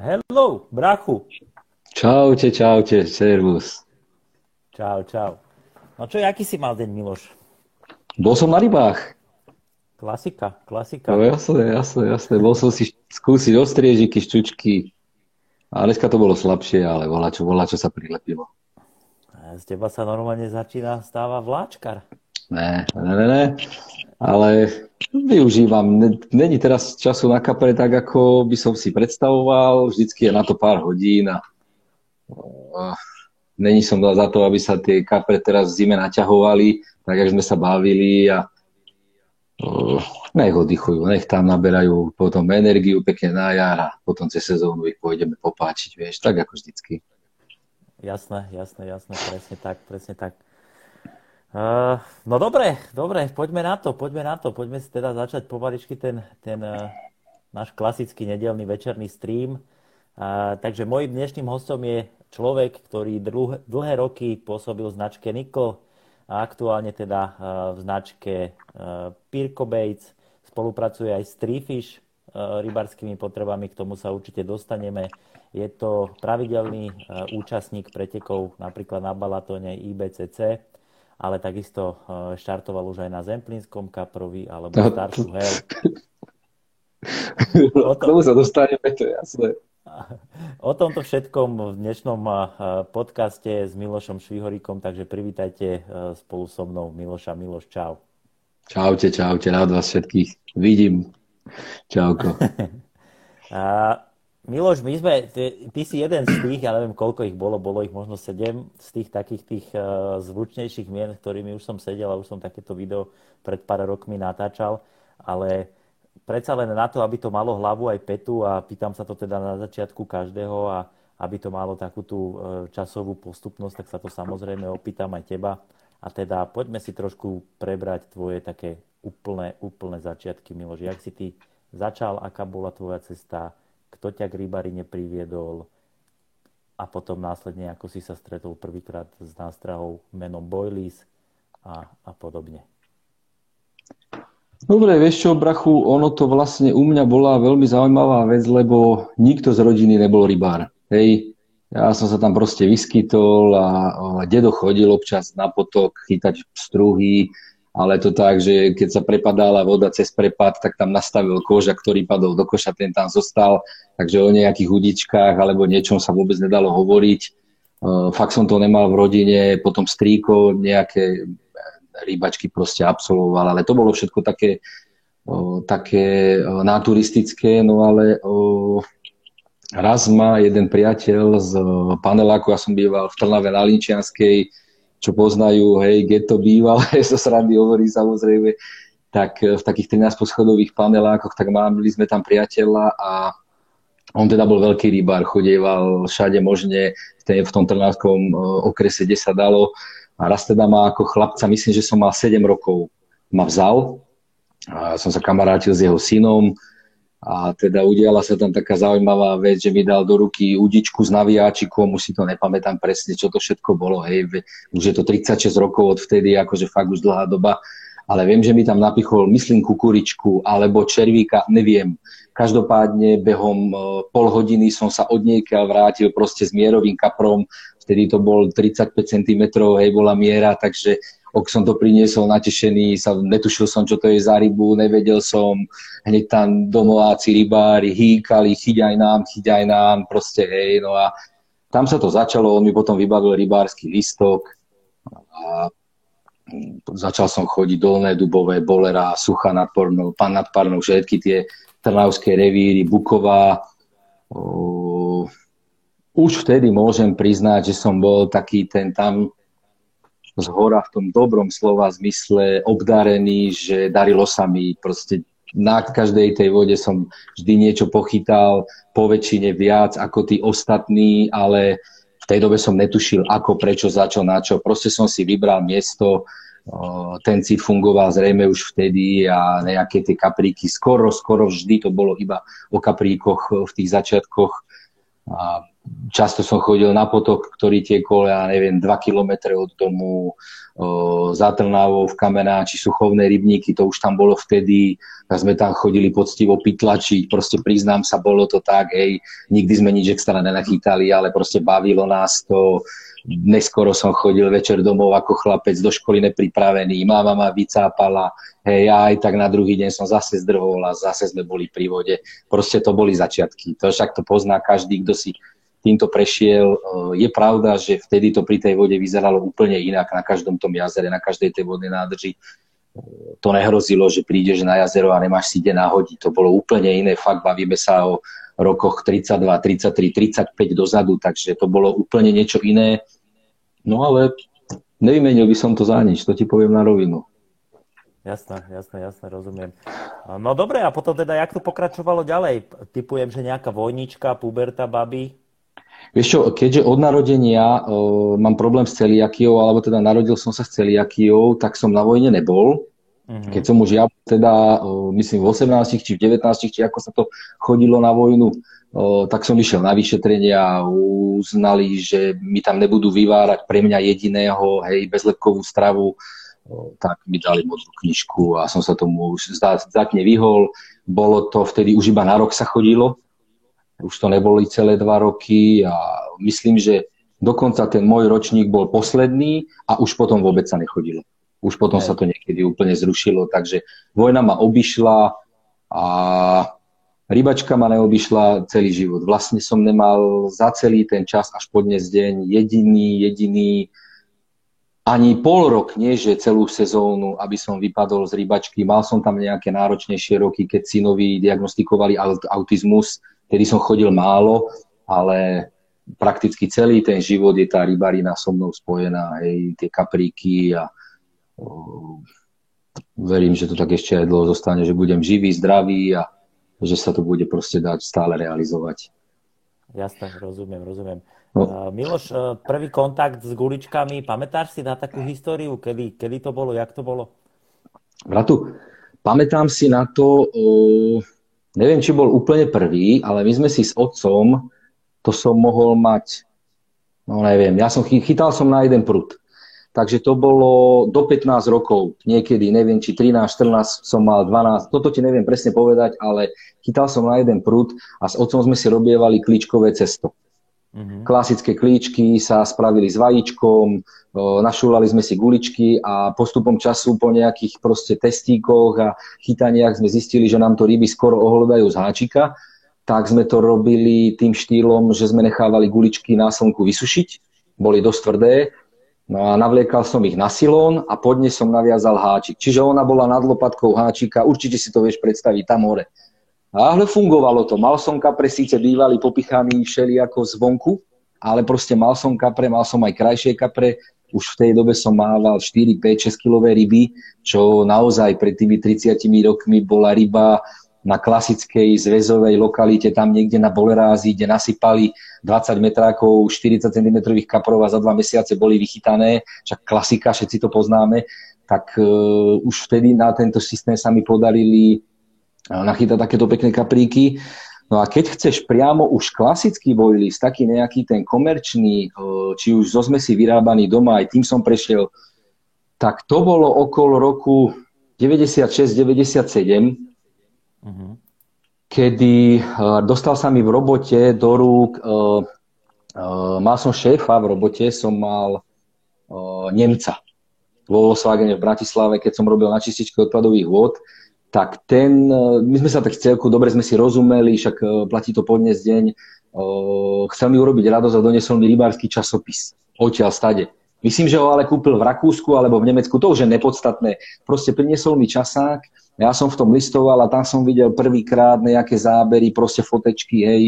Hello, brachu. Čaute, čaute, servus. Čau, čau. No čo, aký si mal deň, Miloš? Bol som na rybách. Klasika, klasika. No jasné, jasné, jasné. Bol som si skúsiť ostriežiky, šťučky. A dneska to bolo slabšie, ale volá čo, volá čo sa prilepilo. Z teba sa normálne začína stáva vláčkar. Ne, ne, ne, ne. Ale využívam. Není teraz času na kapre tak, ako by som si predstavoval. Vždycky je na to pár hodín a není som za to, aby sa tie kapre teraz v zime naťahovali, tak jak sme sa bavili a nech oddychujú, nech tam naberajú potom energiu pekne na jar a potom cez sezónu ich pôjdeme popáčiť, vieš, tak ako vždycky. Jasné, jasné, jasné, presne tak, presne tak. Uh, no dobre, dobre, poďme na to, poďme na to, poďme si teda začať pomaličky ten, ten uh, náš klasický nedelný večerný stream. Uh, takže môjim dnešným hostom je človek, ktorý dlhé, dlhé roky pôsobil v značke Nikl, a aktuálne teda e, v značke e, Pirko Bates. Spolupracuje aj s Treefish e, rybarskými potrebami, k tomu sa určite dostaneme. Je to pravidelný účastník pretekov napríklad na Balatone IBCC, ale takisto štartoval už aj na Zemplínskom kaprovi alebo Staršu Hell. K tomu sa dostaneme, to je jasné. O tomto všetkom v dnešnom podcaste s Milošom Švihoríkom, takže privítajte spolu so mnou Miloša. Miloš, čau. Čaute, čaute, rád vás všetkých vidím. Čauko. A, Miloš, my sme, ty, si jeden z tých, ja neviem koľko ich bolo, bolo ich možno sedem, z tých takých tých uh, zvučnejších mien, ktorými už som sedel a už som takéto video pred pár rokmi natáčal, ale predsa len na to, aby to malo hlavu aj petu a pýtam sa to teda na začiatku každého a aby to malo takú tú e, časovú postupnosť, tak sa to samozrejme opýtam aj teba. A teda poďme si trošku prebrať tvoje také úplné, úplné začiatky, Miloš. Jak si ty začal, aká bola tvoja cesta, kto ťa k rybarine priviedol a potom následne, ako si sa stretol prvýkrát s nástrahou menom Boilies a, a podobne. Dobre, vieš čo, brachu, ono to vlastne u mňa bola veľmi zaujímavá vec, lebo nikto z rodiny nebol rybár. Hej, ja som sa tam proste vyskytol a, a dedo chodil občas na potok chytať struhy, ale to tak, že keď sa prepadala voda cez prepad, tak tam nastavil koža, ktorý padol do koša, ten tam zostal, takže o nejakých hudičkách alebo niečom sa vôbec nedalo hovoriť. Uh, fakt som to nemal v rodine, potom strýko, nejaké rybačky proste absolvoval, ale to bolo všetko také, také o, naturistické, no ale raz ma jeden priateľ z paneláku, ja som býval v Trnave na Linčianskej, čo poznajú, hej, to býval, zo srandy hovorí samozrejme, tak v takých 13 poschodových panelákoch, tak mali sme tam priateľa a on teda bol veľký rybár, chodieval všade možne v tom trnavskom okrese, kde sa dalo a raz teda ma ako chlapca, myslím, že som mal 7 rokov, ma vzal. A som sa kamarátil s jeho synom a teda udiala sa tam taká zaujímavá vec, že mi dal do ruky udičku s navijáčikom, už si to nepamätám presne, čo to všetko bolo, hej, už je to 36 rokov od vtedy, akože fakt už dlhá doba, ale viem, že mi tam napichol, myslím, kukuričku alebo červíka, neviem. Každopádne behom e, pol hodiny som sa od vrátil proste s mierovým kaprom, vtedy to bol 35 cm, hej, bola miera, takže ok som to priniesol natešený, sa, netušil som, čo to je za rybu, nevedel som, hneď tam domováci rybári hýkali, chyť aj nám, chyť aj nám, proste hej, no a tam sa to začalo, on mi potom vybavil rybársky listok a začal som chodiť dolné dubové, bolera, sucha nad Pornou, pan nad Parnou, všetky tie trnavské revíry, Buková, už vtedy môžem priznať, že som bol taký ten tam z hora v tom dobrom slova zmysle obdarený, že darilo sa mi proste na každej tej vode som vždy niečo pochytal, po väčšine viac ako tí ostatní, ale v tej dobe som netušil ako, prečo, za čo, na čo. Proste som si vybral miesto, ten cit fungoval zrejme už vtedy a nejaké tie kapríky, skoro, skoro vždy to bolo iba o kapríkoch v tých začiatkoch a často som chodil na potok, ktorý tiekol, ja neviem, 2 kilometre od domu, za Trnávou v Kamenáči, Suchovné rybníky, to už tam bolo vtedy, tak sme tam chodili poctivo pytlačiť, proste priznám sa, bolo to tak, hej, nikdy sme nič extra nenachytali, ale proste bavilo nás to, neskoro som chodil večer domov ako chlapec do školy nepripravený, mama ma vycápala, hej, ja aj tak na druhý deň som zase zdrhol a zase sme boli pri vode. Proste to boli začiatky. To však to pozná každý, kto si týmto prešiel. Je pravda, že vtedy to pri tej vode vyzeralo úplne inak na každom tom jazere, na každej tej vodnej nádrži. To nehrozilo, že prídeš na jazero a nemáš si kde nahodiť. To bolo úplne iné. Fakt bavíme sa o rokoch 32, 33, 35 dozadu, takže to bolo úplne niečo iné. No ale nevymenil by som to za nič, to ti poviem na rovinu. Jasné, jasné, jasné, rozumiem. No dobre, a potom teda, jak to pokračovalo ďalej? Typujem, že nejaká vojnička, puberta, baby? Vieš čo, keďže od narodenia uh, mám problém s celiakiou, alebo teda narodil som sa s celiakiou, tak som na vojne nebol. Uh-huh. Keď som už ja teda, uh, myslím v 18 či v 19, či ako sa to chodilo na vojnu, uh, tak som išiel na vyšetrenia a uznali, že mi tam nebudú vyvárať pre mňa jediného, hej, bezlepkovú stravu, uh, tak mi dali modrú knižku a som sa tomu už zdatne vyhol. Bolo to vtedy už iba na rok sa chodilo, už to neboli celé dva roky a myslím, že dokonca ten môj ročník bol posledný a už potom vôbec sa nechodilo. Už potom sa to niekedy úplne zrušilo, takže vojna ma obišla a rybačka ma neobišla celý život. Vlastne som nemal za celý ten čas až po dnes deň jediný, jediný ani pol rok, nie že celú sezónu, aby som vypadol z rybačky. Mal som tam nejaké náročnejšie roky, keď synovi diagnostikovali autizmus, kedy som chodil málo, ale prakticky celý ten život je tá rybarina so mnou spojená, hej, tie kapríky a verím, že to tak ešte aj dlho zostane, že budem živý, zdravý a že sa to bude proste dať stále realizovať. Jasné, rozumiem, rozumiem. No. Uh, Miloš, uh, prvý kontakt s guličkami, pamätáš si na takú históriu, kedy, kedy to bolo, jak to bolo? Bratu, pamätám si na to, uh, neviem, či bol úplne prvý, ale my sme si s otcom, to som mohol mať, no neviem, ja som chytal som na jeden prut. Takže to bolo do 15 rokov, niekedy, neviem, či 13, 14 som mal 12, toto ti neviem presne povedať, ale chytal som na jeden prut a s otcom sme si robievali klíčkové cesto. Mm-hmm. Klasické klíčky sa spravili s vajíčkom, našúlali sme si guličky a postupom času po nejakých proste testíkoch a chytaniach sme zistili, že nám to ryby skoro ohľadajú z háčika, tak sme to robili tým štýlom, že sme nechávali guličky na slnku vysušiť, boli dosť tvrdé, no a navliekal som ich na silón a pod ne som naviazal háčik. Čiže ona bola nad lopatkou háčika, určite si to vieš predstaviť tam hore. Ale fungovalo to. Mal som kapre, síce bývali popichaní všeli ako zvonku, ale proste mal som kapre, mal som aj krajšie kapre. Už v tej dobe som mával 4, 5, 6 kilové ryby, čo naozaj pred tými 30 rokmi bola ryba na klasickej zväzovej lokalite, tam niekde na Bolerázi, kde nasypali 20 metrákov 40 cm kaprov a za dva mesiace boli vychytané, však klasika, všetci to poznáme, tak uh, už vtedy na tento systém sa mi podarili nachytať takéto pekné kapríky. No a keď chceš priamo už klasický bojlist, taký nejaký ten komerčný, či už zo zmesi vyrábaný doma, aj tým som prešiel, tak to bolo okolo roku 96-97, uh-huh. kedy dostal sa mi v robote do rúk, mal som šéfa v robote, som mal Nemca vo Volkswagene v Bratislave, keď som robil na čističke odpadových vôd, tak ten, e, my sme sa tak celku dobre sme si rozumeli, však e, platí to po dnes deň, e, chcel mi urobiť radosť a donesol mi rybársky časopis. Odtiaľ stade. Myslím, že ho ale kúpil v Rakúsku alebo v Nemecku, to už je nepodstatné. Proste priniesol mi časák, ja som v tom listoval a tam som videl prvýkrát nejaké zábery, proste fotečky, hej,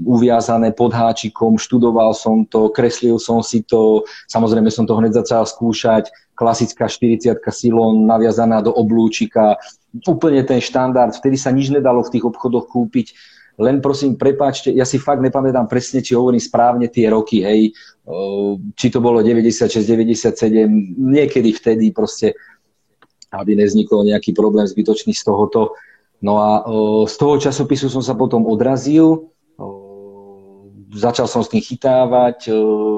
uviazané pod háčikom, študoval som to, kreslil som si to, samozrejme som to hneď začal skúšať, klasická 40 silón naviazaná do oblúčika, úplne ten štandard, vtedy sa nič nedalo v tých obchodoch kúpiť, len prosím, prepáčte, ja si fakt nepamätám presne, či hovorím správne tie roky, hej, či to bolo 96, 97, niekedy vtedy proste, aby neznikol nejaký problém zbytočný z tohoto. No a z toho časopisu som sa potom odrazil, začal som s tým chytávať,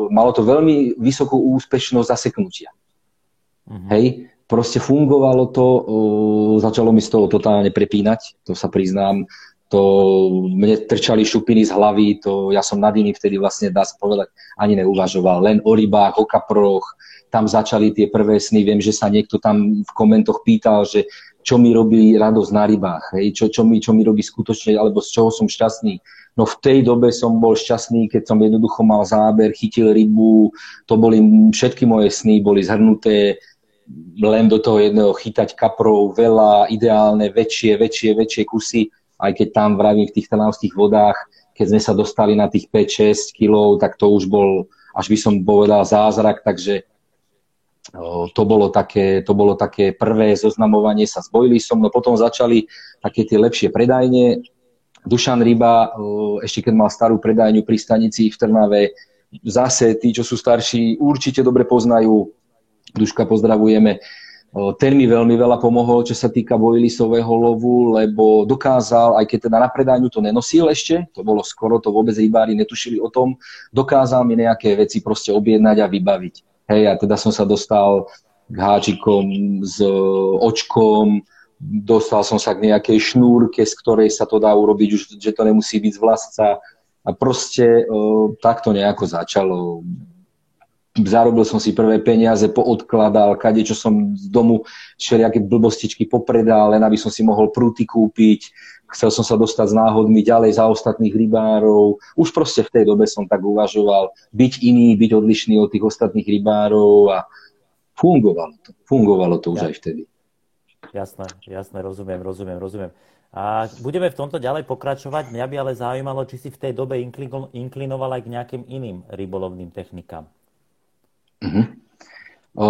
malo to veľmi vysokú úspešnosť zaseknutia. Uh-huh. Hej, proste fungovalo to, začalo mi z toho totálne prepínať, to sa priznám, to mne trčali šupiny z hlavy, to ja som nad nimi vtedy vlastne, dá sa povedať, ani neuvažoval. Len o rybách, o kaproch, tam začali tie prvé sny, viem, že sa niekto tam v komentoch pýtal, že čo mi robí radosť na rybách, hej? Čo, čo, mi, čo mi robí skutočne, alebo z čoho som šťastný. No v tej dobe som bol šťastný, keď som jednoducho mal záber, chytil rybu, to boli, všetky moje sny boli zhrnuté len do toho jedného chytať kaprov veľa, ideálne, väčšie, väčšie, väčšie kusy, aj keď tam vravím v tých trnavských vodách, keď sme sa dostali na tých 5-6 kg, tak to už bol, až by som povedal, zázrak, takže to bolo také, to bolo také prvé zoznamovanie sa s Bojlisom, no potom začali také tie lepšie predajne. Dušan Ryba, ešte keď mal starú predajňu pri stanici v Trnave, zase tí, čo sú starší, určite dobre poznajú Duška pozdravujeme. Ten mi veľmi veľa pomohol, čo sa týka bojlisového lovu, lebo dokázal, aj keď teda na predajňu to nenosil ešte, to bolo skoro, to vôbec rybári netušili o tom, dokázal mi nejaké veci proste objednať a vybaviť. Hej, a teda som sa dostal k háčikom s očkom, dostal som sa k nejakej šnúrke, z ktorej sa to dá urobiť, že to nemusí byť z vlasca. A proste uh, takto nejako začalo zarobil som si prvé peniaze, poodkladal, kade, čo som z domu všelijaké blbostičky popredal, len aby som si mohol prúty kúpiť. Chcel som sa dostať s náhodmi ďalej za ostatných rybárov. Už proste v tej dobe som tak uvažoval, byť iný, byť odlišný od tých ostatných rybárov a fungovalo to. Fungovalo to už ja. aj vtedy. Jasné, jasné, rozumiem, rozumiem, rozumiem. A budeme v tomto ďalej pokračovať. Mňa by ale zaujímalo, či si v tej dobe inklinoval aj k nejakým iným rybolovným technikám. Uh-huh. O,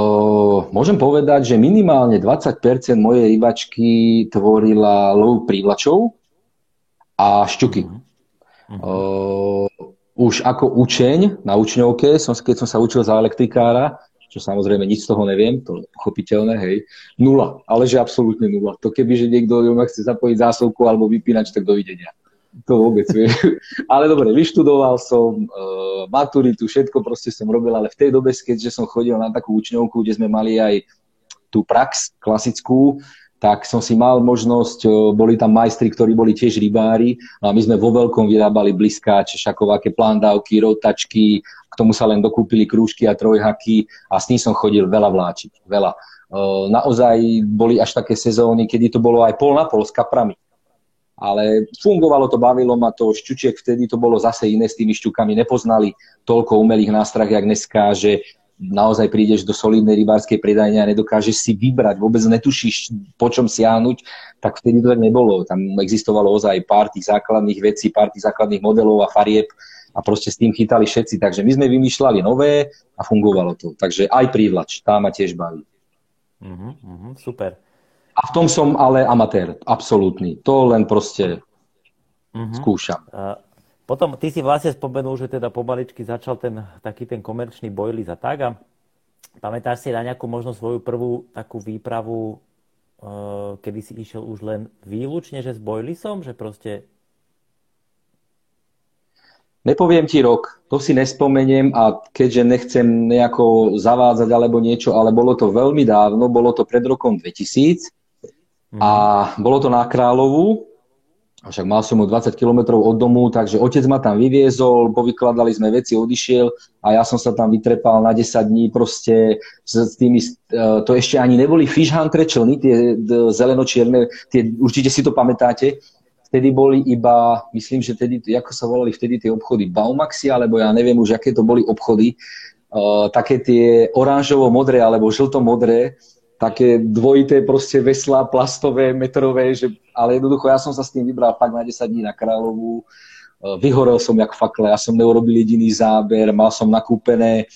môžem povedať, že minimálne 20% mojej rybačky tvorila lov prívlačov a šťuky. Uh-huh. O, už ako učeň na učňovke, som, keď som sa učil za elektrikára, čo samozrejme nič z toho neviem, to je pochopiteľné, hej, nula, ale že absolútne nula. To keby, že niekto chce zapojiť zásobku alebo vypínač, tak dovidenia to vôbec, vieš. Ale dobre, vyštudoval som uh, maturitu, všetko proste som robil, ale v tej dobe, keďže som chodil na takú učňovku, kde sme mali aj tú prax klasickú, tak som si mal možnosť, uh, boli tam majstri, ktorí boli tiež rybári a my sme vo veľkom vyrábali bliskáče, šakovaké plandávky, rotačky, k tomu sa len dokúpili krúžky a trojhaky a s tým som chodil veľa vláčiť, veľa. Uh, naozaj boli až také sezóny, kedy to bolo aj pol na pol s kaprami ale fungovalo to, bavilo ma to, šťučiek vtedy to bolo zase iné s tými šťukami, nepoznali toľko umelých nástrah, jak dneska, že naozaj prídeš do solidnej rybárskej predajne a nedokážeš si vybrať, vôbec netušíš, po čom siahnuť, tak vtedy to tak nebolo. Tam existovalo ozaj pár tých základných vecí, pár tých základných modelov a farieb a proste s tým chytali všetci. Takže my sme vymýšľali nové a fungovalo to. Takže aj prívlač, tá ma tiež baví. Uh-huh, uh-huh, super. A v tom som ale amatér, absolútny. To len proste uh-huh. skúšam. Uh, potom ty si vlastne spomenul, že teda pomaličky začal ten taký ten komerčný bojli za tak a pamätáš si na nejakú možno svoju prvú takú výpravu, uh, kedy si išiel už len výlučne, že s bojlisom, že proste Nepoviem ti rok, to si nespomeniem a keďže nechcem nejako zavádzať alebo niečo, ale bolo to veľmi dávno, bolo to pred rokom 2000 a bolo to na Královu, však mal som mu 20 km od domu, takže otec ma tam vyviezol, povykladali sme veci, odišiel a ja som sa tam vytrepal na 10 dní proste s tými, e, to ešte ani neboli fish hunter člny, tie zeleno-čierne, tie, určite si to pamätáte, vtedy boli iba, myslím, že tedy, ako sa volali vtedy tie obchody, Baumaxi, alebo ja neviem už, aké to boli obchody, uh, také tie oranžovo-modré alebo žlto-modré, také dvojité proste veslá, plastové, metrové, že, ale jednoducho ja som sa s tým vybral fakt na 10 dní na Kráľovú, vyhorel som jak fakle, ja som neurobil jediný záber, mal som nakúpené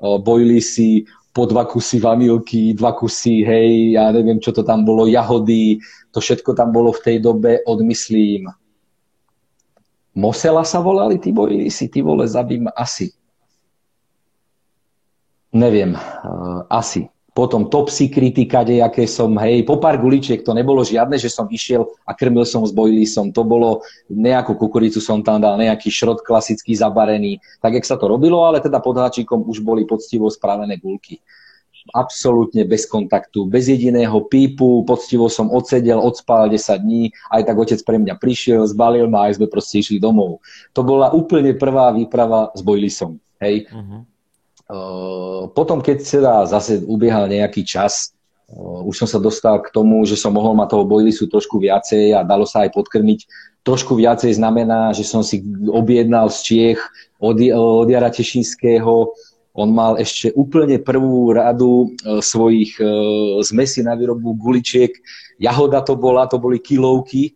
bojlisy, po dva kusy vanilky, dva kusy, hej, ja neviem, čo to tam bolo, jahody, to všetko tam bolo v tej dobe, odmyslím, Mosela sa volali tí bojlisy, ty vole, zabím asi. Neviem, uh, asi potom top security, kade, aké som, hej, po pár guličiek, to nebolo žiadne, že som išiel a krmil som s bojlisom, to bolo, nejakú kukuricu som tam dal, nejaký šrot klasický zabarený, tak jak sa to robilo, ale teda pod háčikom už boli poctivo spravené gulky. Absolútne bez kontaktu, bez jediného pípu, poctivo som odsedel, odspal 10 dní, aj tak otec pre mňa prišiel, zbalil ma a sme proste išli domov. To bola úplne prvá výprava s bojlisom, hej. Uh-huh potom, keď teda zase ubiehal nejaký čas, už som sa dostal k tomu, že som mohol mať toho bojlisu trošku viacej a dalo sa aj podkrmiť. Trošku viacej znamená, že som si objednal z Čiech od, od Jara Tešinského. On mal ešte úplne prvú radu svojich zmesí na výrobu guličiek. Jahoda to bola, to boli kilovky.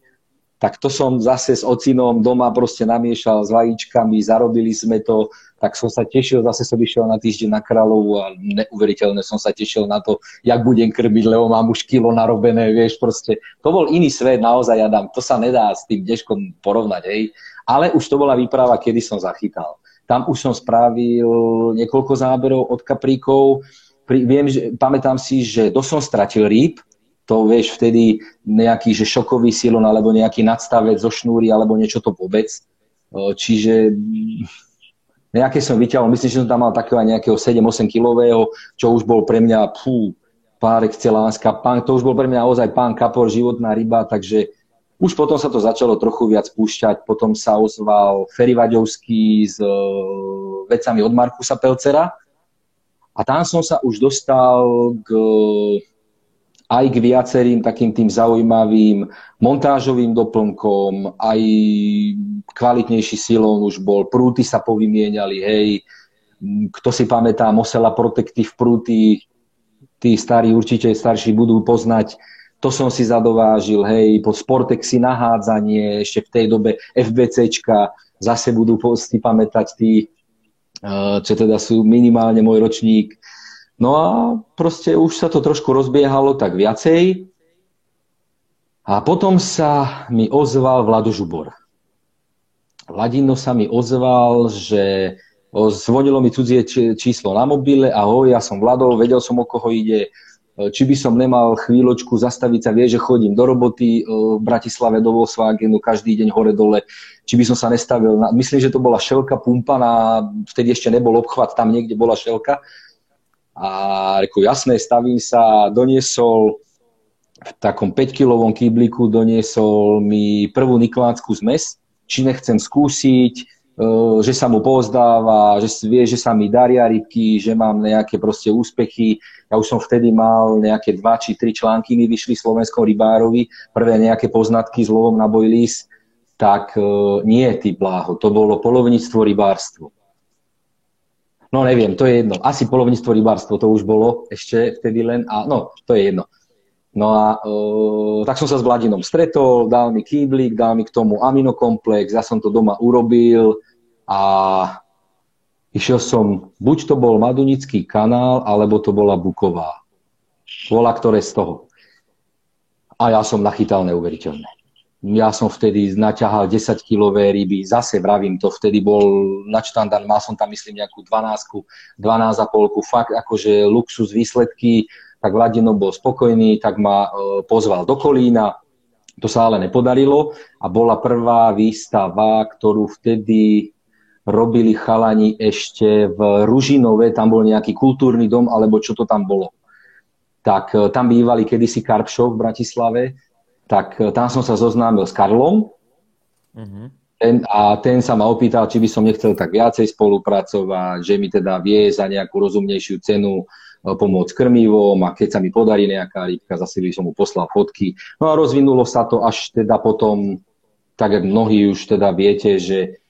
Tak to som zase s ocinom doma proste namiešal s vajíčkami, zarobili sme to, tak som sa tešil, zase som išiel na týždeň na Kráľovú a neuveriteľne som sa tešil na to, jak budem krmiť, lebo mám už kilo narobené, vieš, proste. To bol iný svet, naozaj, Adam, to sa nedá s tým dneškom porovnať, hej. Ale už to bola výprava, kedy som zachytal. Tam už som spravil niekoľko záberov od kapríkov. Pri, viem, že, pamätám si, že to som stratil rýb, to vieš vtedy nejaký že šokový silon alebo nejaký nadstavec zo šnúry alebo niečo to vôbec. Čiže nejaké som vyťahol, myslím, že som tam mal takého nejakého 7-8 kilového, čo už bol pre mňa, pú, pár excelánska, pán, to už bol pre mňa ozaj pán kapor, životná ryba, takže už potom sa to začalo trochu viac púšťať, potom sa ozval Ferry Vaďovský s uh, vecami od Markusa Pelcera. A tam som sa už dostal k aj k viacerým takým tým zaujímavým montážovým doplnkom, aj kvalitnejší silón už bol, prúty sa povymieniali, hej, kto si pamätá Mosela Protective prúty, tí starí určite starší budú poznať, to som si zadovážil, hej, po Sportexi nahádzanie, ešte v tej dobe FBCčka, zase budú si pamätať tí, eh, čo teda sú minimálne môj ročník, No a proste už sa to trošku rozbiehalo tak viacej. A potom sa mi ozval Vlado Žubor. Vladino sa mi ozval, že zvonilo mi cudzie číslo na mobile, ahoj, ja som Vlado, vedel som, o koho ide, či by som nemal chvíľočku zastaviť sa, vie, že chodím do roboty v Bratislave do Volkswagenu každý deň hore-dole, či by som sa nestavil. Myslím, že to bola šelka pumpa, na, vtedy ešte nebol obchvat, tam niekde bola šelka, a reku, jasné, stavím sa, doniesol v takom 5-kilovom kýbliku doniesol mi prvú niklánsku zmes, či nechcem skúsiť, e, že sa mu pozdáva, že vie, že sa mi daria rybky, že mám nejaké proste úspechy. Ja už som vtedy mal nejaké dva či tri články, mi vyšli slovenskom rybárovi, prvé nejaké poznatky s lovom na bojlis, tak e, nie, ty bláho, to bolo polovníctvo rybárstvo. No neviem, to je jedno. Asi polovníctvo rybárstvo to už bolo ešte vtedy len. A no, to je jedno. No a uh, tak som sa s Vladinom stretol, dal mi kýblik, dal mi k tomu aminokomplex, ja som to doma urobil a išiel som, buď to bol Madunický kanál, alebo to bola Buková. Bola ktoré z toho. A ja som nachytal neuveriteľné ja som vtedy naťahal 10-kilové ryby, zase vravím to, vtedy bol na štandard, mal som tam myslím nejakú 12, 12,5, fakt akože luxus výsledky, tak Vladino bol spokojný, tak ma e, pozval do Kolína, to sa ale nepodarilo a bola prvá výstava, ktorú vtedy robili chalani ešte v Ružinove, tam bol nejaký kultúrny dom, alebo čo to tam bolo. Tak e, tam bývali kedysi Carp Show v Bratislave, tak e, tam som sa zoznámil s Karlom uh-huh. ten, a ten sa ma opýtal, či by som nechcel tak viacej spolupracovať, že mi teda vie za nejakú rozumnejšiu cenu e, pomôcť krmivom a keď sa mi podarí nejaká rybka, zase by som mu poslal fotky. No a rozvinulo sa to až teda potom, tak jak mnohí už teda viete, že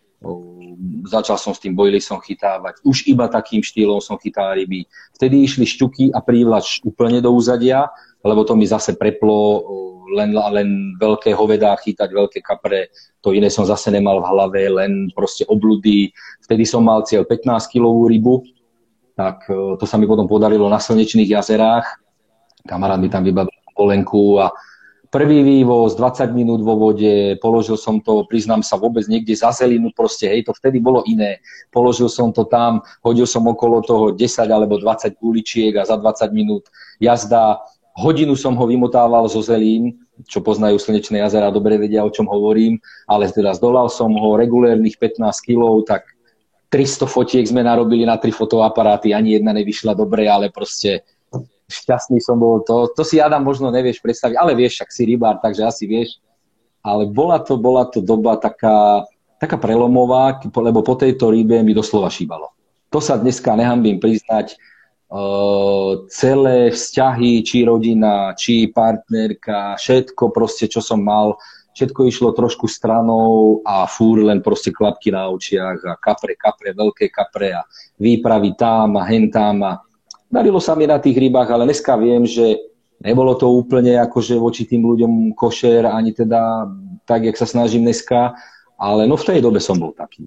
začal som s tým bojlisom chytávať. Už iba takým štýlom som chytal ryby. Vtedy išli šťuky a prívlač úplne do úzadia, lebo to mi zase preplo len, len veľké hovedá chytať, veľké kapre, to iné som zase nemal v hlave, len proste obludy. Vtedy som mal cieľ 15-kilovú rybu, tak e, to sa mi potom podarilo na slnečných jazerách. Kamarát mi tam vybavil polenku a Prvý vývoz, 20 minút vo vode, položil som to, priznám sa, vôbec niekde za zelinu, proste, hej, to vtedy bolo iné. Položil som to tam, hodil som okolo toho 10 alebo 20 guličiek a za 20 minút jazda. Hodinu som ho vymotával zo zelín, čo poznajú slnečné jazera, dobre vedia, o čom hovorím, ale teda zdolal som ho regulérnych 15 kg, tak 300 fotiek sme narobili na tri fotoaparáty, ani jedna nevyšla dobre, ale proste šťastný som bol. To, to si Adam možno nevieš predstaviť, ale vieš, ak si rybár, takže asi vieš. Ale bola to, bola to doba taká, taká prelomová, lebo po tejto rybe mi doslova šíbalo. To sa dneska nehambím priznať. Celé vzťahy, či rodina, či partnerka, všetko proste, čo som mal, všetko išlo trošku stranou a fúr len proste klapky na očiach a kapre, kapre, veľké kapre a výpravy tam a hen tam a Darilo sa mi na tých rybách, ale dneska viem, že nebolo to úplne akože voči tým ľuďom košer, ani teda tak, jak sa snažím dneska, ale no v tej dobe som bol taký.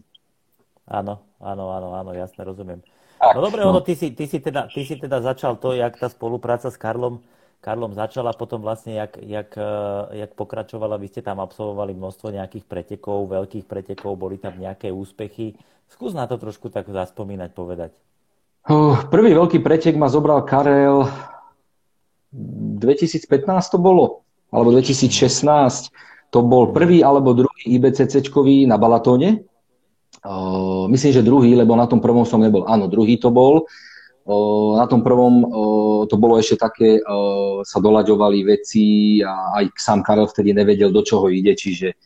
Áno, áno, áno, áno, jasne, rozumiem. Tak, no dobre, no. Ono, ty, si, ty, si teda, ty si teda začal to, jak tá spolupráca s Karlom, Karlom začala, potom vlastne, jak, jak, eh, jak pokračovala, vy ste tam absolvovali množstvo nejakých pretekov, veľkých pretekov, boli tam nejaké úspechy. Skús na to trošku tak zaspomínať, povedať. Prvý veľký pretek ma zobral Karel 2015 to bolo, alebo 2016. To bol prvý alebo druhý IBCC na Balatóne. Myslím, že druhý, lebo na tom prvom som nebol. Áno, druhý to bol. Na tom prvom to bolo ešte také, sa doľaďovali veci a aj sám Karel vtedy nevedel, do čoho ide, čiže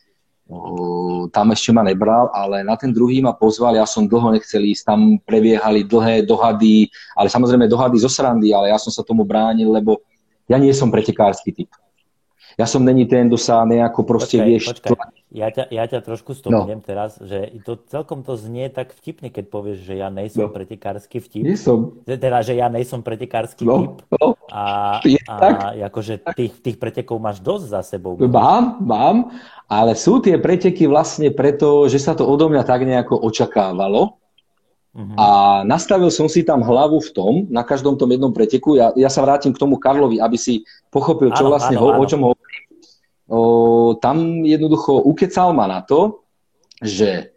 tam ešte ma nebral, ale na ten druhý ma pozval, ja som dlho nechcel ísť, tam prebiehali dlhé dohady, ale samozrejme dohady zo srandy, ale ja som sa tomu bránil, lebo ja nie som pretekársky typ. Ja som není ten, kto sa nejako proste počkaj, vieš... Počkaj. Ja, ťa, ja ťa trošku stopnem no. teraz, že to, celkom to znie tak vtipne, keď povieš, že ja nejsem no. pretekársky vtip. Nie som. Teda, že ja nejsem pretekársky no. typ. No. A, a akože tých, tých pretekov máš dosť za sebou. Mám, mám, ale sú tie preteky vlastne preto, že sa to odo mňa tak nejako očakávalo. Uh-huh. A nastavil som si tam hlavu v tom, na každom tom jednom preteku, ja, ja sa vrátim k tomu Karlovi, aby si pochopil, čo áno, vlastne áno, ho, áno. o čom hovorím o, tam jednoducho ukecal ma na to, že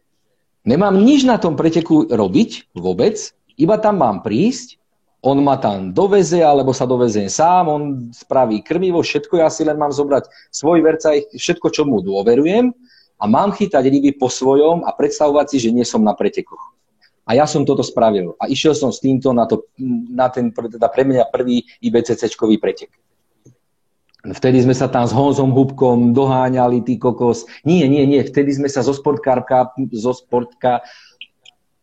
nemám nič na tom preteku robiť vôbec, iba tam mám prísť, on ma tam doveze, alebo sa dovezem sám, on spraví krmivo, všetko, ja si len mám zobrať svoj vercaj, všetko, čo mu dôverujem a mám chytať ryby po svojom a predstavovať si, že nie som na pretekoch. A ja som toto spravil. A išiel som s týmto na, to, na ten teda pre mňa prvý IBCC-čkový pretek. Vtedy sme sa tam s Honzom Hubkom doháňali, ty kokos. Nie, nie, nie, vtedy sme sa zo sportkárka, zo sportka,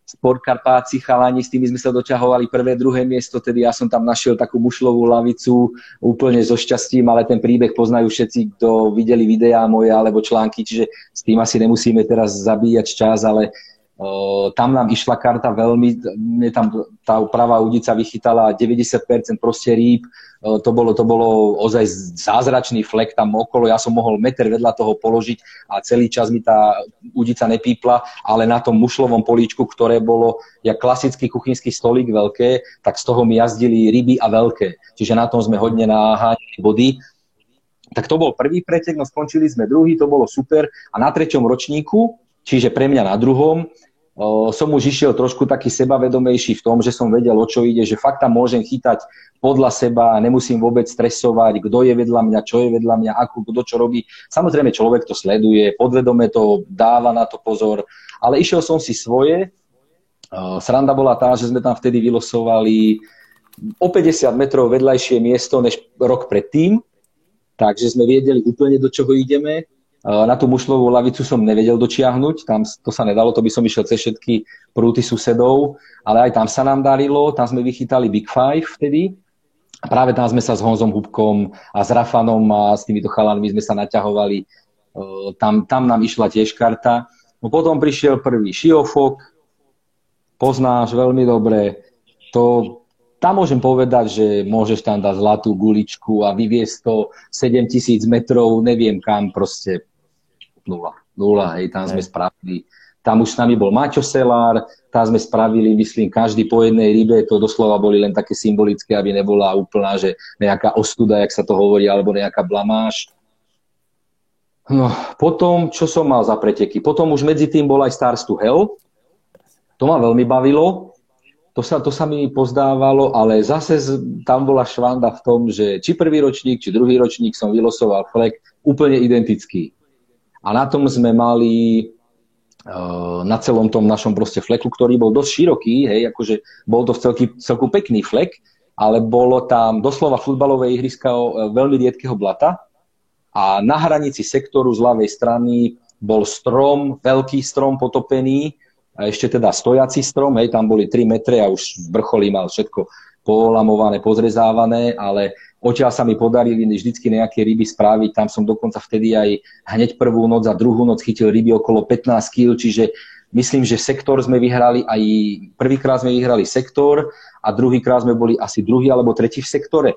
sportkarpáci chalani, s tými sme sa doťahovali prvé, druhé miesto, tedy ja som tam našiel takú mušlovú lavicu úplne so šťastím, ale ten príbeh poznajú všetci, kto videli videá moje alebo články, čiže s tým asi nemusíme teraz zabíjať čas, ale tam nám išla karta veľmi, mne tam tá pravá udica vychytala 90% proste rýb, to bolo, to bolo ozaj zázračný flek tam okolo, ja som mohol meter vedľa toho položiť a celý čas mi tá udica nepípla, ale na tom mušlovom políčku, ktoré bolo jak klasický kuchynský stolík veľké, tak z toho mi jazdili ryby a veľké. Čiže na tom sme hodne naháňali body. Tak to bol prvý pretek, no skončili sme druhý, to bolo super. A na treťom ročníku, čiže pre mňa na druhom, som už išiel trošku taký sebavedomejší v tom, že som vedel, o čo ide, že fakt tam môžem chytať podľa seba, nemusím vôbec stresovať, kto je vedľa mňa, čo je vedľa mňa, ako, kto čo robí. Samozrejme, človek to sleduje, podvedome to dáva na to pozor, ale išiel som si svoje. Sranda bola tá, že sme tam vtedy vylosovali o 50 metrov vedľajšie miesto než rok predtým, takže sme vedeli úplne, do čoho ideme na tú mušlovú lavicu som nevedel dočiahnuť, tam to sa nedalo, to by som išiel cez všetky prúty susedov, ale aj tam sa nám darilo, tam sme vychytali Big Five vtedy. A práve tam sme sa s Honzom Hubkom a s Rafanom a s týmito chalanmi sme sa naťahovali. Tam, tam nám išla tiež karta. No potom prišiel prvý Šiofok, poznáš veľmi dobre. To, tam môžem povedať, že môžeš tam dať zlatú guličku a vyviesť to 7000 metrov, neviem kam, proste nula. Nula, hej, tam sme spravili. Tam už s nami bol Maťo Selár, tam sme spravili, myslím, každý po jednej rybe, to doslova boli len také symbolické, aby nebola úplná, že nejaká ostuda, jak sa to hovorí, alebo nejaká blamáž. No, potom, čo som mal za preteky? Potom už medzi tým bol aj Stars to Hell. To ma veľmi bavilo. To sa, to sa mi pozdávalo, ale zase z, tam bola švanda v tom, že či prvý ročník, či druhý ročník som vylosoval flek úplne identický. A na tom sme mali uh, na celom tom našom proste fleku, ktorý bol dosť široký, hej, akože bol to celky, celku pekný flek, ale bolo tam doslova futbalové ihriska uh, veľmi riedkeho blata, a na hranici sektoru z ľavej strany bol strom, veľký strom potopený, a ešte teda stojací strom, hej, tam boli 3 metre a už vrcholí mal všetko polamované, pozrezávané, ale odtiaľ sa mi podarili vždycky nejaké ryby správiť, tam som dokonca vtedy aj hneď prvú noc a druhú noc chytil ryby okolo 15 kg, čiže myslím, že sektor sme vyhrali aj, prvýkrát sme vyhrali sektor a druhýkrát sme boli asi druhý alebo tretí v sektore.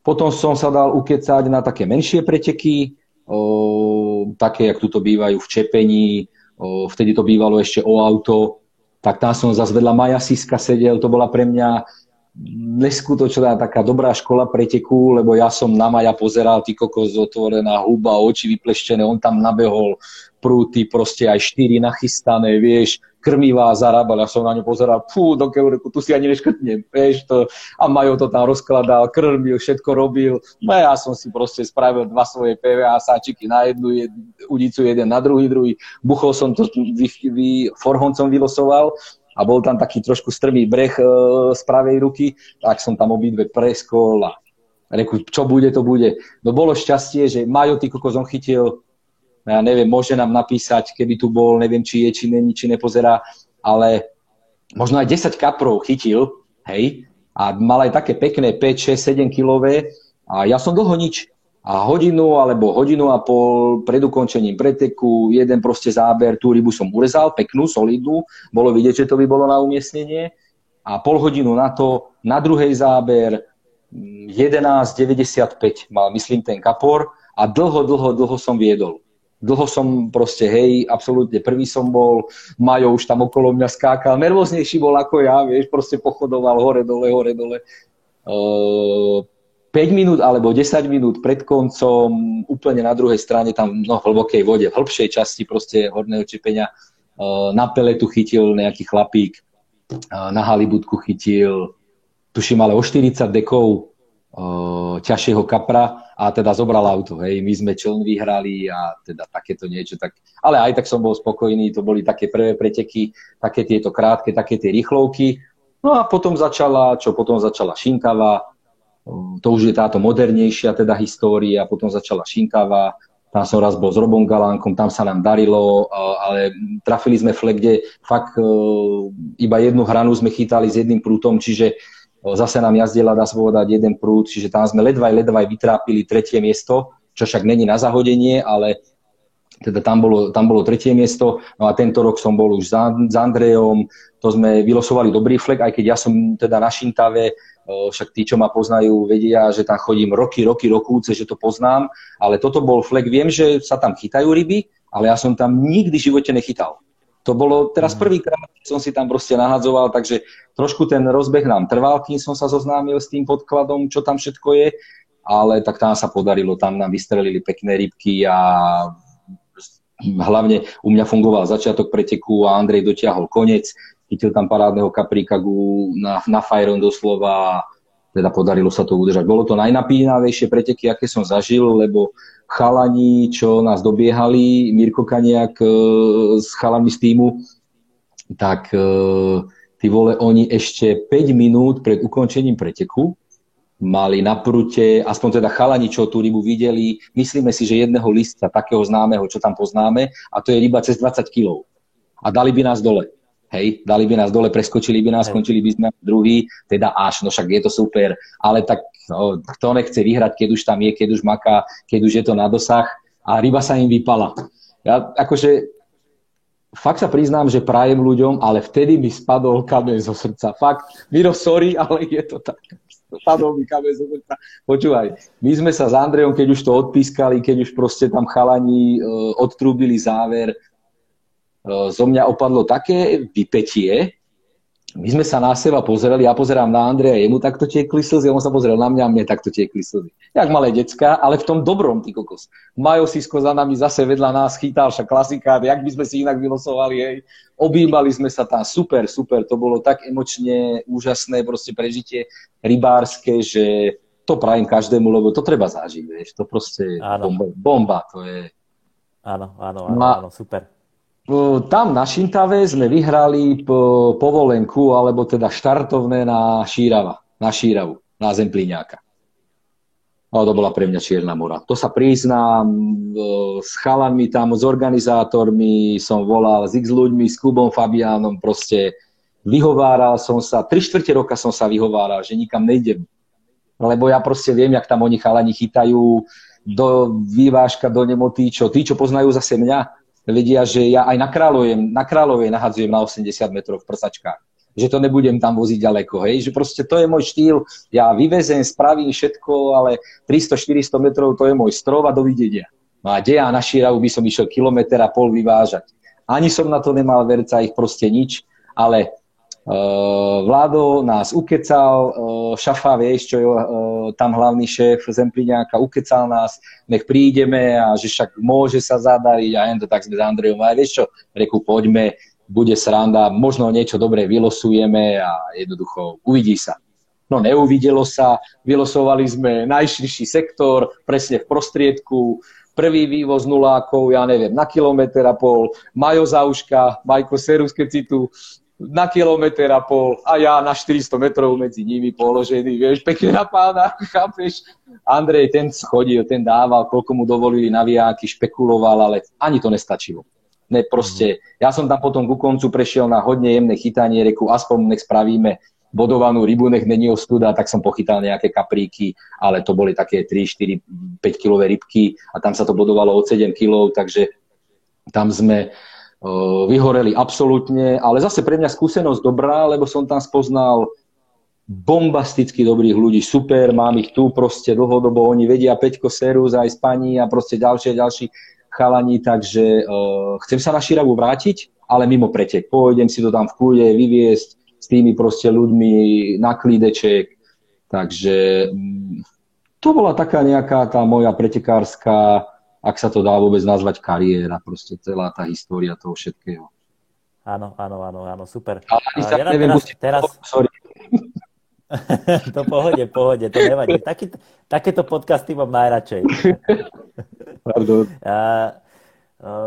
Potom som sa dal ukecať na také menšie preteky, o, také, jak tuto bývajú v Čepení, o, vtedy to bývalo ešte o auto, tak tam som zase vedľa Maja Siska sedel, to bola pre mňa neskutočná taká dobrá škola preteku, lebo ja som na Maja pozeral, ty kokos, otvorená huba, oči vypleštené, on tam nabehol prúty, proste aj štyri nachystané, vieš, krmivá zarábal, ja som na ňu pozeral, fú, do keľu, tu si ani neškrtnem, vieš to, a Majo to tam rozkladal, krmil, všetko robil, no ja som si proste spravil dva svoje PVA sáčiky na jednu jed, udicu, jeden na druhý, druhý, buchol som to, vy, vy, forhoncom vylosoval, a bol tam taký trošku strmý breh e, z pravej ruky, tak som tam obidve preskol a reku, čo bude, to bude. No bolo šťastie, že Majo ty kokos on chytil ja neviem, môže nám napísať, keby tu bol, neviem, či je, či není, či nepozerá, ale možno aj 10 kaprov chytil, hej, a mal aj také pekné 5, 6, 7 kilové a ja som dlho nič. A hodinu alebo hodinu a pol pred ukončením preteku, jeden proste záber, tú rybu som urezal, peknú, solidnú, bolo vidieť, že to by bolo na umiestnenie. A pol hodinu na to, na druhej záber 11.95 mal, myslím, ten kapor. A dlho, dlho, dlho som viedol. Dlho som proste, hej, absolútne prvý som bol, Majo už tam okolo mňa skákal, nervóznejší bol ako ja, vieš, proste pochodoval hore, dole, hore, dole. Uh, 5 minút alebo 10 minút pred koncom, úplne na druhej strane, tam no, v hlbokej vode, v hĺbšej časti proste horného čepenia, uh, na peletu chytil nejaký chlapík, uh, na halibutku chytil, tuším, ale o 40 dekov uh, ťažšieho kapra a teda zobral auto. Hej. My sme čln vyhrali a teda takéto niečo. Tak, ale aj tak som bol spokojný, to boli také prvé preteky, také tieto krátke, také tie rýchlovky. No a potom začala, čo potom začala Šinkava, to už je táto modernejšia teda história, potom začala Šinkava, tam som raz bol s Robom Galánkom, tam sa nám darilo, ale trafili sme flek, kde fakt e, iba jednu hranu sme chytali s jedným prútom, čiže Zase nám jazdila, dá sa povedať, jeden prúd, čiže tam sme ledvaj, ledvaj vytrápili tretie miesto, čo však není na zahodenie, ale teda tam bolo, tam bolo tretie miesto, no a tento rok som bol už s Andrejom, to sme vylosovali dobrý flek, aj keď ja som teda na Šintave, však tí, čo ma poznajú, vedia, že tam chodím roky, roky, rokúce, že to poznám, ale toto bol flek, viem, že sa tam chytajú ryby, ale ja som tam nikdy v živote nechytal. To bolo teraz mm. prvýkrát, som si tam proste nahadzoval, takže trošku ten rozbeh nám trval, kým som sa zoznámil s tým podkladom, čo tam všetko je, ale tak tam sa podarilo, tam nám vystrelili pekné rybky a hlavne u mňa fungoval začiatok preteku a Andrej dotiahol koniec, chytil tam parádneho kapríka na, na Fajron doslova teda podarilo sa to udržať. Bolo to najnapínavejšie preteky, aké som zažil, lebo chalani, čo nás dobiehali, Mirko Kaniak e, s chalami z týmu, tak e, ty vole, oni ešte 5 minút pred ukončením preteku mali na prute, aspoň teda chalani, čo tú rybu videli, myslíme si, že jedného lista takého známeho, čo tam poznáme, a to je ryba cez 20 kg. A dali by nás dole. Hej, dali by nás dole, preskočili by nás, skončili by sme druhý, teda až, no však je to super, ale tak no, kto nechce vyhrať, keď už tam je, keď už maká, keď už je to na dosah a ryba sa im vypala. Ja akože fakt sa priznám, že prajem ľuďom, ale vtedy mi spadol kameň zo srdca. Fakt, Miro, sorry, ale je to tak. Spadol mi kameň zo srdca. Počúvaj, my sme sa s Andrejom, keď už to odpískali, keď už proste tam chalani uh, odtrúbili záver, zo mňa opadlo také vypetie, my sme sa na seba pozreli, ja pozerám na Andreja, jemu takto tiekli slzy, on sa pozrel na mňa mne takto tiekli slzy. Jak malé decka, ale v tom dobrom, ty kokos. Majo Sisko za nami zase vedľa nás chytal, však klasika, jak by sme si inak vylosovali, hej. Objímali sme sa tam, super, super, to bolo tak emočne úžasné proste prežitie rybárske, že to prajem každému, lebo to treba zažiť, vieš, to proste bomba, bomba, to je... Áno, áno, áno, áno, super. Tam na Šintave sme vyhrali povolenku, alebo teda štartovné na Šírava, na Šíravu, na Zemplíňáka. No, to bola pre mňa Čierna mora. To sa priznám, s chalanmi tam, s organizátormi som volal, s x ľuďmi, s Kubom Fabiánom, proste vyhováral som sa, tri štvrte roka som sa vyhováral, že nikam nejdem. Lebo ja proste viem, jak tam oni chalani chytajú do vývážka, do nemoty, čo tí, čo poznajú zase mňa, vedia, že ja aj na, Kráľovej, na Kráľovej nahadzujem na 80 metrov v prsačkách. Že to nebudem tam voziť ďaleko, hej? Že proste to je môj štýl. Ja vyvezem, spravím všetko, ale 300-400 metrov to je môj strov a dovidenia. No a kde ja na Šíravu by som išiel kilometr a pol vyvážať. Ani som na to nemal verca, ich proste nič, ale Vládo nás ukecal, eh, Šafa, vieš, čo je eh, tam hlavný šéf Zempliňáka, ukecal nás, nech prídeme a že však môže sa zadariť a jen to tak sme s Andrejom, a vieš čo, reku, poďme, bude sranda, možno niečo dobré vylosujeme a jednoducho uvidí sa. No neuvidelo sa, vylosovali sme najširší sektor, presne v prostriedku, prvý vývoz nulákov, ja neviem, na kilometr a pol, Majo Zauška, Majko Serus, keď si tu, na kilometr a pol a ja na 400 metrov medzi nimi položený, vieš, pekne na pána, chápeš? Andrej, ten schodil, ten dával, koľko mu dovolili navijáky, špekuloval, ale ani to nestačilo. Ne, proste, mm. ja som tam potom ku koncu prešiel na hodne jemné chytanie, reku, aspoň nech spravíme bodovanú rybu, nech není ostuda, tak som pochytal nejaké kapríky, ale to boli také 3, 4, 5 kilové rybky a tam sa to bodovalo od 7 kilov, takže tam sme vyhoreli absolútne, ale zase pre mňa skúsenosť dobrá, lebo som tam spoznal bombasticky dobrých ľudí, super, mám ich tu proste dlhodobo, oni vedia Peťko Serus aj z pani a proste ďalšie, ďalší chalani, takže uh, chcem sa na Širavu vrátiť, ale mimo pretek. Pôjdem si to tam v kľude vyviesť s tými proste ľuďmi na klídeček, takže um, to bola taká nejaká tá moja pretekárska ak sa to dá vôbec nazvať kariéra, proste celá tá história toho všetkého. Áno, áno, áno, áno, super. Ale ja neviem, teraz, teraz... Oh, sorry. to pohode, pohode, to nevadí. Taký, takéto podcasty mám najradšej. Pardon.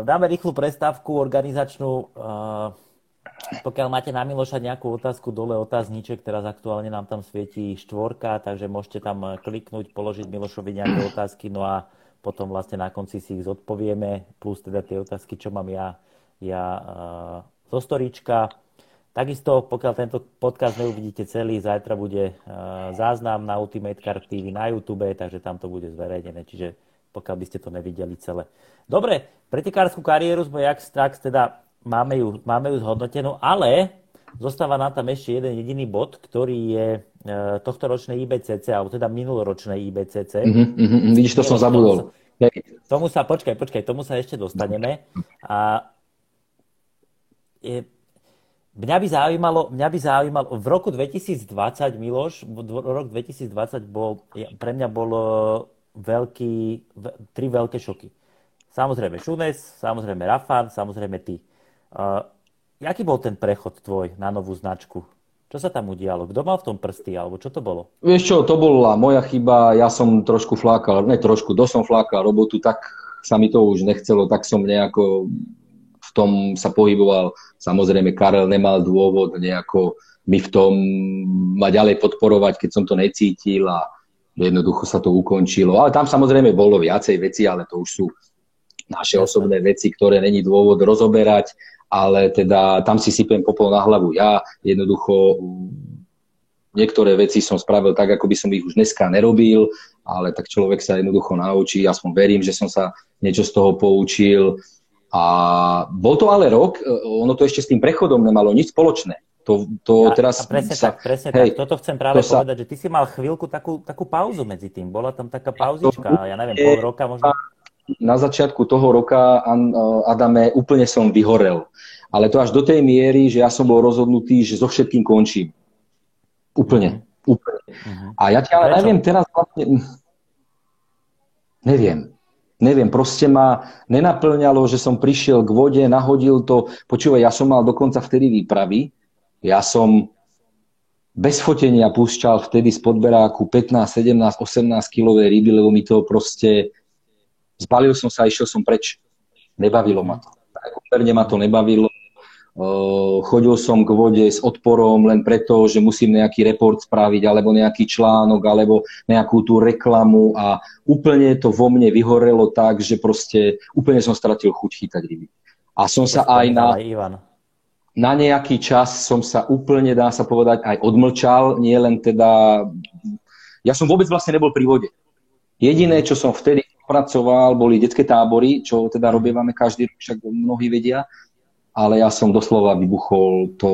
Dáme rýchlu prestávku organizačnú. Pokiaľ máte na Miloša nejakú otázku, dole otázniček, teraz aktuálne nám tam svieti štvorka, takže môžete tam kliknúť, položiť Milošovi nejaké otázky, no a potom vlastne na konci si ich zodpovieme, plus teda tie otázky, čo mám ja, ja uh, zo storička. Takisto, pokiaľ tento podcast neuvidíte celý, zajtra bude uh, záznam na Ultimate Card TV na YouTube, takže tam to bude zverejnené, čiže pokiaľ by ste to nevideli celé. Dobre, pretekárskú kariéru sme jak tak teda máme ju, máme ju zhodnotenú, ale zostáva nám tam ešte jeden jediný bod, ktorý je E, tohto ročnej IBCC, alebo teda minuloročnej IBCC. Mm-hmm, mm-hmm, vidíš, to som zabudol. Tomu sa, počkaj, počkaj, tomu sa ešte dostaneme. A je, mňa by zaujímalo, mňa by zaujímalo, v roku 2020, Miloš, rok 2020 bol, pre mňa bol e, veľký, tri veľké šoky. Samozrejme Šunes, samozrejme Rafan, samozrejme ty. Jaký bol ten prechod tvoj na novú značku? Čo sa tam udialo? Kto mal v tom prsty, alebo čo to bolo? Vieš čo, to bola moja chyba, ja som trošku flákal, ne trošku, dosť som flákal robotu, tak sa mi to už nechcelo, tak som nejako v tom sa pohyboval. Samozrejme, Karel nemal dôvod nejako mi v tom ma ďalej podporovať, keď som to necítil a jednoducho sa to ukončilo. Ale tam samozrejme bolo viacej veci, ale to už sú naše osobné veci, ktoré není dôvod rozoberať ale teda tam si sypem popol na hlavu ja. Jednoducho niektoré veci som spravil tak, ako by som ich už dneska nerobil, ale tak človek sa jednoducho naučí, aspoň verím, že som sa niečo z toho poučil. A bol to ale rok, ono to ešte s tým prechodom nemalo nič spoločné. To, to a, teraz a presne sa, tak, presne hej, tak. Toto chcem práve povedať, sa, že ty si mal chvíľku takú, takú pauzu medzi tým. Bola tam taká pauzička, ja neviem, pol roka možno na začiatku toho roka, Adame, úplne som vyhorel. ale to až do tej miery, že ja som bol rozhodnutý, že so všetkým končím. Úplne. Úplne. Uh-huh. A ja ti ale neviem teraz vlastne... Neviem. Neviem, proste ma nenaplňalo, že som prišiel k vode, nahodil to. Počúvaj, ja som mal dokonca vtedy výpravy. Ja som bez fotenia púšťal vtedy z podberáku 15, 17, 18 kilové ryby, lebo mi to proste... Zbalil som sa a išiel som preč. Nebavilo ma to. Úperne ma to nebavilo. Chodil som k vode s odporom len preto, že musím nejaký report spraviť, alebo nejaký článok, alebo nejakú tú reklamu a úplne to vo mne vyhorelo tak, že proste úplne som stratil chuť chytať ryby. A som sa aj na, na nejaký čas som sa úplne, dá sa povedať, aj odmlčal, nie len teda... Ja som vôbec vlastne nebol pri vode. Jediné, čo som vtedy pracoval, boli detské tábory, čo teda robievame každý rok, však mnohí vedia ale ja som doslova vybuchol to...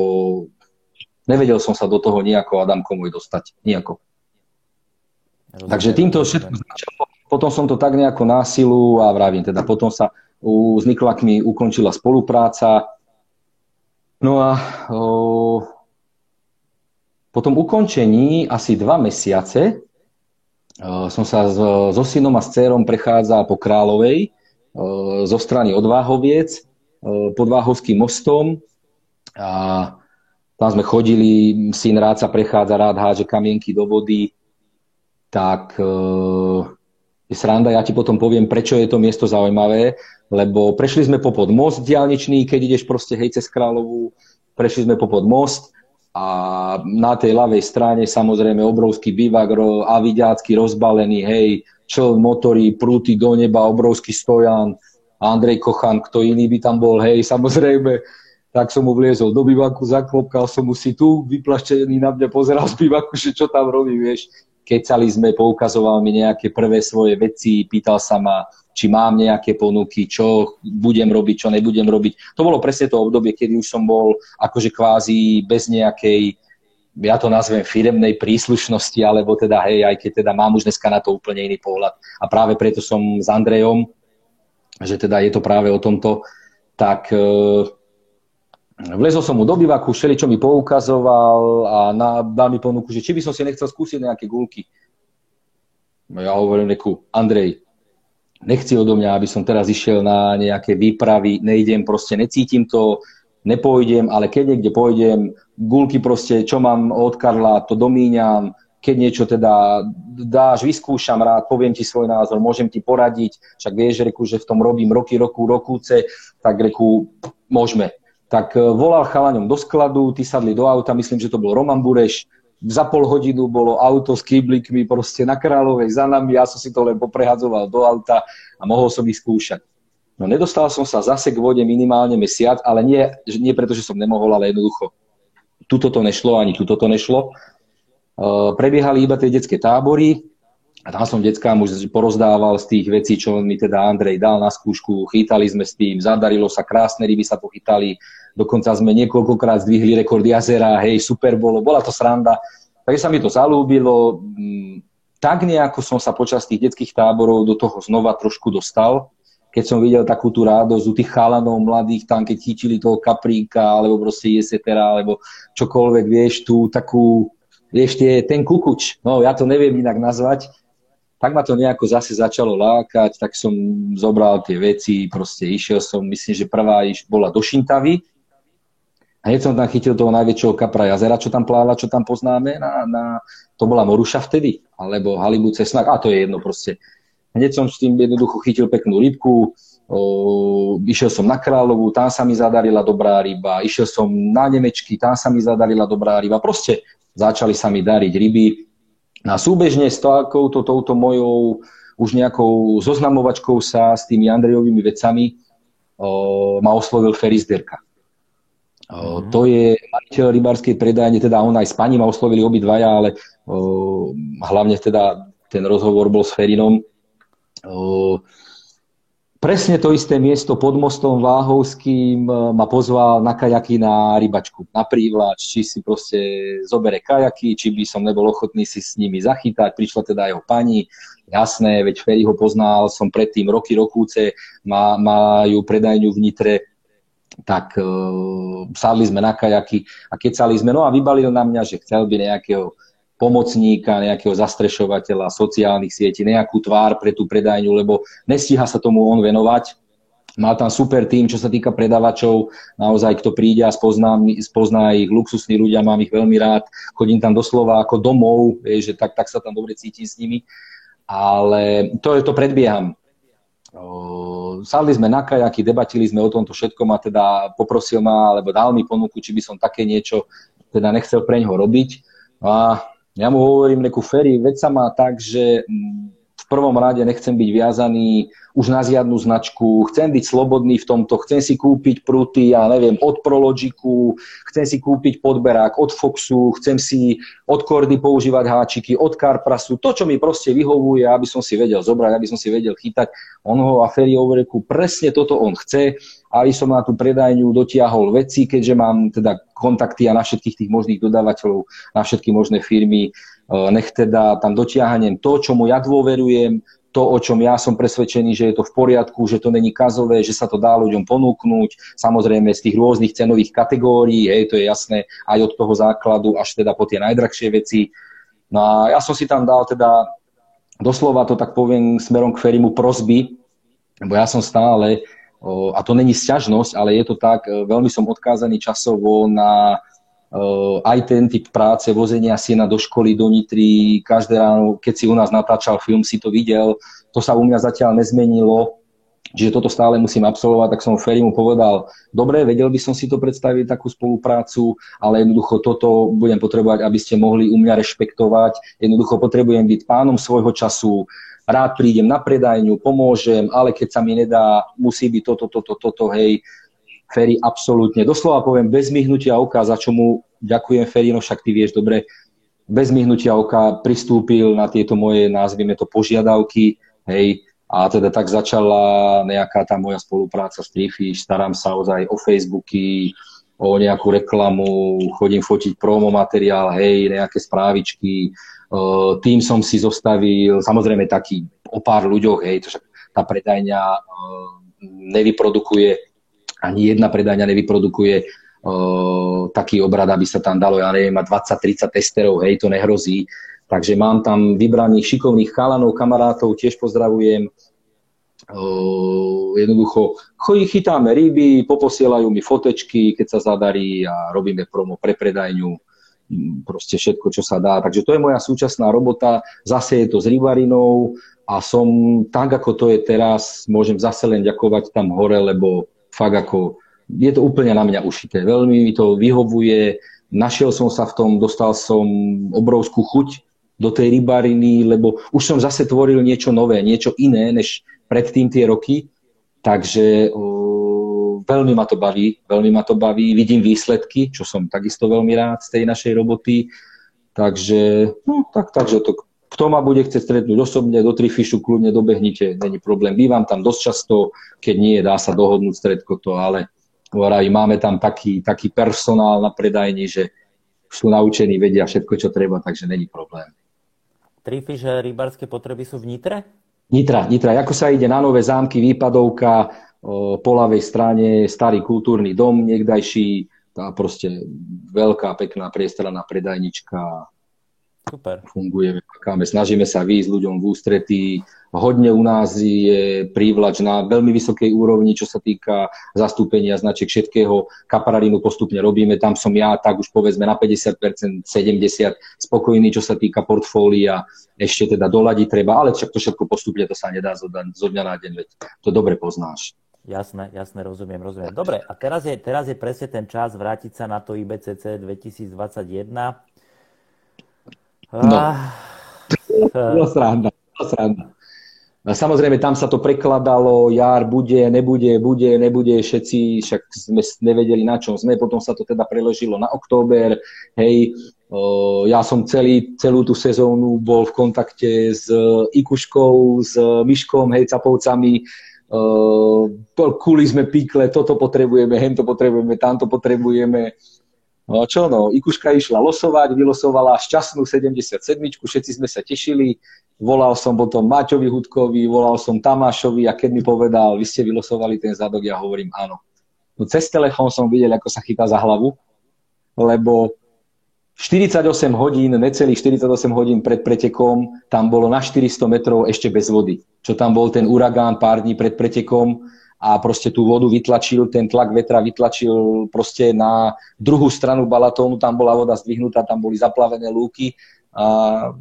Nevedel som sa do toho nejako Adamko môj dostať. Nejako. Rozumiem, Takže týmto všetko začalo. Potom som to tak nejako násilu a vravím, teda potom sa u, s Niklakmi ukončila spolupráca. No a o, po tom ukončení asi dva mesiace som sa so, so synom a s dcerom prechádzal po Královej o, zo strany Odváhoviec pod Váhovským mostom. A tam sme chodili, syn rád sa prechádza, rád háže kamienky do vody, tak je sranda, ja ti potom poviem, prečo je to miesto zaujímavé, lebo prešli sme popod most diálničný, keď ideš proste hej cez Kráľovú, prešli sme popod most a na tej ľavej strane samozrejme obrovský bivak a vidiacky rozbalený, hej, čln, motory, prúty do neba, obrovský stojan, Andrej Kochan, kto iný by tam bol, hej, samozrejme, tak som mu vliezol do bivaku, zaklopkal som mu si tu, vyplaštený na mňa pozeral z bivaku, že čo tam robí, vieš. Kecali sme, poukazoval mi nejaké prvé svoje veci, pýtal sa ma, či mám nejaké ponuky, čo budem robiť, čo nebudem robiť. To bolo presne to obdobie, kedy už som bol akože kvázi bez nejakej, ja to nazvem firemnej príslušnosti, alebo teda hej, aj keď teda mám už dneska na to úplne iný pohľad. A práve preto som s Andrejom, že teda je to práve o tomto, tak e, vlezol som mu do bivaku, všeli, čo mi poukazoval a na, dal mi ponuku, že či by som si nechcel skúsiť nejaké gulky. No ja hovorím neku, Andrej, nechci odo mňa, aby som teraz išiel na nejaké výpravy, nejdem, proste necítim to, nepôjdem, ale keď niekde pôjdem, gulky proste, čo mám od Karla, to domíňam, keď niečo teda dáš, vyskúšam rád, poviem ti svoj názor, môžem ti poradiť, však vieš, reku, že v tom robím roky, roku, rokúce, tak reku, môžeme. Tak e, volal chalaňom do skladu, tí sadli do auta, myslím, že to bol Roman Bureš, za pol hodinu bolo auto s kýblikmi proste na Kráľovej za nami, ja som si to len poprehadzoval do auta a mohol som ich skúšať. No nedostal som sa zase k vode minimálne mesiac, ale nie, nie preto, že som nemohol, ale jednoducho tuto to nešlo, ani tuto to nešlo. Eh, prebiehali iba tie detské tábory a tam som deckám už porozdával z tých vecí, čo mi teda Andrej dal na skúšku, chytali sme s tým, zadarilo sa, krásne ryby sa pochytali, dokonca sme niekoľkokrát zdvihli rekord jazera, hej, super bolo, bola to sranda, takže sa mi to zalúbilo, mm, tak nejako som sa počas tých detských táborov do toho znova trošku dostal, keď som videl takú tú radosť u tých chalanov mladých tam, keď chytili toho kapríka, alebo proste jesetera, alebo čokoľvek, vieš, tú takú vieš, tie, ten kukuč, no ja to neviem inak nazvať, tak ma to nejako zase začalo lákať, tak som zobral tie veci, proste išiel som, myslím, že prvá iš bola do Šintavy, a hneď som tam chytil toho najväčšieho kapra jazera, čo tam pláva, čo tam poznáme, na, na, to bola Moruša vtedy, alebo Halibu Cesnak, a to je jedno proste. Hneď som s tým jednoducho chytil peknú rybku, o, išiel som na Kráľovú, tam sa mi zadarila dobrá ryba, išiel som na Nemečky, tam sa mi zadarila dobrá ryba, proste začali sa mi dariť ryby. A súbežne s touto, touto mojou už nejakou zoznamovačkou sa s tými Andrejovými vecami o, ma oslovil Feris Derka. O, mm. To je majiteľ rybárskej predajne, teda on aj s pani ma oslovili obidvaja, ale o, hlavne teda ten rozhovor bol s Ferinom. O, presne to isté miesto pod mostom Váhovským e, ma pozval na kajaky na rybačku, na prívlač, či si proste zobere kajaky, či by som nebol ochotný si s nimi zachytať. Prišla teda jeho pani, jasné, veď Ferry ho poznal, som predtým roky, rokúce, má, majú predajňu v Nitre, tak uh, sadli sme na kajaky a kecali sme, no a vybalil na mňa, že chcel by nejakého pomocníka, nejakého zastrešovateľa sociálnych sietí, nejakú tvár pre tú predajňu, lebo nestíha sa tomu on venovať. Mal tam super tým, čo sa týka predavačov, naozaj kto príde a spozná, spozná ich luxusní ľudia, mám ich veľmi rád, chodím tam doslova ako domov, že tak, tak sa tam dobre cítim s nimi, ale to, to predbieham. Sadli sme na kajaky, debatili sme o tomto všetkom a teda poprosil ma, alebo dal mi ponuku, či by som také niečo teda nechcel pre ňoho robiť. A ja mu hovorím, neku Ferry, veď sa má tak, že mm, v prvom rade nechcem byť viazaný už na žiadnu značku, chcem byť slobodný v tomto, chcem si kúpiť pruty, ja neviem, od Prologiku, chcem si kúpiť podberák od Foxu, chcem si od Kordy používať háčiky, od Carprasu, to, čo mi proste vyhovuje, aby som si vedel zobrať, aby som si vedel chytať. On ho a Ferry hovorí, presne toto on chce, aby som na tú predajňu dotiahol veci, keďže mám teda kontakty a na všetkých tých možných dodávateľov, na všetky možné firmy, e, nech teda tam dotiahnem to, čo mu ja dôverujem, to, o čom ja som presvedčený, že je to v poriadku, že to není kazové, že sa to dá ľuďom ponúknuť, samozrejme z tých rôznych cenových kategórií, hej, to je jasné, aj od toho základu až teda po tie najdrahšie veci. No a ja som si tam dal teda, doslova to tak poviem smerom k Ferimu prosby, lebo ja som stále a to není sťažnosť, ale je to tak, e, veľmi som odkázaný časovo na e, aj ten typ práce, vozenia siena do školy, do Nitry, každé ráno, keď si u nás natáčal film, si to videl, to sa u mňa zatiaľ nezmenilo, že toto stále musím absolvovať, tak som Ferry mu povedal, dobre, vedel by som si to predstaviť, takú spoluprácu, ale jednoducho toto budem potrebovať, aby ste mohli u mňa rešpektovať, jednoducho potrebujem byť pánom svojho času, rád prídem na predajňu, pomôžem, ale keď sa mi nedá, musí byť toto, toto, toto, hej. Ferry absolútne, doslova poviem, bez myhnutia oka, za čo mu ďakujem Ferry, no však ty vieš dobre, bez myhnutia oka pristúpil na tieto moje, nazvime to, požiadavky, hej, a teda tak začala nejaká tá moja spolupráca s Trifish, starám sa ozaj o Facebooky, o nejakú reklamu, chodím fotiť promo materiál, hej, nejaké správičky, tým som si zostavil, samozrejme taký o pár ľuďoch, hej, to tá predajňa nevyprodukuje, ani jedna predajňa nevyprodukuje taký obrad, aby sa tam dalo, ja neviem, mať 20-30 testerov, hej, to nehrozí. Takže mám tam vybraných šikovných chalanov, kamarátov, tiež pozdravujem. jednoducho, chytáme ryby, poposielajú mi fotečky, keď sa zadarí a robíme promo pre predajňu proste všetko, čo sa dá. Takže to je moja súčasná robota. Zase je to s rybarinou a som tak, ako to je teraz, môžem zase len ďakovať tam hore, lebo fakt ako, je to úplne na mňa ušité. Veľmi mi to vyhovuje, našiel som sa v tom, dostal som obrovskú chuť do tej rybariny, lebo už som zase tvoril niečo nové, niečo iné, než predtým tie roky. Takže veľmi ma to baví, veľmi ma to baví, vidím výsledky, čo som takisto veľmi rád z tej našej roboty, takže, no, tak, takže to, kto ma bude chcieť stretnúť osobne, do Trifišu kľudne dobehnite, není problém. Bývam tam dosť často, keď nie, dá sa dohodnúť stredko to, ale hovoraj, máme tam taký, taký personál na predajni, že sú naučení, vedia všetko, čo treba, takže není problém. Trifiš rybarské potreby sú v Nitre? Nitra, Nitra. Ako sa ide na nové zámky, výpadovka, po ľavej strane starý kultúrny dom niekdajší, tá proste veľká, pekná priestranná predajnička. Super. Funguje, snažíme sa výjsť ľuďom v ústretí. Hodne u nás je prívlač na veľmi vysokej úrovni, čo sa týka zastúpenia značiek všetkého. Kapararinu postupne robíme, tam som ja, tak už povedzme na 50%, 70% spokojný, čo sa týka portfólia. Ešte teda doľadiť treba, ale však to všetko postupne, to sa nedá zo dňa na deň, veď to dobre poznáš. Jasné, jasné, rozumiem, rozumiem. Dobre, a teraz je, teraz je presne ten čas vrátiť sa na to IBCC 2021. No. Ah, to sranda, to sranda. Samozrejme, tam sa to prekladalo, jar bude, nebude, bude, nebude, všetci však sme nevedeli, na čom sme, potom sa to teda preložilo na október, hej, ja som celý, celú tú sezónu bol v kontakte s Ikuškou, s Myškom, hej, Capovcami, kuli sme píkle, toto potrebujeme, hento potrebujeme, tamto potrebujeme. No čo no, Ikuška išla losovať, vylosovala šťastnú 77, všetci sme sa tešili, volal som potom Maťovi Hudkovi, volal som Tamášovi a keď mi povedal, vy ste vylosovali ten zadok, ja hovorím áno. no cez telefón som videl, ako sa chytá za hlavu, lebo 48 hodín, necelých 48 hodín pred pretekom, tam bolo na 400 metrov ešte bez vody. Čo tam bol ten uragán pár dní pred pretekom a proste tú vodu vytlačil, ten tlak vetra vytlačil proste na druhú stranu Balatónu, tam bola voda zdvihnutá, tam boli zaplavené lúky a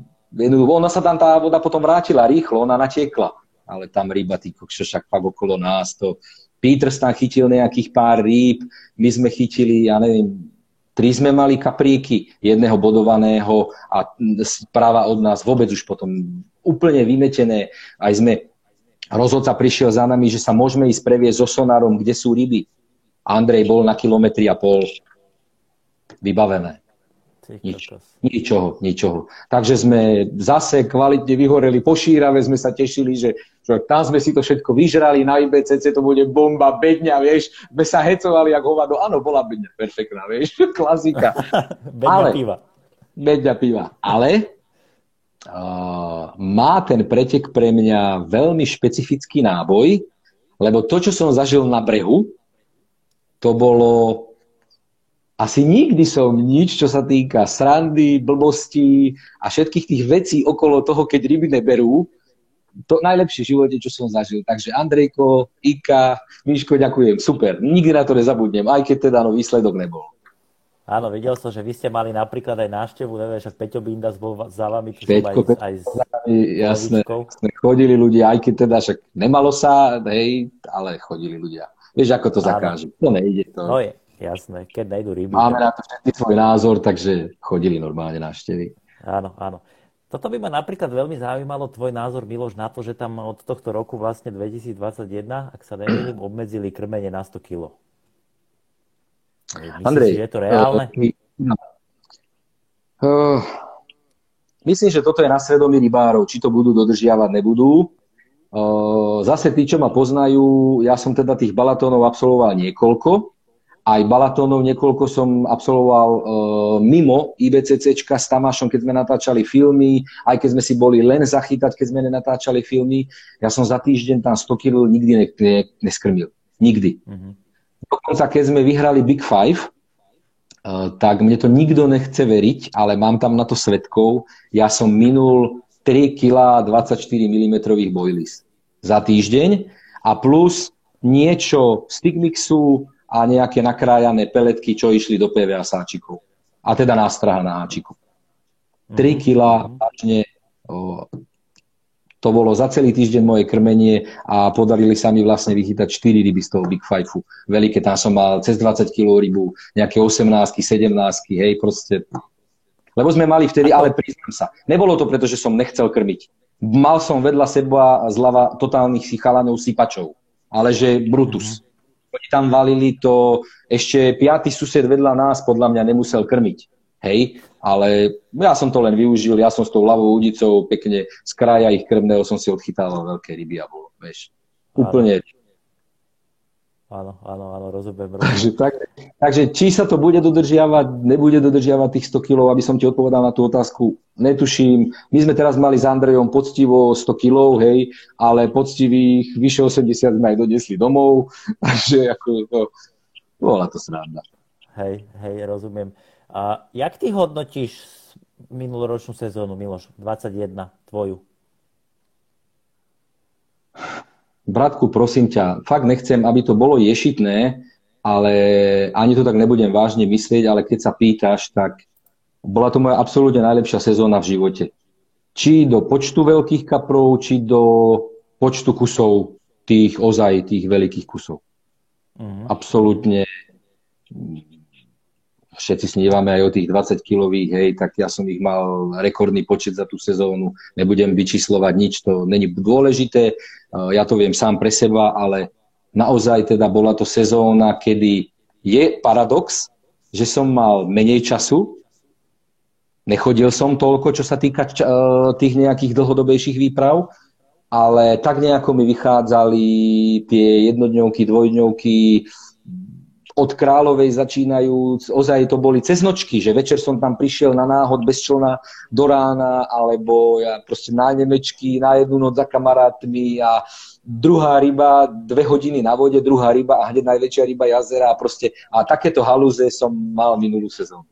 ona sa tam tá voda potom vrátila rýchlo, ona natiekla. Ale tam ryba, ty kokšo, však fakt okolo nás to... Peters tam chytil nejakých pár rýb, my sme chytili, ja neviem, Tri sme mali kapríky, jedného bodovaného a správa od nás vôbec už potom úplne vymetené. Aj sme, rozhodca prišiel za nami, že sa môžeme ísť previesť so sonárom, kde sú ryby. Andrej bol na kilometri a pol vybavené. Nič, ničoho, ničoho. Takže sme zase kvalitne vyhoreli po šírave, sme sa tešili, že, že tam sme si to všetko vyžrali, na IBCC to bude bomba, bedňa, vieš, sme sa hecovali jak hovado, áno, bola bedňa, perfektná, vieš, klasika. bedňa Ale, piva. Bedňa piva. Ale uh, má ten pretek pre mňa veľmi špecifický náboj, lebo to, čo som zažil na brehu, to bolo asi nikdy som nič, čo sa týka srandy, blbostí a všetkých tých vecí okolo toho, keď ryby neberú, to najlepšie v živote, čo som zažil. Takže Andrejko, Ika, Miško, ďakujem, super. Nikdy na to nezabudnem, aj keď teda no výsledok nebol. Áno, videl som, že vy ste mali napríklad aj návštevu, neviem, že Peťo Bindas bol za vami, Peťko, aj, aj s jasné, jasné, chodili ľudia, aj keď teda však nemalo sa, hej, ale chodili ľudia. Vieš, ako to zakážu. To nejde. To... No je, Jasné, keď najdu ryby. Máme na to všetky svoj názor, takže chodili normálne návštevy. Áno, áno. Toto by ma napríklad veľmi zaujímalo, tvoj názor, Miloš, na to, že tam od tohto roku vlastne 2021, ak sa nemýlim, obmedzili krmenie na 100 kg. Andrej, je to reálne? Uh, uh, myslím, že toto je na svedomí rybárov. Či to budú dodržiavať, nebudú. Uh, zase tí, čo ma poznajú, ja som teda tých balatónov absolvoval niekoľko aj Balatónov niekoľko som absolvoval e, mimo IBCCčka s Tamášom, keď sme natáčali filmy, aj keď sme si boli len zachytať, keď sme nenatáčali filmy. Ja som za týždeň tam 100 kg nikdy ne, ne, neskrmil. Nikdy. Mm-hmm. Dokonca keď sme vyhrali Big Five, e, tak mne to nikto nechce veriť, ale mám tam na to svetkov. Ja som minul 3 kg 24 mm boilies za týždeň a plus niečo Stigmixu, a nejaké nakrájané peletky, čo išli do PVA sáčikov. A teda nástraha na háčiku. 3 mhm. kg vážne, to bolo za celý týždeň moje krmenie a podarili sa mi vlastne vychytať 4 ryby z toho Big Five. Veľké, tam som mal cez 20 kg rybu, nejaké 18 17 hej, proste. Lebo sme mali vtedy, ale priznám sa, nebolo to preto, že som nechcel krmiť. Mal som vedľa seba zľava totálnych si chalanov sypačov, ale že Brutus. Oni tam valili to, ešte piatý sused vedľa nás podľa mňa nemusel krmiť. Hej, ale ja som to len využil, ja som s tou ľavou udicou pekne z kraja ich krmného som si odchytával veľké ryby a bolo, vieš, úplne Áno, áno, áno, rozumiem. rozumiem. Takže, tak, takže či sa to bude dodržiavať, nebude dodržiavať tých 100 kg, aby som ti odpovedal na tú otázku, netuším. My sme teraz mali s Andrejom poctivo 100 kg, hej, ale poctivých vyše 80 sme aj donesli domov, takže ako to, bola to sranda. Hej, hej, rozumiem. A jak ty hodnotíš minuloročnú sezónu, Miloš, 21, tvoju? Bratku, prosím ťa, fakt nechcem, aby to bolo ješitné, ale ani to tak nebudem vážne myslieť, ale keď sa pýtaš, tak bola to moja absolútne najlepšia sezóna v živote. Či do počtu veľkých kaprov, či do počtu kusov tých ozaj, tých veľkých kusov. Mm-hmm. Absolútne všetci snívame aj o tých 20 kilových, hej, tak ja som ich mal rekordný počet za tú sezónu. Nebudem vyčíslovať nič, to není dôležité, ja to viem sám pre seba, ale naozaj teda bola to sezóna, kedy je paradox, že som mal menej času, nechodil som toľko, čo sa týka e, tých nejakých dlhodobejších výprav, ale tak nejako mi vychádzali tie jednodňovky, dvojdňovky, od Kráľovej začínajúc, ozaj to boli cez nočky, že večer som tam prišiel na náhod bez člna do rána, alebo ja proste na Nemečky, na jednu noc za kamarátmi a druhá ryba, dve hodiny na vode, druhá ryba a hneď najväčšia ryba jazera a proste, a takéto halúze som mal minulú sezónu.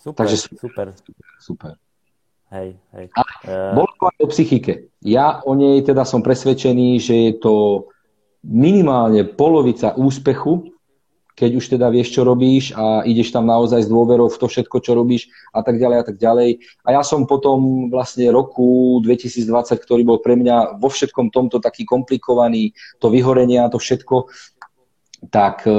Super, Takže super. Super. Hej, hej. A uh... bolo to aj o psychike. Ja o nej teda som presvedčený, že je to minimálne polovica úspechu keď už teda vieš, čo robíš a ideš tam naozaj s dôverou v to všetko, čo robíš a tak ďalej a tak ďalej. A ja som potom vlastne roku 2020, ktorý bol pre mňa vo všetkom tomto taký komplikovaný, to vyhorenie a to všetko, tak e,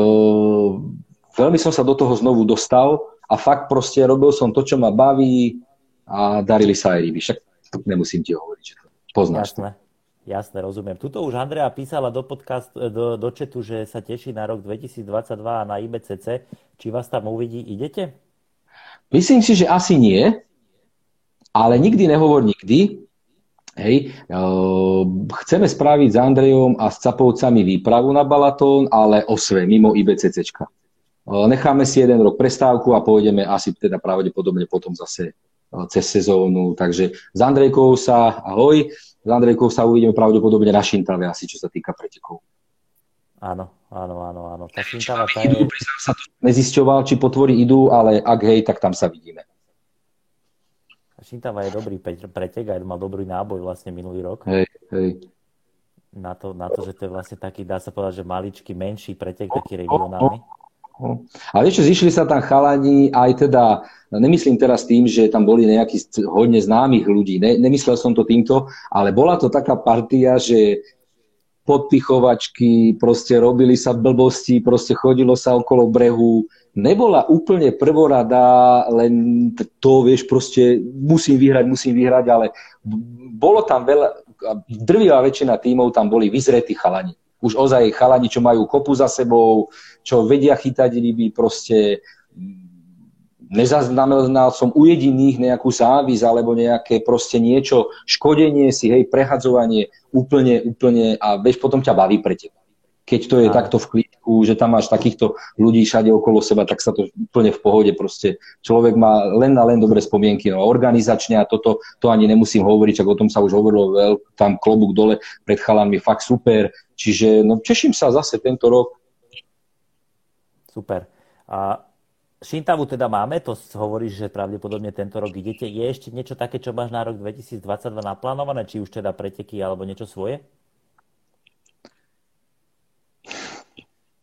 veľmi som sa do toho znovu dostal a fakt proste robil som to, čo ma baví a darili sa aj ryby. Však nemusím ti hovoriť, že to poznáš. Jasné. Jasne, rozumiem. Tuto už Andrea písala do, podcast, do, do chatu, že sa teší na rok 2022 a na IBCC. Či vás tam uvidí, idete? Myslím si, že asi nie, ale nikdy nehovor nikdy. Hej, chceme spraviť s Andrejom a s Capovcami výpravu na Balatón, ale osve, mimo IBCC. Necháme si jeden rok prestávku a pôjdeme asi teda pravdepodobne potom zase cez sezónu. Takže s Andrejkou sa ahoj s Andrejkou sa uvidíme pravdepodobne na Šintave asi, čo sa týka pretekov. Áno, áno, áno, áno. Tá Šintava tá je... sa to nezisťoval, či potvory idú, ale ak hej, tak tam sa vidíme. Šintava je dobrý pretek, aj mal dobrý náboj vlastne minulý rok. Hej, hej. Na to, na to, že to je vlastne taký, dá sa povedať, že maličký, menší pretek, taký regionálny. Ale vieš zišli sa tam chalani aj teda, nemyslím teraz tým, že tam boli nejakí hodne známych ľudí, ne, nemyslel som to týmto, ale bola to taká partia, že podpichovačky, proste robili sa blbosti, proste chodilo sa okolo brehu, nebola úplne prvorada, len to, vieš, proste musím vyhrať, musím vyhrať, ale bolo tam veľa, drvivá väčšina tímov tam boli vyzretí chalani už ozaj chalani, čo majú kopu za sebou, čo vedia chytať ryby, proste nezaznamenal som u jediných nejakú závis alebo nejaké proste niečo, škodenie si, hej, prehadzovanie úplne, úplne a vieš, potom ťa baví pre teba. Keď to je a... takto v klídku, že tam máš takýchto ľudí všade okolo seba, tak sa to úplne v pohode proste. Človek má len na len dobré spomienky. No, organizačne a toto, to ani nemusím hovoriť, čak o tom sa už hovorilo veľ, tam klobúk dole pred chalami, fakt super. Čiže no, teším sa zase tento rok. Super. A Šintavu teda máme, to hovoríš, že pravdepodobne tento rok idete. Je ešte niečo také, čo máš na rok 2022 naplánované, či už teda preteky alebo niečo svoje?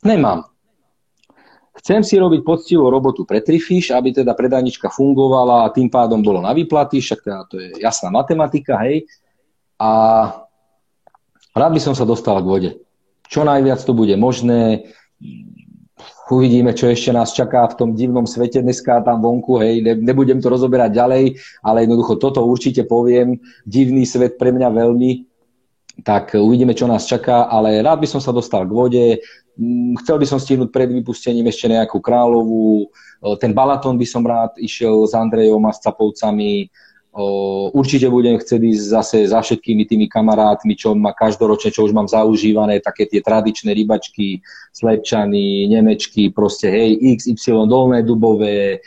Nemám. Chcem si robiť poctivú robotu pre Trifish, aby teda predajnička fungovala a tým pádom bolo na výplaty, však teda to je jasná matematika, hej. A Rád by som sa dostal k vode. Čo najviac to bude možné. Uvidíme, čo ešte nás čaká v tom divnom svete dneska tam vonku. Hej, ne, nebudem to rozoberať ďalej, ale jednoducho toto určite poviem. Divný svet pre mňa veľmi. Tak uvidíme, čo nás čaká, ale rád by som sa dostal k vode. Mm, chcel by som stihnúť pred vypustením ešte nejakú kráľovú. Ten Balaton by som rád išiel s Andrejom a s Capovcami Určite budem chcieť ísť zase za všetkými tými kamarátmi, čo ma každoročne, čo už mám zaužívané, také tie tradičné rybačky, slepčany, nemečky, proste hej, XY, dolné dubové,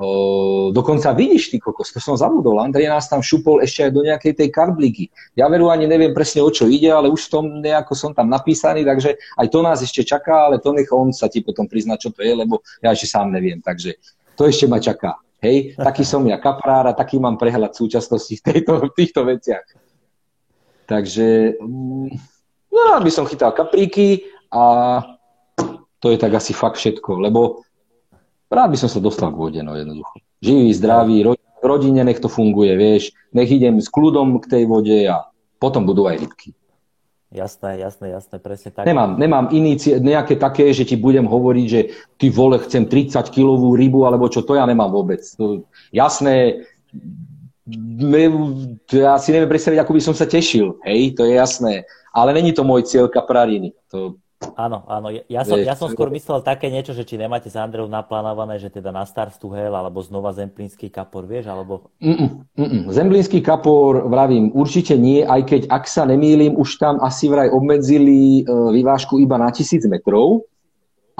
O, dokonca vidíš, ty kokos, to som zabudol. Andrej nás tam šupol ešte aj do nejakej tej karbliky. Ja veru ani neviem presne, o čo ide, ale už v tom nejako som tam napísaný, takže aj to nás ešte čaká, ale to nech on sa ti potom prizna, čo to je, lebo ja ešte sám neviem. Takže to ešte ma čaká. Hej, taký som ja kaprár a taký mám prehľad súčasnosti v, tejto, v týchto veciach. Takže, mm, no, by som chytal kapríky a to je tak asi fakt všetko, lebo rád by som sa dostal k vode, no jednoducho. Živý, zdravý, rodine nech to funguje, vieš, nech idem s kľudom k tej vode a potom budú aj rybky. Jasné, jasné, jasné, presne tak. Nemám, nemám inici- nejaké také, že ti budem hovoriť, že ty vole, chcem 30 kilovú rybu, alebo čo, to ja nemám vôbec. To, jasné, ja si neviem predstaviť, ako by som sa tešil, hej, to je jasné. Ale není to môj cieľ kaprariny. To, Áno, áno. Ja som, ja som skôr myslel také niečo, že či nemáte s Andreou naplánované, že teda na Star Stuhel, alebo znova Zemplínsky kapor, vieš, alebo... Mm-mm, mm-mm. Zemplínsky kapor, vravím, určite nie, aj keď, ak sa nemýlim, už tam asi vraj obmedzili e, vyvážku iba na tisíc metrov,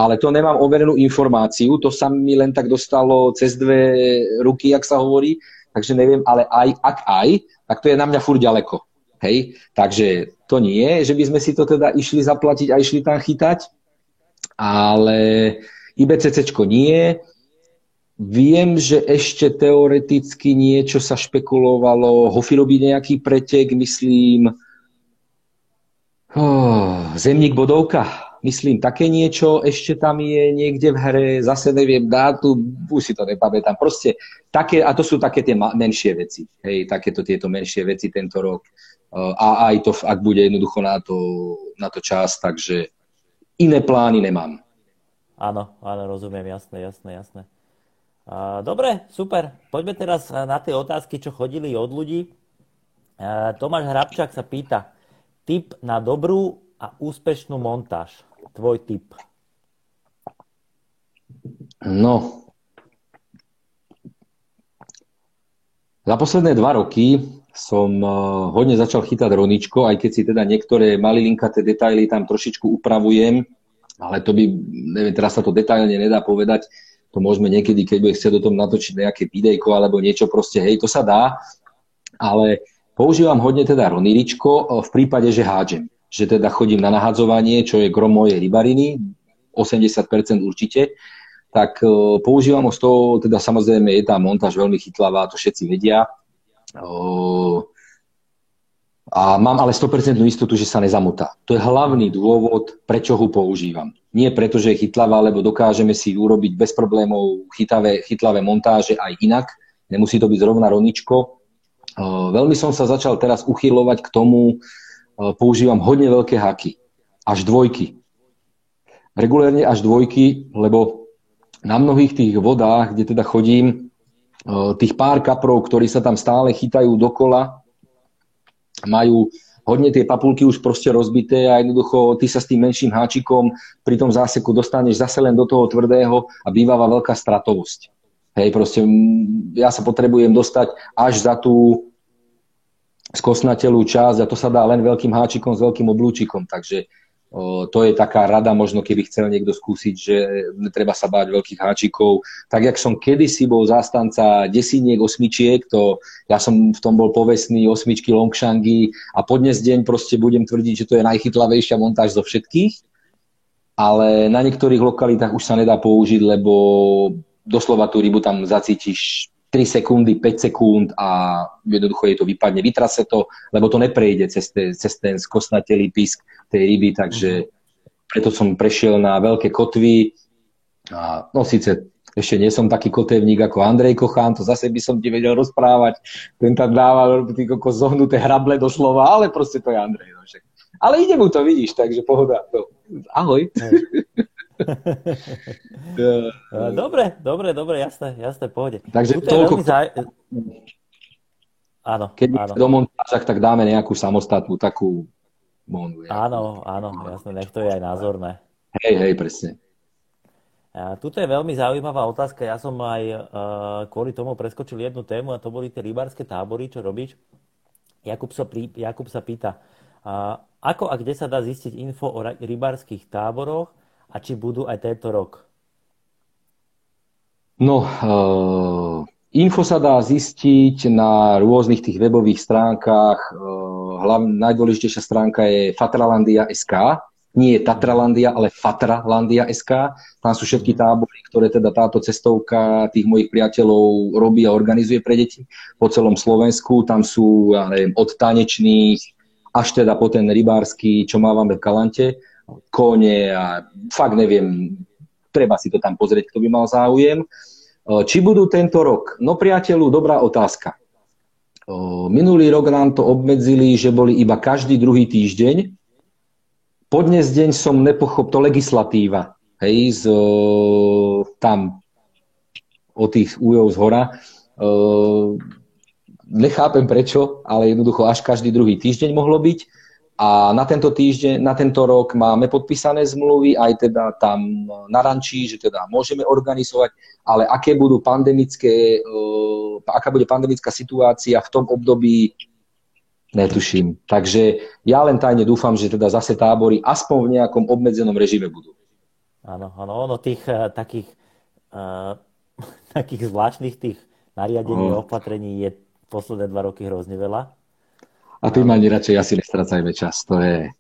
ale to nemám overenú informáciu, to sa mi len tak dostalo cez dve ruky, jak sa hovorí, takže neviem, ale aj, ak aj, tak to je na mňa furt ďaleko. Hej, takže to nie, že by sme si to teda išli zaplatiť a išli tam chytať, ale IBCC nie. Viem, že ešte teoreticky niečo sa špekulovalo, Hofi robí nejaký pretek, myslím, oh, Zemník bodovka, myslím, také niečo ešte tam je niekde v hre, zase neviem dátu, už si to nepamätám. Proste také, a to sú také tie menšie veci, hej, takéto tieto menšie veci tento rok. A aj to, ak bude jednoducho na to, na to čas, takže iné plány nemám. Áno, áno, rozumiem, jasné, jasné, jasné. Dobre, super. Poďme teraz na tie otázky, čo chodili od ľudí. Tomáš Hrabčák sa pýta, tip na dobrú a úspešnú montáž. Tvoj tip. No. Za posledné dva roky som hodne začal chytať roničko, aj keď si teda niektoré malilinkaté detaily tam trošičku upravujem, ale to by, neviem, teraz sa to detailne nedá povedať, to môžeme niekedy, keď bude chcieť o tom natočiť nejaké videjko alebo niečo proste, hej, to sa dá, ale používam hodne teda roniričko e, v prípade, že hádžem, že teda chodím na nahadzovanie, čo je grom mojej rybariny, 80% určite, tak e, používam ho z toho, teda samozrejme je tá montáž veľmi chytlavá, to všetci vedia. A mám ale 100% istotu, že sa nezamotá. To je hlavný dôvod, prečo ho používam. Nie preto, že je chytlavá, lebo dokážeme si urobiť bez problémov chytavé, chytlavé montáže aj inak. Nemusí to byť zrovna roničko. Veľmi som sa začal teraz uchylovať k tomu, používam hodne veľké haky. Až dvojky. Regulérne až dvojky, lebo na mnohých tých vodách, kde teda chodím, tých pár kaprov, ktorí sa tam stále chytajú dokola, majú hodne tie papulky už proste rozbité a jednoducho ty sa s tým menším háčikom pri tom záseku dostaneš zase len do toho tvrdého a bývala veľká stratovosť. Hej, proste ja sa potrebujem dostať až za tú skosnatelú časť a to sa dá len veľkým háčikom s veľkým oblúčikom, takže to je taká rada, možno keby chcel niekto skúsiť, že netreba sa báť veľkých háčikov. Tak, jak som kedysi bol zástanca desiniek, osmičiek, to ja som v tom bol povestný osmičky Longshangy a po dnes deň proste budem tvrdiť, že to je najchytlavejšia montáž zo všetkých, ale na niektorých lokalitách už sa nedá použiť, lebo doslova tú rybu tam zacítiš 3 sekundy, 5 sekúnd a jednoducho je to vypadne, vytrase to, lebo to neprejde cez, te, cez ten skosnatelý pisk tej ryby, takže preto som prešiel na veľké kotvy. A, no síce ešte nie som taký kotevník ako Andrej Kochán, to zase by som ti vedel rozprávať. Ten tam dáva tí koko zohnuté hrable do slova, ale proste to je Andrej. No však. Ale ide mu to, vidíš, takže pohoda. No. Ahoj. dobre, dobre, dobre, jasné, jasné, pohode. Takže Tuto toľko... Zaj... Áno, Keď áno. do montážach, tak dáme nejakú samostatnú takú Mondu. Áno, áno, jasne, nech to je aj názorné. Hej, hej, presne. A tuto je veľmi zaujímavá otázka. Ja som aj uh, kvôli tomu preskočil jednu tému a to boli tie rybárske tábory, čo robíš. Jakub sa, prí, Jakub sa pýta, uh, ako a kde sa dá zistiť info o rybárskych táboroch a či budú aj tento rok? No, uh, info sa dá zistiť na rôznych tých webových stránkach, uh, hlavná, najdôležitejšia stránka je Fatralandia.sk, nie je Tatralandia, ale Fatralandia.sk. Tam sú všetky tábory, ktoré teda táto cestovka tých mojich priateľov robí a organizuje pre deti po celom Slovensku. Tam sú, ja neviem, od tanečných až teda po ten rybársky, čo máme v Kalante, kone a fakt neviem, treba si to tam pozrieť, kto by mal záujem. Či budú tento rok? No priateľu, dobrá otázka. Minulý rok nám to obmedzili, že boli iba každý druhý týždeň. Po dnes deň som nepochop, to legislatíva, hej, z, tam o tých újov z hora. Nechápem prečo, ale jednoducho až každý druhý týždeň mohlo byť. A na tento týždeň, na tento rok máme podpísané zmluvy, aj teda tam na rančí, že teda môžeme organizovať, ale aké budú pandemické, uh, aká bude pandemická situácia v tom období, netuším. Takže ja len tajne dúfam, že teda zase tábory aspoň v nejakom obmedzenom režime budú. Áno, áno, ono tých uh, takých, uh, takých zvláštnych tých nariadení a opatrení je posledné dva roky hrozne veľa. A tým ani radšej asi nestracajme čas, to je...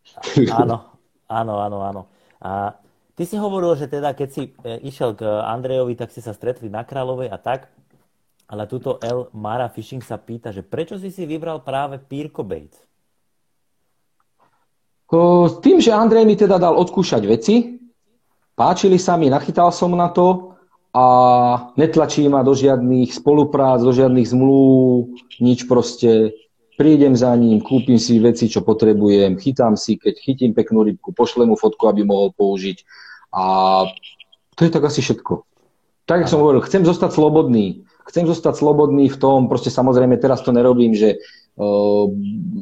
Áno, áno, áno, áno. A ty si hovoril, že teda keď si e, išiel k Andrejovi, tak ste sa stretli na Kráľovej a tak, ale tuto El Mara Fishing sa pýta, že prečo si si vybral práve Pirko Bates? Tým, že Andrej mi teda dal odkúšať veci, páčili sa mi, nachytal som na to a netlačí ma do žiadnych spoluprác, do žiadnych zmluv, nič proste prídem za ním, kúpim si veci, čo potrebujem, chytám si, keď chytím peknú rybku, pošlem mu fotku, aby mohol použiť. A to je tak asi všetko. Tak, ako som hovoril, chcem zostať slobodný. Chcem zostať slobodný v tom, proste samozrejme teraz to nerobím, že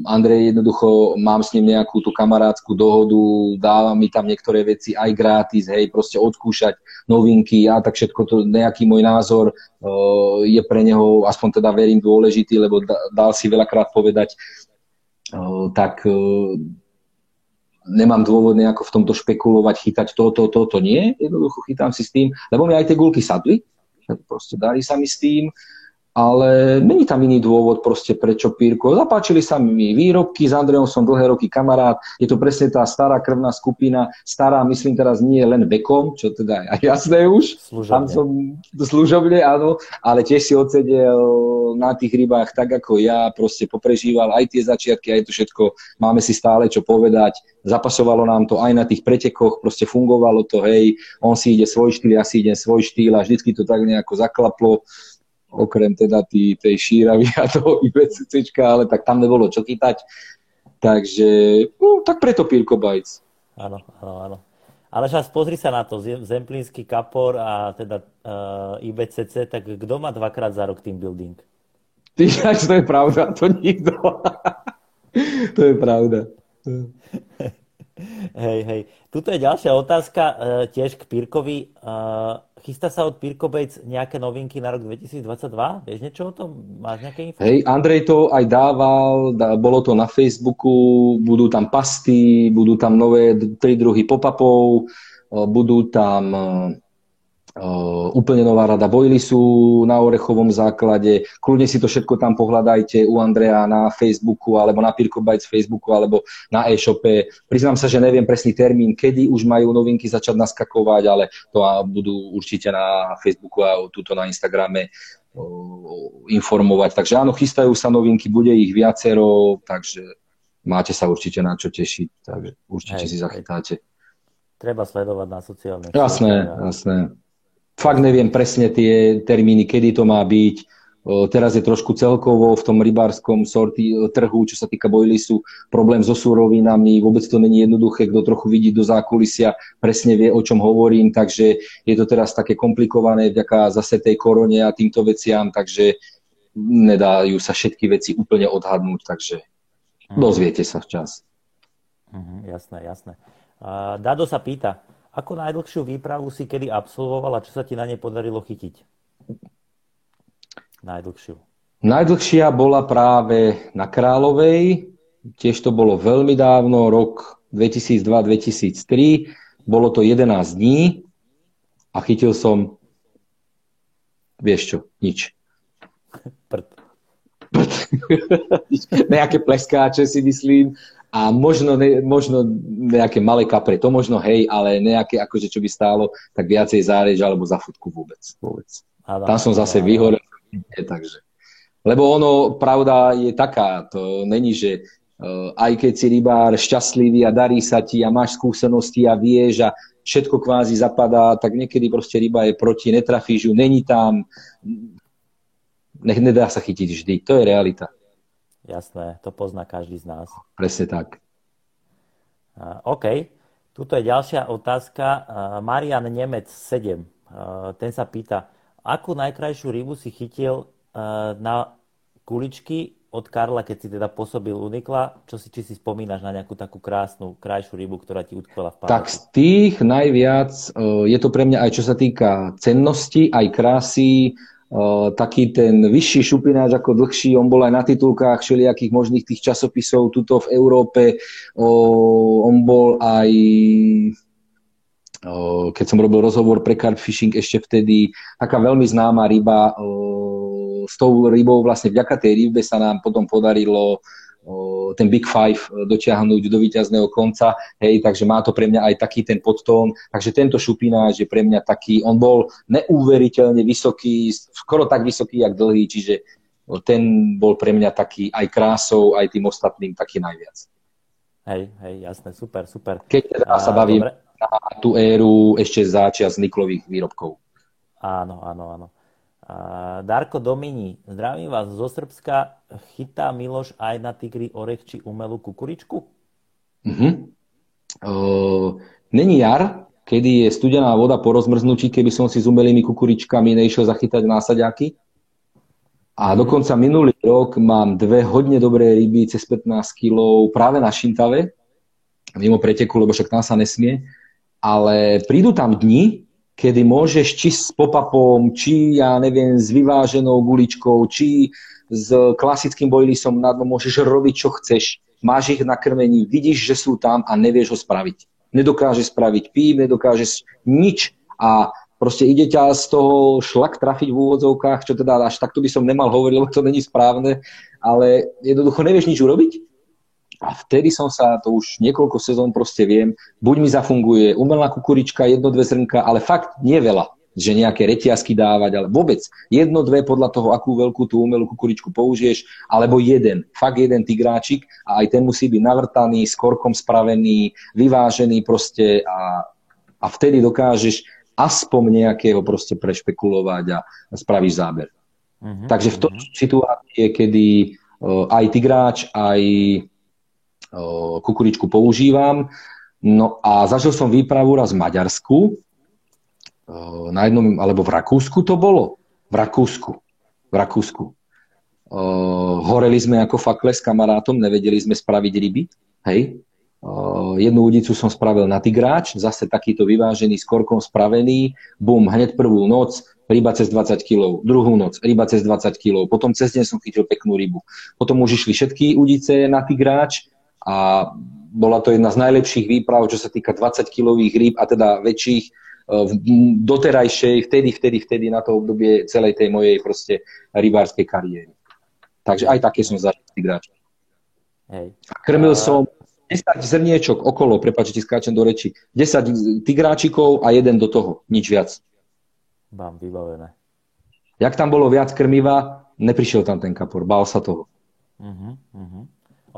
Andrej jednoducho, mám s ním nejakú tú kamarádskú dohodu, dáva mi tam niektoré veci aj gratis, hej, proste odkúšať novinky a tak všetko to, nejaký môj názor uh, je pre neho, aspoň teda verím, dôležitý, lebo dal si veľakrát povedať, uh, tak uh, nemám dôvod nejako v tomto špekulovať, chytať toto, toto, to nie, jednoducho chytám si s tým, lebo mi aj tie gulky sadli, proste dali sa mi s tým, ale není tam iný dôvod proste prečo Pírko. Zapáčili sa mi výrobky, s Andrejom som dlhé roky kamarát, je to presne tá stará krvná skupina, stará, myslím teraz nie len vekom, čo teda je aj jasné už, služobne. tam som služobne, áno, ale tiež si odsedel na tých rybách tak ako ja, proste poprežíval aj tie začiatky, aj to všetko, máme si stále čo povedať, zapasovalo nám to aj na tých pretekoch, proste fungovalo to, hej, on si ide svoj štýl, ja si idem svoj štýl a vždycky to tak nejako zaklaplo okrem teda tý, tej šíravy a toho IBCC, ale tak tam nebolo čo chytať. Takže, no, tak preto Pirko Bajc. Áno, áno, áno. Ale však pozri sa na to, Zemplínsky kapor a teda uh, IBCC, tak kto má dvakrát za rok team building? Ty, to je pravda, to nikto. to je pravda. hej, hej. Tuto je ďalšia otázka, uh, tiež k Pirkovi. Uh, Chystá sa od Pirko nejaké novinky na rok 2022? Vieš niečo o tom? Máš nejaké info? Hej, Andrej to aj dával, bolo to na Facebooku, budú tam pasty, budú tam nové tri druhy pop-upov, budú tam úplne nová rada sú na Orechovom základe. Kľudne si to všetko tam pohľadajte u Andrea na Facebooku alebo na Pirko Bytes Facebooku alebo na e-shope. Priznám sa, že neviem presný termín, kedy už majú novinky začať naskakovať, ale to budú určite na Facebooku a tuto na Instagrame informovať. Takže áno, chystajú sa novinky, bude ich viacero, takže máte sa určite na čo tešiť, takže určite hej, si zachytáte. Treba sledovať na sociálnych. Jasné, jasné fakt neviem presne tie termíny, kedy to má byť. Teraz je trošku celkovo v tom rybárskom sorty trhu, čo sa týka bojlisu, problém so súrovinami, vôbec to není jednoduché, kto trochu vidí do zákulisia, presne vie, o čom hovorím, takže je to teraz také komplikované vďaka zase tej korone a týmto veciam, takže nedajú sa všetky veci úplne odhadnúť, takže mhm. dozviete sa včas. Mhm, jasné, jasné. Dado sa pýta, ako najdlhšiu výpravu si kedy absolvoval a čo sa ti na nej podarilo chytiť? Najdlhšiu. Najdlhšia bola práve na Královej, tiež to bolo veľmi dávno, rok 2002-2003, bolo to 11 dní a chytil som, vieš čo, nič. Prd. Prd. Nejaké pleskáče si myslím, a možno, ne, možno nejaké malé kapre, to možno hej, ale nejaké akože čo by stálo, tak viacej zárež alebo za futku vôbec. vôbec. Adam, Tam som zase vyhorel, takže. Lebo ono, pravda je taká, to není, že uh, aj keď si rybár šťastlivý a darí sa ti a máš skúsenosti a vieš a všetko kvázi zapadá, tak niekedy proste ryba je proti, netrafíš ju, není tam, nech nedá sa chytiť vždy, to je realita. Jasné, to pozná každý z nás. Presne tak. OK. Tuto je ďalšia otázka. Marian Nemec 7. Uh, ten sa pýta, akú najkrajšiu rybu si chytil na kuličky od Karla, keď si teda pôsobil Unikla, čo si, či si spomínaš na nejakú takú krásnu, krajšiu rybu, ktorá ti utkvela v pamäti? Tak z tých najviac, je to pre mňa aj čo sa týka cennosti, aj krásy, taký ten vyšší šupináč ako dlhší, on bol aj na titulkách všelijakých možných tých časopisov tuto v Európe, on bol aj keď som robil rozhovor pre Carp Fishing ešte vtedy, taká veľmi známa ryba, s tou rybou vlastne vďaka tej rybe sa nám potom podarilo ten Big Five dotiahnuť do víťazného konca, hej, takže má to pre mňa aj taký ten podtón, takže tento šupináč je pre mňa taký, on bol neuveriteľne vysoký, skoro tak vysoký, jak dlhý, čiže ten bol pre mňa taký aj krásou, aj tým ostatným taký najviac. Hej, hej, jasné, super, super. Keď teda sa bavím dobre. na tú éru ešte záčias niklových výrobkov. Áno, áno, áno. Darko Domini, zdravím vás zo Srbska. Chytá Miloš aj na tigri orech či umelú kukuričku? Uh-huh. Uh, není jar, kedy je studená voda po rozmrznutí, keby som si s umelými kukuričkami nešiel zachytať násadiaky. A mhm. dokonca minulý rok mám dve hodne dobré ryby cez 15 kg práve na Šintave, mimo preteku, lebo však tam sa nesmie. Ale prídu tam dni, kedy môžeš či s popapom, či ja neviem, s vyváženou guličkou, či s klasickým bojlisom na dno môžeš robiť, čo chceš. Máš ich na krmení, vidíš, že sú tam a nevieš ho spraviť. Nedokážeš spraviť pív, nedokážeš nič a proste ide ťa z toho šlak trafiť v úvodzovkách, čo teda až takto by som nemal hovoriť, lebo to není správne, ale jednoducho nevieš nič urobiť a vtedy som sa, to už niekoľko sezón proste viem, buď mi zafunguje umelá kukurička, jedno, dve zrnka, ale fakt nie veľa, že nejaké reťazky dávať, ale vôbec jedno, dve podľa toho, akú veľkú tú umelú kukuričku použiješ, alebo jeden, fakt jeden tigráčik a aj ten musí byť navrtaný, s korkom spravený, vyvážený proste a, a vtedy dokážeš aspoň nejakého proste prešpekulovať a, a spravíš záber. Uh-huh, Takže v tom uh-huh. situácii, kedy uh, aj tigráč, aj kukuričku používam. No a zažil som výpravu raz v Maďarsku, na jednom, alebo v Rakúsku to bolo. V Rakúsku. V Rakúsku. Horeli sme ako fakle s kamarátom, nevedeli sme spraviť ryby. Hej. Jednu udicu som spravil na tigráč, zase takýto vyvážený, s korkom spravený. Bum, hneď prvú noc, ryba cez 20 kg, druhú noc, ryba cez 20 kg, potom cez deň som chytil peknú rybu. Potom už išli všetky udice na tigráč, a bola to jedna z najlepších výprav, čo sa týka 20-kilových rýb a teda väčších e, v doterajšej, vtedy, vtedy, vtedy na to obdobie celej tej mojej proste rybárskej kariéry. Takže aj také som zažil. Hej. Krmil a... som 10 zrniečok okolo, prepáčte, skáčem do reči, 10 tigráčikov a jeden do toho, nič viac. Mám vybavené. Jak tam bolo viac krmiva, neprišiel tam ten kapor, bál sa toho. Uh-huh, uh-huh.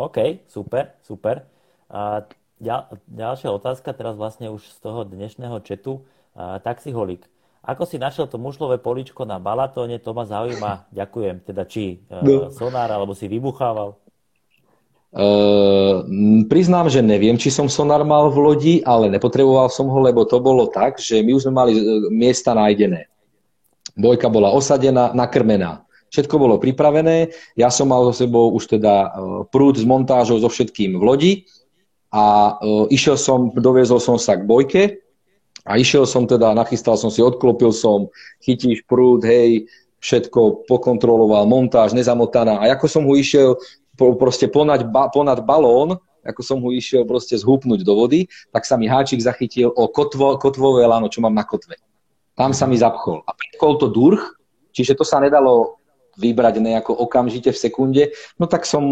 OK, super, super. A ďal, ďalšia otázka, teraz vlastne už z toho dnešného četu. Taxiholik. Ako si našiel to mušlové poličko na Balatóne, to ma zaujíma. Ďakujem. Teda či uh, no. sonár, alebo si vybuchával? Uh, priznám, že neviem, či som sonár mal v lodi, ale nepotreboval som ho, lebo to bolo tak, že my už sme mali e, miesta nájdené. Bojka bola osadená, nakrmená. Všetko bolo pripravené, ja som mal so sebou už teda e, prúd s montážou so všetkým v lodi a e, išiel som, doviezol som sa k bojke a išiel som teda, nachystal som si, odklopil som, chytíš prúd, hej, všetko pokontroloval, montáž nezamotaná a ako som ho išiel proste ponad, ponad balón, ako som ho išiel proste zhúpnuť do vody, tak sa mi háčik zachytil o kotvo, kotvové lano, čo mám na kotve. Tam sa mi zapchol. A predkol to durch, čiže to sa nedalo vybrať nejako okamžite v sekunde, no tak som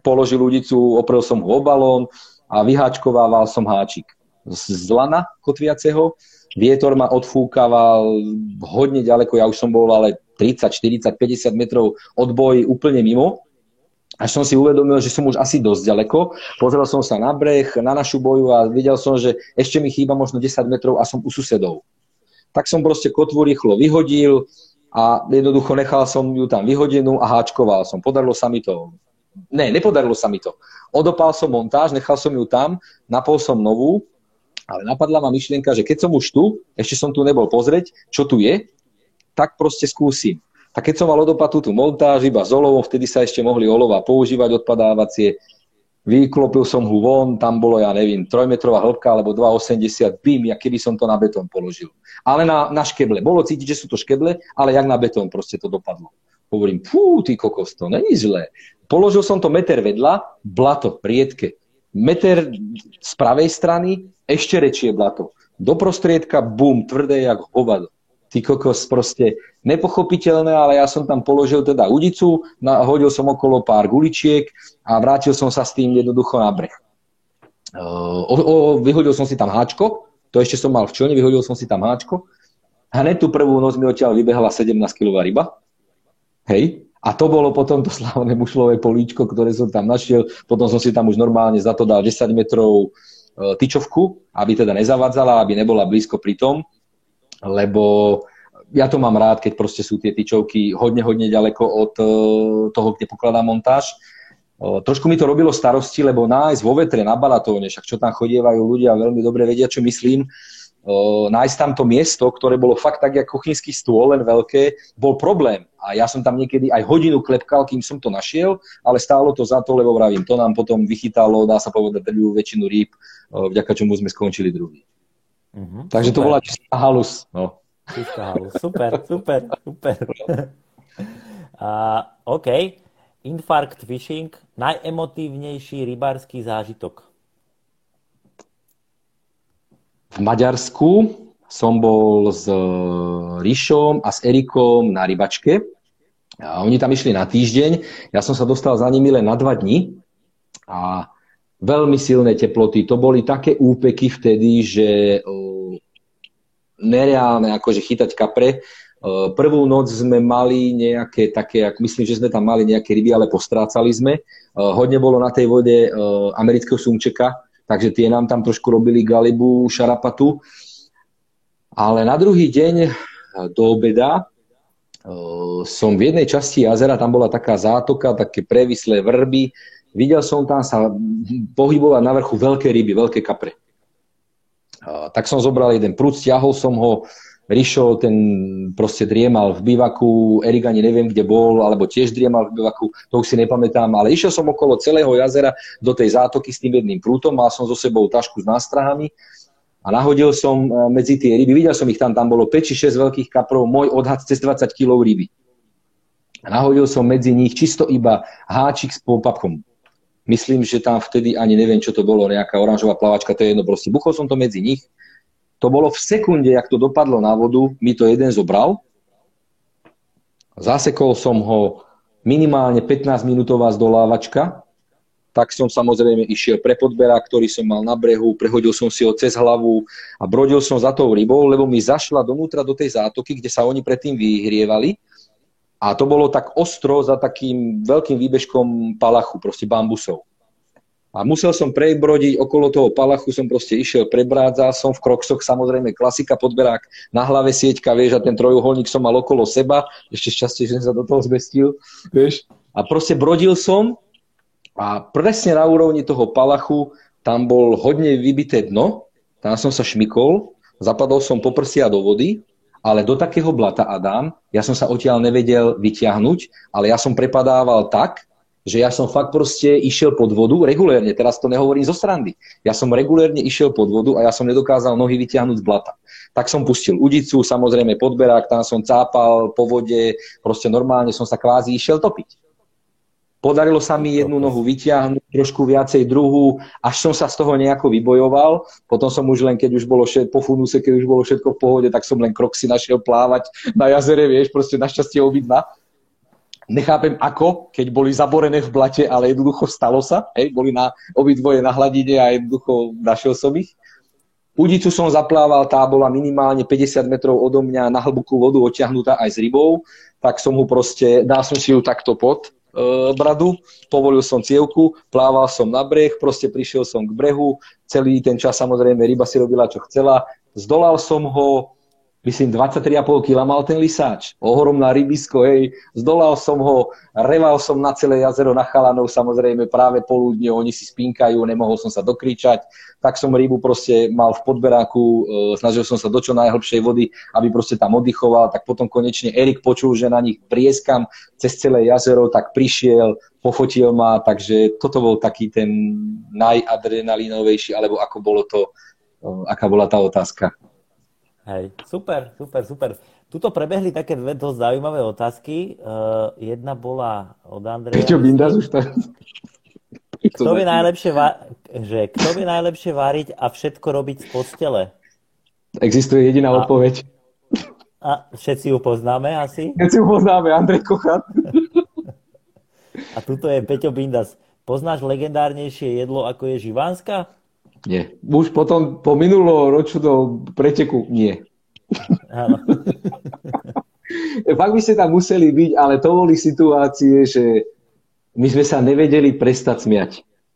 položil ľudicu, oprel som ho o balón a vyháčkovával som háčik z lana kotviaceho. Vietor ma odfúkaval hodne ďaleko, ja už som bol ale 30, 40, 50 metrov od boji úplne mimo. Až som si uvedomil, že som už asi dosť ďaleko. Pozrel som sa na breh, na našu boju a videl som, že ešte mi chýba možno 10 metrov a som u susedov. Tak som proste kotvu rýchlo vyhodil, a jednoducho nechal som ju tam vyhodenú a háčkoval som. Podarilo sa mi to. Ne, nepodarilo sa mi to. Odopal som montáž, nechal som ju tam, napol som novú, ale napadla ma myšlienka, že keď som už tu, ešte som tu nebol pozrieť, čo tu je, tak proste skúsim. Tak keď som mal odopatú tú montáž iba z olovom, vtedy sa ešte mohli olova používať odpadávacie, vyklopil som ho von, tam bolo, ja neviem, 3-metrová hĺbka alebo 2,80, bim, ja keby som to na betón položil. Ale na, na škeble. Bolo cítiť, že sú to škeble, ale jak na betón proste to dopadlo. Hovorím, fú, ty kokos, to není zlé. Položil som to meter vedľa, blato, riedke. Meter z pravej strany, ešte rečie blato. do prostriedka, bum, tvrdé jak hovado. Ty kokos, proste nepochopiteľné, ale ja som tam položil teda udicu, hodil som okolo pár guličiek a vrátil som sa s tým jednoducho na breh. O, o, vyhodil som si tam háčko, to ešte som mal v člne, vyhodil som si tam háčko. Hneď tú prvú noc mi odtiaľ vybehala 17 kg ryba. Hej, a to bolo potom to slavné mušlové políčko, ktoré som tam našiel. Potom som si tam už normálne za to dal 10 metrov e, tyčovku, aby teda nezavadzala, aby nebola blízko pri tom lebo ja to mám rád, keď proste sú tie tyčovky hodne, hodne ďaleko od e, toho, kde pokladá montáž. E, trošku mi to robilo starosti, lebo nájsť vo vetre na Balatóne, však čo tam chodievajú ľudia, veľmi dobre vedia, čo myslím, e, nájsť tam to miesto, ktoré bolo fakt tak, ako kuchynský stôl, len veľké, bol problém. A ja som tam niekedy aj hodinu klepkal, kým som to našiel, ale stálo to za to, lebo vravím, to nám potom vychytalo, dá sa povedať, väčšinu rýb, vďaka čomu sme skončili druhý. Uh-huh. Takže super. to bola čistá halus. No. Čistá halus. Super, super, super. uh, OK. Infarkt fishing. Najemotívnejší rybársky zážitok. V Maďarsku som bol s Ríšom a s Erikom na rybačke. A oni tam išli na týždeň. Ja som sa dostal za nimi len na dva dní. A veľmi silné teploty. To boli také úpeky vtedy, že nereálne akože chytať kapre. Prvú noc sme mali nejaké také, ak myslím, že sme tam mali nejaké ryby, ale postrácali sme. Hodne bolo na tej vode amerického sumčeka, takže tie nám tam trošku robili galibu, šarapatu. Ale na druhý deň do obeda som v jednej časti jazera, tam bola taká zátoka, také previslé vrby, Videl som tam sa pohybovať na vrchu veľké ryby, veľké kapre. Tak som zobral jeden prúd, stiahol som ho, Rišo, ten proste driemal v bivaku, Erik ani neviem, kde bol, alebo tiež driemal v bivaku, to už si nepamätám, ale išiel som okolo celého jazera do tej zátoky s tým jedným prútom, mal som so sebou tašku s nástrahami a nahodil som e, medzi tie ryby, videl som ich tam, tam bolo 5 či 6 veľkých kaprov, môj odhad cez 20 kg ryby. A nahodil som medzi nich čisto iba háčik s popapkom Myslím, že tam vtedy ani neviem, čo to bolo, nejaká oranžová plavačka, to je jedno, proste buchol som to medzi nich. To bolo v sekunde, jak to dopadlo na vodu, mi to jeden zobral. Zasekol som ho minimálne 15 minútová zdolávačka, tak som samozrejme išiel pre podbera, ktorý som mal na brehu, prehodil som si ho cez hlavu a brodil som za tou rybou, lebo mi zašla donútra do tej zátoky, kde sa oni predtým vyhrievali a to bolo tak ostro za takým veľkým výbežkom palachu, proste bambusov. A musel som prebrodiť okolo toho palachu, som proste išiel, prebrádzal som v kroksoch, samozrejme klasika, podberák, na hlave sieťka, vieš, a ten trojuholník som mal okolo seba, ešte šťastie, že som sa do toho zmestil, vieš. A proste brodil som a presne na úrovni toho palachu tam bol hodne vybité dno, tam som sa šmikol, zapadol som po prsia do vody ale do takého blata, Adam, ja som sa odtiaľ nevedel vyťahnuť, ale ja som prepadával tak, že ja som fakt proste išiel pod vodu regulérne, teraz to nehovorím zo strandy. Ja som regulérne išiel pod vodu a ja som nedokázal nohy vyťahnuť z blata. Tak som pustil udicu, samozrejme podberák, tam som cápal po vode, proste normálne som sa kvázi išiel topiť. Podarilo sa mi jednu nohu vyťahnuť, trošku viacej druhú, až som sa z toho nejako vybojoval. Potom som už len, keď už bolo všet, po funuse, keď už bolo všetko v pohode, tak som len krok si našiel plávať na jazere, vieš, proste našťastie obidva. Nechápem ako, keď boli zaborené v blate, ale jednoducho stalo sa, hej, boli na obidvoje na hladine a jednoducho našiel som ich. Udicu som zaplával, tá bola minimálne 50 metrov odo mňa na hlbokú vodu odťahnutá aj s rybou, tak som mu proste, dal som si ju takto pod, bradu, povolil som cievku, plával som na breh, proste prišiel som k brehu, celý ten čas samozrejme ryba si robila, čo chcela, zdolal som ho, myslím 23,5 kg mal ten lisáč, ohromná rybisko, hej, zdolal som ho, reval som na celé jazero na chalanov, samozrejme práve poludne, oni si spínkajú, nemohol som sa dokričať, tak som rybu proste mal v podberáku, e, snažil som sa do čo najhlbšej vody, aby proste tam oddychoval, tak potom konečne Erik počul, že na nich prieskam cez celé jazero, tak prišiel, pofotil ma, takže toto bol taký ten najadrenalinovejší, alebo ako bolo to, e, aká bola tá otázka. Hej, super, super, super. Tuto prebehli také dve dosť zaujímavé otázky. Uh, jedna bola od Andreja. Peťo Bindas už to... Kto vie, najlepšie va- že kto vie najlepšie variť a všetko robiť z postele? Existuje jediná a, odpoveď. A všetci ju poznáme asi? Všetci ju poznáme, Andrej Kochat. A tuto je Peťo Bindas. Poznáš legendárnejšie jedlo, ako je živánska? Nie. Už potom po minuloročnom preteku nie. Áno. Fakt by ste tam museli byť, ale to boli situácie, že my sme sa nevedeli prestať smiať.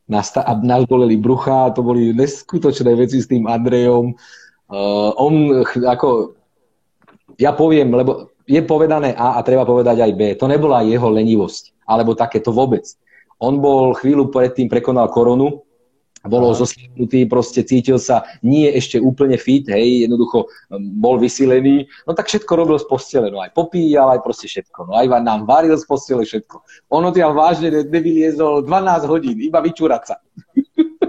Nás, ta, nás boleli brucha, to boli neskutočné veci s tým Andrejom. Uh, on ako, ja poviem, lebo je povedané A a treba povedať aj B. To nebola jeho lenivosť, alebo také, to vôbec. On bol chvíľu predtým prekonal koronu, bolo zosliepnutý, proste cítil sa nie ešte úplne fit, hej, jednoducho um, bol vysilený, no tak všetko robil z postele, no aj popíjal, aj proste všetko, no aj nám varil z postele všetko. Ono tiaľ vážne nevyliezol 12 hodín, iba vyčúrať sa.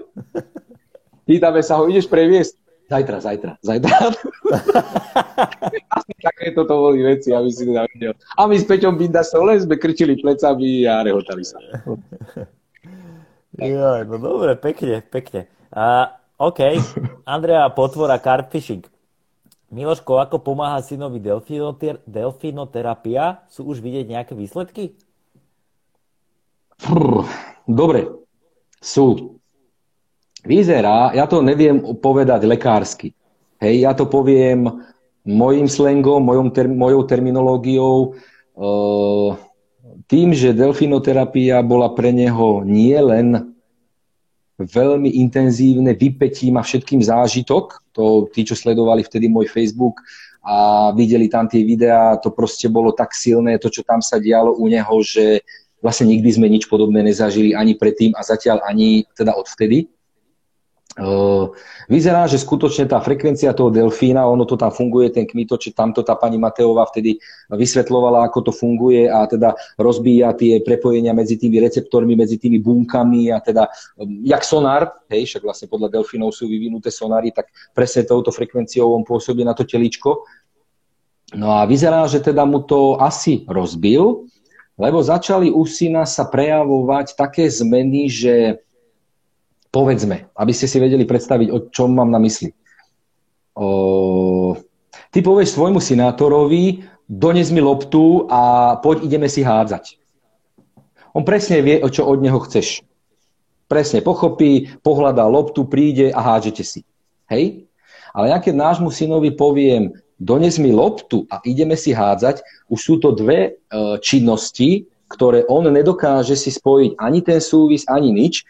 Pýtame sa ho, ideš previesť? Zajtra, zajtra, zajtra. Asi takéto to boli veci, aby si teda videl. A my s Peťom Bindasom len sme krčili plecami a rehotali sa. Joj, no dobre, pekne, pekne. A, OK, Andrea Potvora, Carpfishing. Miloško, ako pomáha synovi delfinoter- delfinoterapia? Sú už vidieť nejaké výsledky? Dobre, sú vyzerá, ja to neviem povedať lekársky. Hej, ja to poviem mojim slangom, mojou, ter, mojou terminológiou. Uh, tým, že delfinoterapia bola pre neho nie len veľmi intenzívne vypetím a všetkým zážitok, to tí, čo sledovali vtedy môj Facebook a videli tam tie videá, to proste bolo tak silné, to, čo tam sa dialo u neho, že vlastne nikdy sme nič podobné nezažili ani predtým a zatiaľ ani teda odvtedy. Vyzerá, že skutočne tá frekvencia toho delfína, ono to tam funguje, ten kmitoč, tamto tá pani Mateová vtedy vysvetlovala, ako to funguje a teda rozbíja tie prepojenia medzi tými receptormi, medzi tými bunkami a teda, jak sonár, hej, však vlastne podľa delfínov sú vyvinuté sonári, tak presne touto frekvenciou on pôsobí na to teličko. No a vyzerá, že teda mu to asi rozbil, lebo začali u syna sa prejavovať také zmeny, že Povedzme, aby ste si vedeli predstaviť, o čom mám na mysli. O, ty povieš svojmu senátorovi, dones mi loptu a poď ideme si hádzať. On presne vie, o čo od neho chceš. Presne pochopí, pohľadá loptu, príde a hádžete si. Hej? Ale ja keď nášmu synovi poviem, dones mi loptu a ideme si hádzať, už sú to dve e, činnosti, ktoré on nedokáže si spojiť ani ten súvis, ani nič,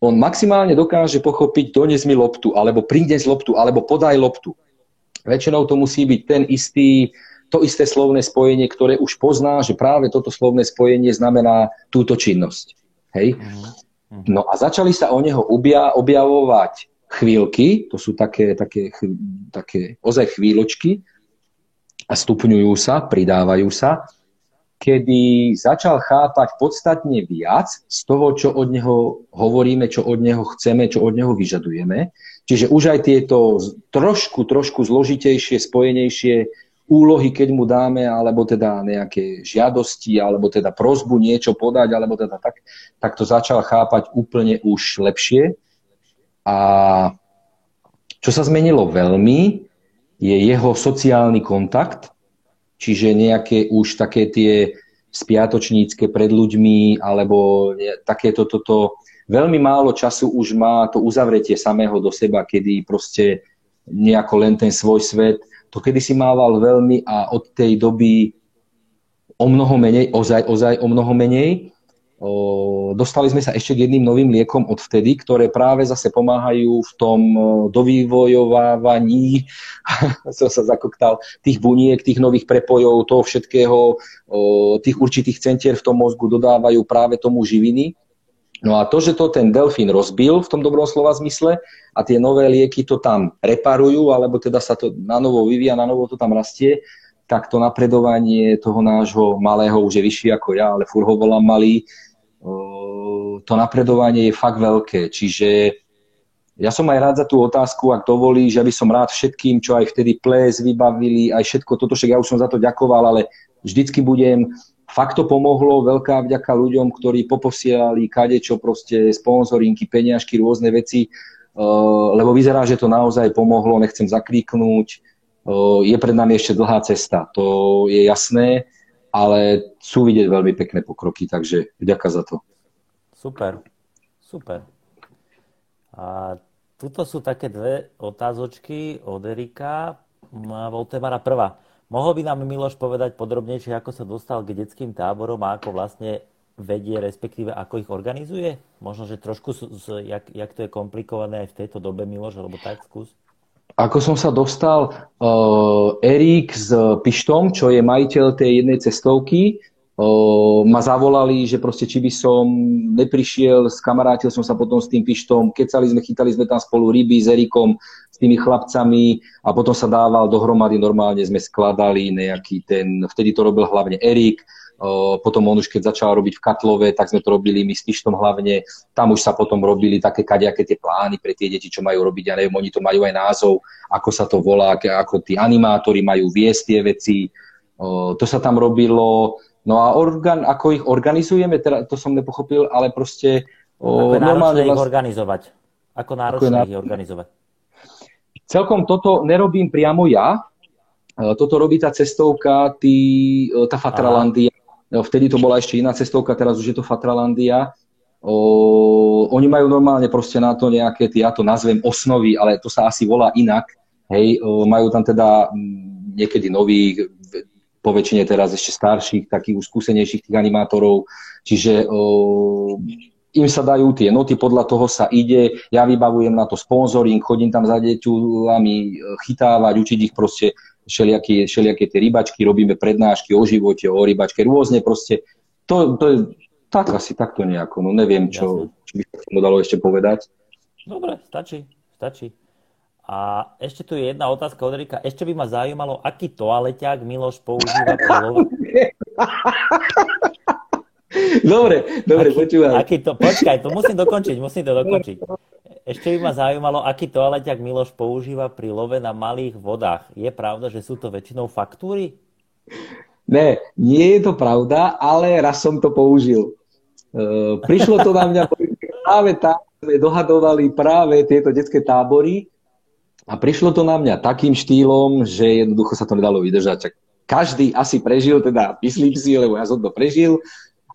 on maximálne dokáže pochopiť, dones mi loptu, alebo príde z loptu, alebo podaj loptu. Väčšinou to musí byť ten istý, to isté slovné spojenie, ktoré už pozná, že práve toto slovné spojenie znamená túto činnosť. Hej? Mhm. No a začali sa o neho obja, objavovať chvíľky, to sú také, také, také ozaj chvíľočky a stupňujú sa, pridávajú sa kedy začal chápať podstatne viac z toho, čo od neho hovoríme, čo od neho chceme, čo od neho vyžadujeme. Čiže už aj tieto trošku, trošku zložitejšie, spojenejšie úlohy, keď mu dáme, alebo teda nejaké žiadosti, alebo teda prozbu niečo podať, alebo teda tak, tak to začal chápať úplne už lepšie. A čo sa zmenilo veľmi, je jeho sociálny kontakt, čiže nejaké už také tie spiatočnícke pred ľuďmi, alebo takéto toto, veľmi málo času už má to uzavretie samého do seba, kedy proste nejako len ten svoj svet, to kedy si mával veľmi a od tej doby o mnoho menej, ozaj, ozaj o mnoho menej dostali sme sa ešte k jedným novým liekom od vtedy, ktoré práve zase pomáhajú v tom dovývojovávaní, som sa zakoktal, tých buniek, tých nových prepojov, toho všetkého, tých určitých centier v tom mozgu dodávajú práve tomu živiny. No a to, že to ten delfín rozbil v tom dobrom slova zmysle a tie nové lieky to tam reparujú, alebo teda sa to na novo vyvíja, na novo to tam rastie, tak to napredovanie toho nášho malého už je vyššie ako ja, ale furt ho volám malý, to napredovanie je fakt veľké. Čiže ja som aj rád za tú otázku, ak dovolí, že by som rád všetkým, čo aj vtedy ples vybavili, aj všetko toto, však ja už som za to ďakoval, ale vždycky budem, fakt to pomohlo, veľká vďaka ľuďom, ktorí poposielali kadečo, proste sponzorinky, peniažky, rôzne veci. lebo vyzerá, že to naozaj pomohlo, nechcem zakríknúť, je pred nami ešte dlhá cesta, to je jasné, ale sú vidieť veľmi pekné pokroky, takže ďakujem za to. Super, super. A tuto sú také dve otázočky od Erika. Voltemara prvá. Mohol by nám Miloš povedať podrobnejšie, ako sa dostal k detským táborom a ako vlastne vedie, respektíve ako ich organizuje? Možno, že trošku, jak, jak to je komplikované aj v tejto dobe, Miloš, alebo tak skús. Ako som sa dostal, uh, Erik s Pištom, čo je majiteľ tej jednej cestovky, uh, ma zavolali, že proste či by som neprišiel, skamarátil som sa potom s tým Pištom, kecali sme, chytali sme tam spolu ryby s Erikom, s tými chlapcami a potom sa dával dohromady, normálne sme skladali nejaký ten, vtedy to robil hlavne Erik, potom on už keď začal robiť v Katlove, tak sme to robili my s Pištom hlavne. Tam už sa potom robili také kadejaké tie plány pre tie deti, čo majú robiť. Ja neviem, oni to majú aj názov, ako sa to volá, ako tí animátori majú viesť tie veci. To sa tam robilo. No a organ, ako ich organizujeme, teda, to som nepochopil, ale proste... Ako je náročné ich organizovať. Ako náročné ako ich organizovať. Celkom toto nerobím priamo ja, toto robí tá cestovka, tý, tá Fatralandia, vtedy to bola ešte iná cestovka, teraz už je to Fatralandia. O, oni majú normálne proste na to nejaké, ja to nazvem osnovy, ale to sa asi volá inak. Hej, o, majú tam teda niekedy nových, po väčšine teraz ešte starších, takých už skúsenejších tých animátorov. Čiže o, im sa dajú tie noty, podľa toho sa ide, ja vybavujem na to sponzoring, chodím tam za deťuľami chytávať, učiť ich proste všelijaké, všelijaké tie rybačky, robíme prednášky o živote, o rybačke, rôzne proste. To, to je tak asi takto nejako, no neviem, čo, čo by sa tomu dalo ešte povedať. Dobre, stačí, stačí. A ešte tu je jedna otázka od Erika. Ešte by ma zaujímalo, aký toaleťák Miloš používa pri love. Dobre, dobre, aký, počúvaj. Aký to, počkaj, to musím dokončiť, musím to dokončiť. Ešte by ma zaujímalo, aký toaleťak Miloš používa pri love na malých vodách. Je pravda, že sú to väčšinou faktúry? Ne, nie je to pravda, ale raz som to použil. E, prišlo to na mňa práve tak, sme dohadovali práve tieto detské tábory a prišlo to na mňa takým štýlom, že jednoducho sa to nedalo vydržať. Každý asi prežil, teda myslím si, lebo ja som to prežil,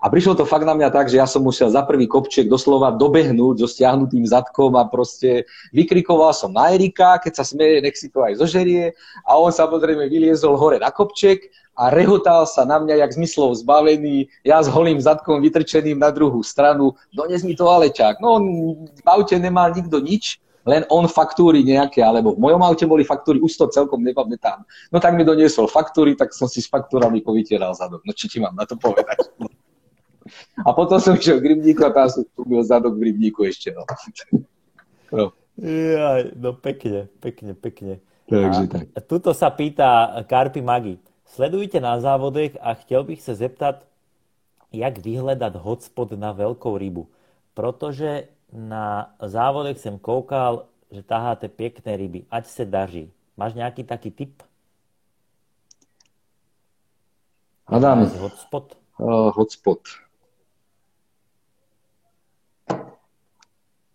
a prišlo to fakt na mňa tak, že ja som musel za prvý kopček doslova dobehnúť so stiahnutým zadkom a proste vykrikoval som na Erika, keď sa smeje, nech si to aj zožerie. A on samozrejme vyliezol hore na kopček a rehotal sa na mňa, jak zmyslov zbavený, ja s holým zadkom vytrčeným na druhú stranu. Dones mi to alečák. No on v aute nemal nikto nič, len on faktúry nejaké, alebo v mojom aute boli faktúry, už to celkom nepamätám. No tak mi doniesol faktúry, tak som si s faktúrami povytieral zadok. No čo ti mám na to povedať? A potom som išiel k rybníku a tam som ubil zadok v rybníku ešte. No. no. Ja, no pekne, pekne, pekne. Takže tak. A tuto sa pýta Karpi Magi. Sledujte na závodech a chtěl bych se zeptat, jak vyhledat hotspot na veľkou rybu. Protože na závodech jsem koukal, že taháte pěkné ryby. Ať se daří. Máš nějaký taký tip? Adam. Hotspot? Uh, hotspot.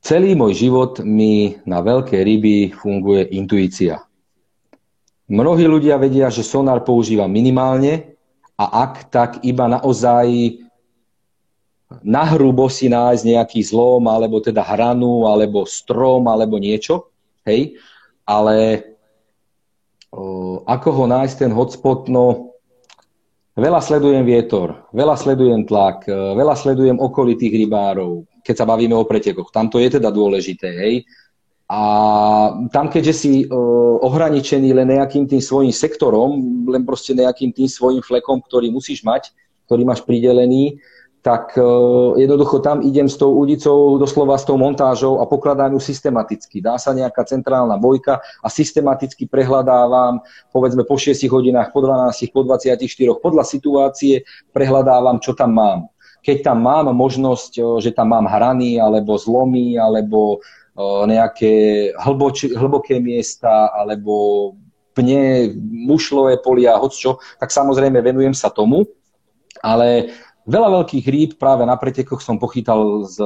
Celý môj život mi na veľké ryby funguje intuícia. Mnohí ľudia vedia, že sonár používa minimálne a ak, tak iba naozaj na hrubo si nájsť nejaký zlom, alebo teda hranu, alebo strom, alebo niečo, hej, ale o, ako ho nájsť ten hotspot, no veľa sledujem vietor, veľa sledujem tlak, veľa sledujem okolitých rybárov, keď sa bavíme o pretekoch. Tam to je teda dôležité, hej. A tam, keďže si uh, ohraničený len nejakým tým svojim sektorom, len proste nejakým tým svojim flekom, ktorý musíš mať, ktorý máš pridelený, tak uh, jednoducho tam idem s tou udicou, doslova s tou montážou a pokladám ju systematicky. Dá sa nejaká centrálna bojka a systematicky prehľadávam, povedzme po 6 hodinách, po 12, po 24, podľa situácie prehľadávam, čo tam mám keď tam mám možnosť, že tam mám hrany, alebo zlomy, alebo nejaké hlboč, hlboké miesta, alebo pne, mušlové polia, čo, tak samozrejme venujem sa tomu, ale veľa veľkých rýb práve na pretekoch som pochytal z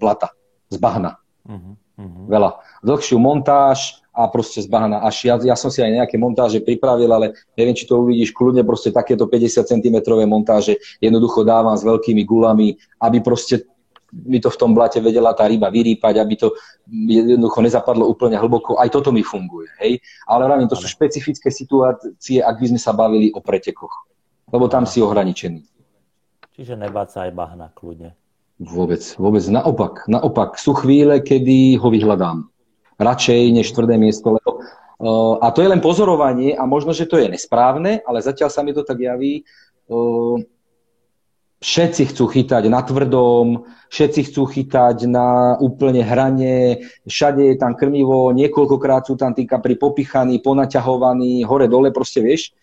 blata, z bahna. Uh-huh. Uh-huh. Veľa. Dlhšiu montáž a proste z bahna až ja, ja som si aj nejaké montáže pripravil, ale neviem, či to uvidíš kľudne, proste takéto 50 cm montáže jednoducho dávam s veľkými gulami, aby proste mi to v tom blate vedela tá ryba vyrýpať, aby to jednoducho nezapadlo úplne hlboko. Aj toto mi funguje. Hej? Ale hlavne to sú špecifické situácie, ak by sme sa bavili o pretekoch. Lebo tam si ohraničený. Čiže nebáť sa aj bahna kľudne. Vôbec, vôbec. Naopak, naopak. Sú chvíle, kedy ho vyhľadám. Radšej než tvrdé miesto, lebo uh, a to je len pozorovanie a možno, že to je nesprávne, ale zatiaľ sa mi to tak javí. Uh, všetci chcú chytať na tvrdom, všetci chcú chytať na úplne hrane, všade je tam krmivo, niekoľkokrát sú tam tí kapri popichaní, ponaťahovaní, hore-dole, proste vieš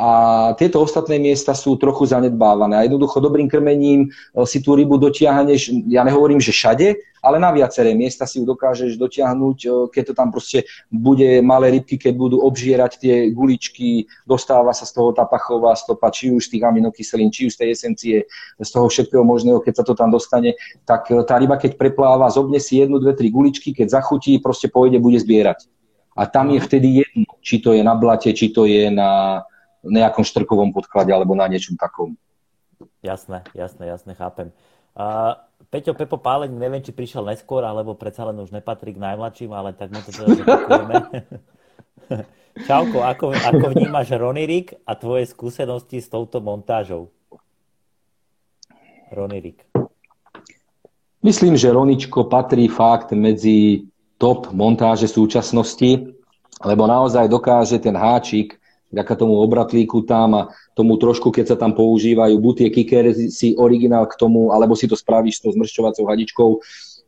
a tieto ostatné miesta sú trochu zanedbávané. A jednoducho dobrým krmením e, si tú rybu dotiahneš, ja nehovorím, že všade, ale na viaceré miesta si ju dokážeš dotiahnuť, e, keď to tam proste bude malé rybky, keď budú obžierať tie guličky, dostáva sa z toho tá pachová stopa, či už z tých aminokyselín, či už z tej esencie, z toho všetkého možného, keď sa to tam dostane, tak e, tá ryba, keď prepláva, zobne si jednu, dve, tri guličky, keď zachutí, proste pôjde, bude zbierať. A tam je vtedy jedno, či to je na blate, či to je na, nejakom štrkovom podklade alebo na niečom takom. Jasné, jasné, jasné, chápem. Uh, Peťo Pepo Páleň, neviem, či prišiel neskôr, alebo predsa len už nepatrí k najmladším, ale tak my to teda zopakujeme. Čauko, ako, ako vnímaš Ronirik a tvoje skúsenosti s touto montážou? Ronirik. Myslím, že Roničko patrí fakt medzi top montáže súčasnosti, lebo naozaj dokáže ten háčik vďaka tomu obratlíku tam a tomu trošku, keď sa tam používajú buď tie si originál k tomu, alebo si to spravíš s tou zmršťovacou hadičkou,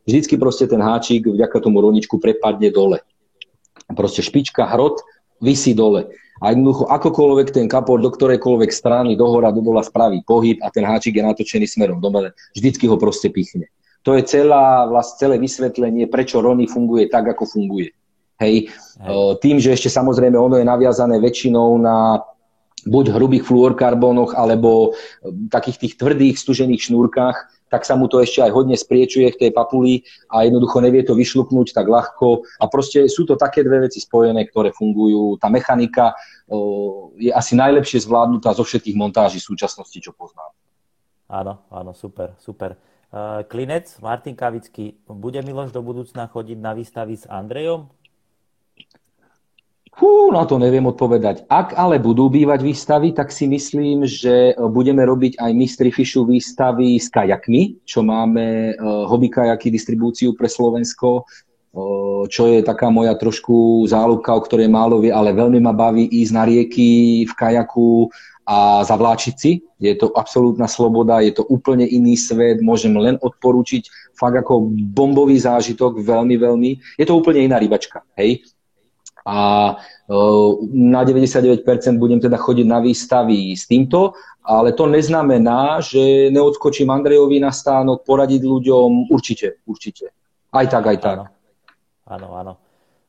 vždycky proste ten háčik vďaka tomu roničku prepadne dole. Proste špička, hrot, vysí dole. A jednoducho akokoľvek ten kapor do ktorejkoľvek strany, dohora, dodola spraví pohyb a ten háčik je natočený smerom dole, vždycky ho proste pichne. To je celá, vlast, celé vysvetlenie, prečo Rony funguje tak, ako funguje. Hej. Hej. Tým, že ešte samozrejme ono je naviazané väčšinou na buď hrubých fluorkarbónoch alebo takých tých tvrdých stužených šnúrkach, tak sa mu to ešte aj hodne spriečuje v tej papuli a jednoducho nevie to vyšlupnúť tak ľahko. A proste sú to také dve veci spojené, ktoré fungujú. Tá mechanika je asi najlepšie zvládnutá zo všetkých montáží súčasnosti, čo poznám. Áno, áno, super, super. Klinec, Martin Kavický, bude Miloš do budúcna chodiť na výstavy s Andrejom? Hú, na to neviem odpovedať. Ak ale budú bývať výstavy, tak si myslím, že budeme robiť aj Mystery Fishu výstavy s kajakmi, čo máme uh, hobby kajaky distribúciu pre Slovensko, uh, čo je taká moja trošku záľubka, o ktorej málo vie, ale veľmi ma baví ísť na rieky v kajaku a zavláčiť si. Je to absolútna sloboda, je to úplne iný svet, môžem len odporúčiť fakt ako bombový zážitok, veľmi, veľmi. Je to úplne iná rybačka, hej a na 99% budem teda chodiť na výstavy s týmto, ale to neznamená, že neodskočím Andrejovi na stánok, poradiť ľuďom, určite, určite. Aj tak, aj tak. Áno, áno.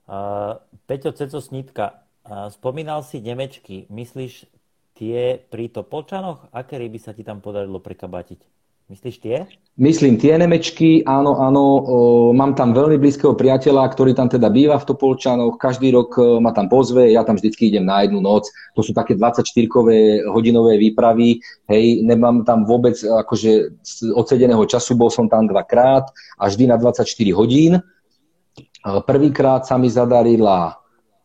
Uh, Peťo Ceco Snitka, uh, spomínal si Nemečky, myslíš tie pri Topolčanoch? Aké ryby sa ti tam podarilo prekabatiť? Myslíš tie? Myslím tie Nemečky, áno, áno. O, mám tam veľmi blízkeho priateľa, ktorý tam teda býva v Topolčanoch. Každý rok e, ma tam pozve, ja tam vždycky idem na jednu noc. To sú také 24-kové hodinové výpravy. Hej, nemám tam vôbec akože odsedeného času, bol som tam dvakrát a vždy na 24 hodín. E, prvýkrát sa mi zadarila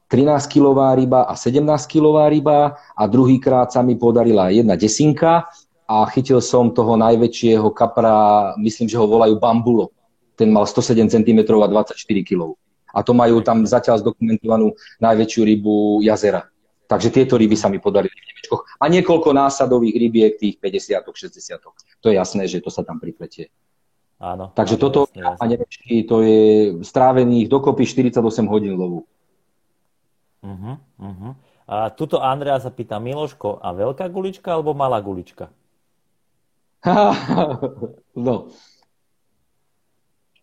13-kilová ryba a 17-kilová ryba a druhýkrát sa mi podarila jedna desinka a chytil som toho najväčšieho kapra, myslím, že ho volajú Bambulo. Ten mal 107 cm a 24 kg. A to majú tam zatiaľ zdokumentovanú najväčšiu rybu jazera. Takže tieto ryby sa mi podarili v Nemečkoch. A niekoľko násadových rybiek, tých 50 60 To je jasné, že to sa tam pripletie. Áno. Takže áno, toto jasné, jasné. Nemečky, to je strávených dokopy 48 hodín lovu. Uh-huh, uh-huh. A tuto Andrea sa pýta, Miloško, a veľká gulička alebo malá gulička? no.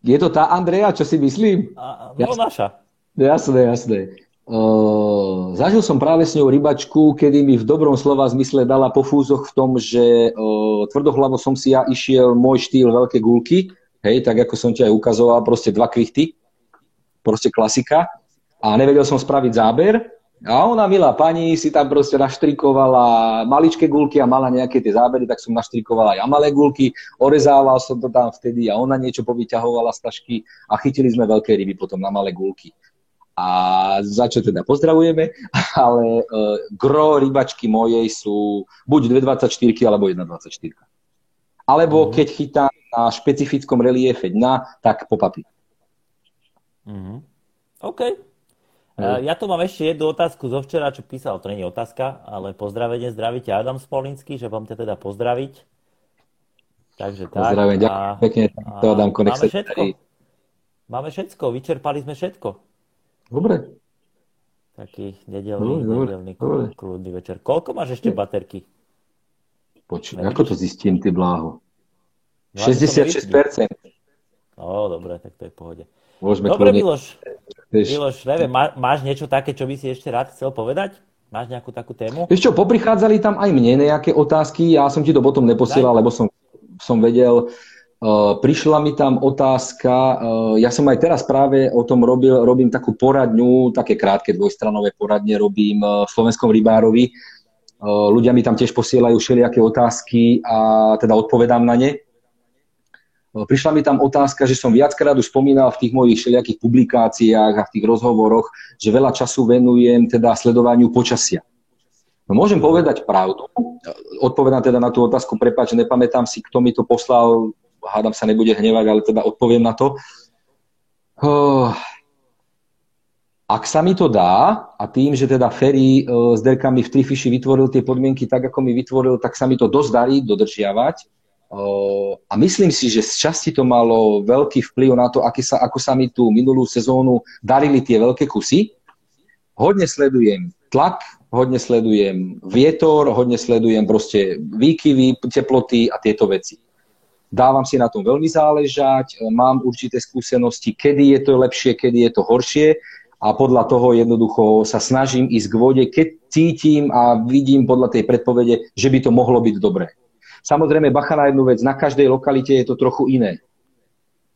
Je to tá Andrea, čo si myslím? A, no jasné. naša. Jasné, jasné. Uh, zažil som práve s ňou rybačku, kedy mi v dobrom slova zmysle dala po fúzoch v tom, že uh, tvrdohlavo som si ja išiel môj štýl veľké gulky, hej, tak ako som ti aj ukazoval, proste dva kvichty. proste klasika. A nevedel som spraviť záber, a ona, milá pani, si tam proste naštrikovala maličké gulky a mala nejaké tie zábery, tak som naštrikovala aj malé gulky, orezával som to tam vtedy a ona niečo povyťahovala z tašky a chytili sme veľké ryby potom na malé gulky. A za čo teda pozdravujeme, ale uh, gro rybačky mojej sú buď 2,24 alebo 1,24. Alebo mm-hmm. keď chytám na špecifickom reliefe dna, tak po papi. Mm-hmm. OK, ja tu mám ešte jednu otázku zo včera, čo písal, to nie je otázka, ale pozdravenie, zdravíte Adam Spolinský, že vám ťa teda pozdraviť. Takže tak. Pozdravím, ďakujem pekne, to Adam Máme všetko. Máme všetko, vyčerpali sme všetko. Dobre. Taký nedelný, dobre, nedelný dobre. kľudný večer. Koľko máš ešte baterky? Počuj, ako to zistím, ty bláho? 66%. No, dobre, tak to je v pohode. Môžeme Dobre, kľudne... Miloš. Miloš, neviem, má, máš niečo také, čo by si ešte rád chcel povedať? Máš nejakú takú tému? Vieš čo, poprichádzali tam aj mne nejaké otázky, ja som ti to potom neposielal, Daj. lebo som, som vedel, Uh, prišla mi tam otázka, uh, ja som aj teraz práve o tom robil, robím takú poradňu, také krátke dvojstranové poradne robím uh, v Slovenskom rybárovi. Ľudia mi tam tiež posielajú všelijaké otázky a teda odpovedám na ne. Prišla mi tam otázka, že som viackrát už spomínal v tých mojich všelijakých publikáciách a v tých rozhovoroch, že veľa času venujem teda sledovaniu počasia. No môžem povedať pravdu. Odpovedám teda na tú otázku, prepáč, nepamätám si, kto mi to poslal, hádam sa nebude hnevať, ale teda odpoviem na to. Ak sa mi to dá, a tým, že teda Ferry s derkami v Trifiši vytvoril tie podmienky tak, ako mi vytvoril, tak sa mi to dosť darí dodržiavať a myslím si, že z časti to malo veľký vplyv na to, aký sa, ako sa mi tú minulú sezónu darili tie veľké kusy. Hodne sledujem tlak, hodne sledujem vietor, hodne sledujem proste výkyvy, teploty a tieto veci. Dávam si na tom veľmi záležať, mám určité skúsenosti, kedy je to lepšie, kedy je to horšie a podľa toho jednoducho sa snažím ísť k vode, keď cítim a vidím podľa tej predpovede, že by to mohlo byť dobré. Samozrejme, bacha na jednu vec, na každej lokalite je to trochu iné.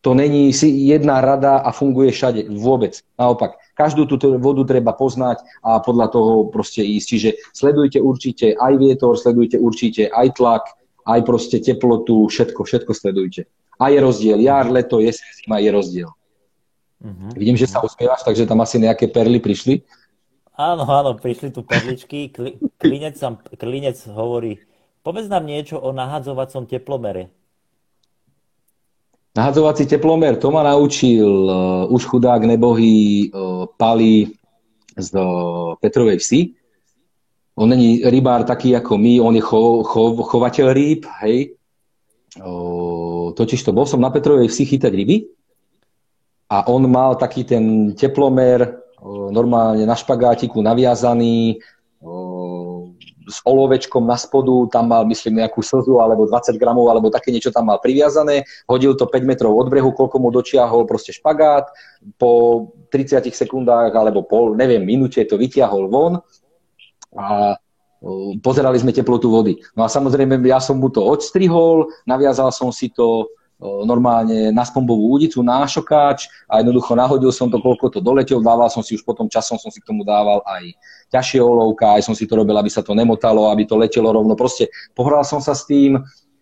To není si jedna rada a funguje všade. Vôbec. Naopak, každú túto vodu treba poznať a podľa toho proste ísť. Čiže sledujte určite aj vietor, sledujte určite aj tlak, aj proste teplotu, všetko, všetko sledujte. A je rozdiel. Jar, leto, jeseň, zima je rozdiel. Uh-huh. Vidím, že sa usmievaš, takže tam asi nejaké perly prišli. Áno, áno, prišli tu perličky. Klinec, klinec hovorí, Povedz nám niečo o nahadzovacom teplomere. Nahadzovací teplomer, to ma naučil uh, už chudák nebohý uh, Pali z uh, Petrovej vsi. On není rybár taký ako my, on je cho, cho, chovateľ rýb, hej. Totiž to bol som na Petrovej vsi chytať ryby a on mal taký ten teplomer uh, normálne na špagátiku naviazaný, s olovečkom na spodu, tam mal myslím nejakú slzu alebo 20 gramov alebo také niečo tam mal priviazané, hodil to 5 metrov od brehu, koľko mu dočiahol proste špagát, po 30 sekundách alebo pol, neviem, minúte to vytiahol von a pozerali sme teplotu vody. No a samozrejme ja som mu to odstrihol, naviazal som si to normálne na spombovú údicu, na šokáč a jednoducho nahodil som to, koľko to doletel, dával som si už potom časom som si k tomu dával aj ťažšie olovka, aj som si to robil, aby sa to nemotalo, aby to letelo rovno. Proste pohral som sa s tým.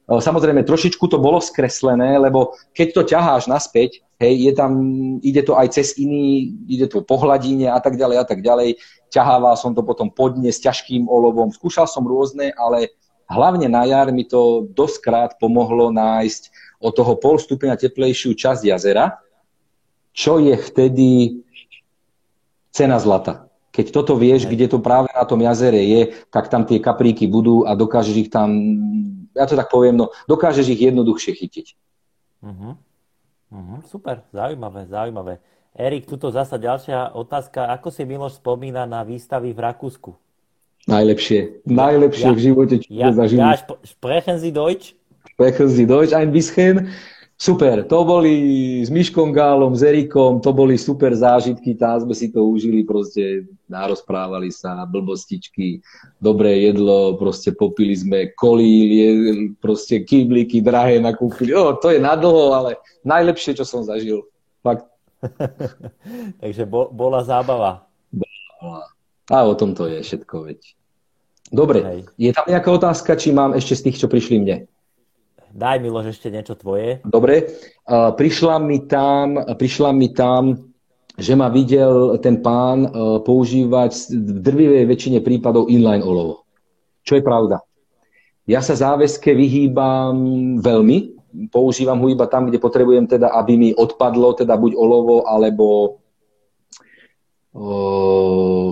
Samozrejme, trošičku to bolo skreslené, lebo keď to ťaháš naspäť, hej, je tam, ide to aj cez iný, ide to po hladine a tak ďalej a tak ďalej. Ťahával som to potom podne s ťažkým olovom. Skúšal som rôzne, ale hlavne na jar mi to doskrát pomohlo nájsť o toho pol stupňa teplejšiu časť jazera, čo je vtedy cena zlata. Keď toto vieš, kde to práve na tom jazere je, tak tam tie kapríky budú a dokážeš ich tam, ja to tak poviem, no dokážeš ich jednoduchšie chytiť. Uh-huh. Uh-huh. Super, zaujímavé, zaujímavé. Erik, tuto zasa ďalšia otázka. Ako si Miloš spomína na výstavy v Rakúsku? Najlepšie. Najlepšie ja, v živote, čo ja, zažil. Ja sprechen Sie Deutsch? Sprechen Sie Deutsch ein bisschen? Super, to boli s Myškom Gálom, s Erikom, to boli super zážitky, tam sme si to užili, proste narozprávali sa, blbostičky, dobré jedlo, proste popili sme kolí, proste kýbliky drahé nakúpili, o, to je nadlho, ale najlepšie, čo som zažil. Fakt. Takže bo, bola zábava. Bola. A o tom to je všetko, veď. Dobre, Hej. je tam nejaká otázka, či mám ešte z tých, čo prišli mne? Daj, Miloš, ešte niečo tvoje. Dobre, uh, prišla mi tam, prišla mi tam, že ma videl ten pán uh, používať v drvivej väčšine prípadov inline olovo. Čo je pravda. Ja sa záväzke vyhýbam veľmi, používam ho iba tam, kde potrebujem teda, aby mi odpadlo teda buď olovo, alebo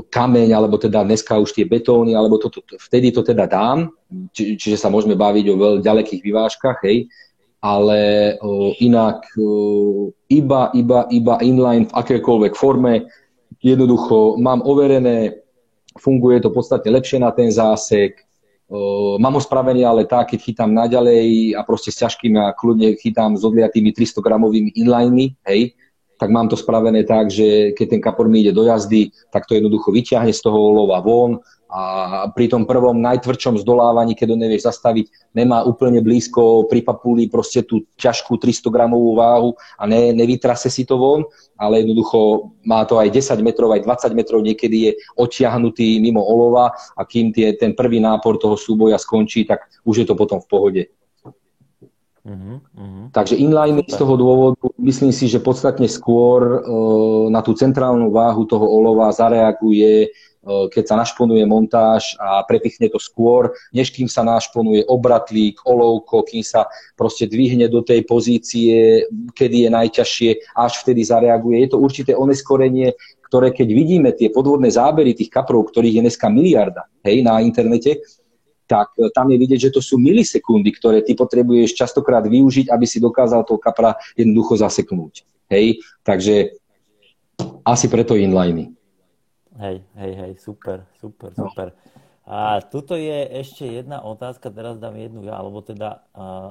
kameň, alebo teda dneska už tie betóny, alebo to, to, vtedy to teda dám, či, čiže sa môžeme baviť o veľmi ďalekých vyvážkach, hej, ale o, inak o, iba, iba, iba inline v akékoľvek forme, jednoducho mám overené, funguje to podstatne lepšie na ten zásek, o, mám ho spravený ale tak, keď chytám naďalej a proste s ťažkými a kľudne chytám s odliatými 300 gramovými inlinemi, hej, tak mám to spravené tak, že keď ten kapor mi ide do jazdy, tak to jednoducho vyťahne z toho olova von a pri tom prvom najtvrdšom zdolávaní, keď ho nevieš zastaviť, nemá úplne blízko pri papuli proste tú ťažkú 300 gramovú váhu a ne, nevytrase si to von, ale jednoducho má to aj 10 metrov, aj 20 metrov, niekedy je odtiahnutý mimo olova a kým tie, ten prvý nápor toho súboja skončí, tak už je to potom v pohode. Uh-huh, uh-huh. Takže inline z toho dôvodu myslím si, že podstatne skôr uh, na tú centrálnu váhu toho olova zareaguje, uh, keď sa našponuje montáž a prepichne to skôr, než kým sa našponuje obratlík, olovko, kým sa proste dvihne do tej pozície, kedy je najťažšie, až vtedy zareaguje. Je to určité oneskorenie, ktoré keď vidíme tie podvodné zábery tých kaprov, ktorých je dneska miliarda hej, na internete, tak e, tam je vidieť, že to sú milisekundy, ktoré ty potrebuješ častokrát využiť, aby si dokázal toho kapra jednoducho zaseknúť. Hej, takže asi preto inliny. Hej, hej, hej, super, super, no. super. A tuto je ešte jedna otázka, teraz dám jednu ja, alebo teda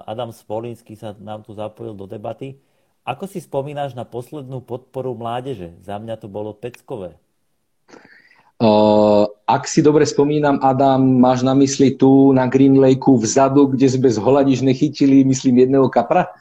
Adam Spolinský sa nám tu zapojil do debaty. Ako si spomínaš na poslednú podporu mládeže? Za mňa to bolo peckové. Uh, ak si dobre spomínam, Adam, máš na mysli tu na Green Lakeu vzadu, kde sme z Holadiš nechytili, myslím, jedného kapra?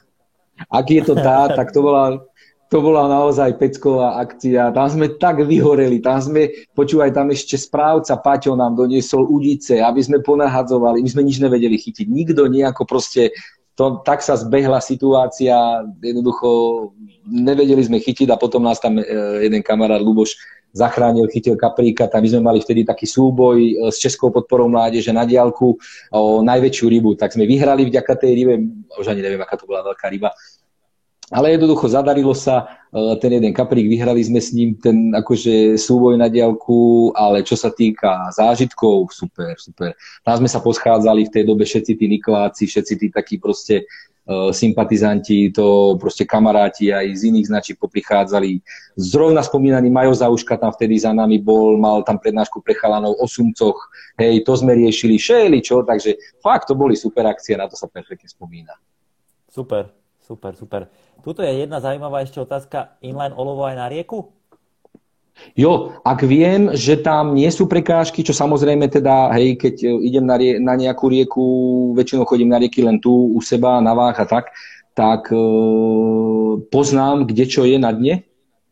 Ak je to tá, tak to bola, to bola naozaj pecková akcia. Tam sme tak vyhoreli, tam sme, počúvaj, tam ešte správca Paťo nám doniesol udice, aby sme ponahadzovali, my sme nič nevedeli chytiť. Nikto nejako proste, to, tak sa zbehla situácia, jednoducho nevedeli sme chytiť a potom nás tam e, jeden kamarát Luboš zachránil, chytil kapríka, tam my sme mali vtedy taký súboj e, s Českou podporou mládeže na diálku o najväčšiu rybu, tak sme vyhrali vďaka tej rybe, už ani neviem, aká to bola veľká ryba, ale jednoducho zadarilo sa, e, ten jeden kaprík, vyhrali sme s ním ten akože súboj na diálku, ale čo sa týka zážitkov, super, super. Tam sme sa poschádzali v tej dobe všetci tí Nikoláci, všetci tí takí proste sympatizanti, to proste kamaráti aj z iných značiek poprichádzali. Zrovna spomínaný Majo Zauška tam vtedy za nami bol, mal tam prednášku pre chalanov o sumcoch, hej, to sme riešili, šeli čo, takže fakt to boli super akcie, na to sa perfektne spomína. Super, super, super. Tuto je jedna zaujímavá ešte otázka, inline olovo aj na rieku? Jo, ak viem, že tam nie sú prekážky, čo samozrejme teda, hej, keď e, idem na, rie, na nejakú rieku, väčšinou chodím na rieky len tu u seba, na váh a tak, tak e, poznám, kde čo je na dne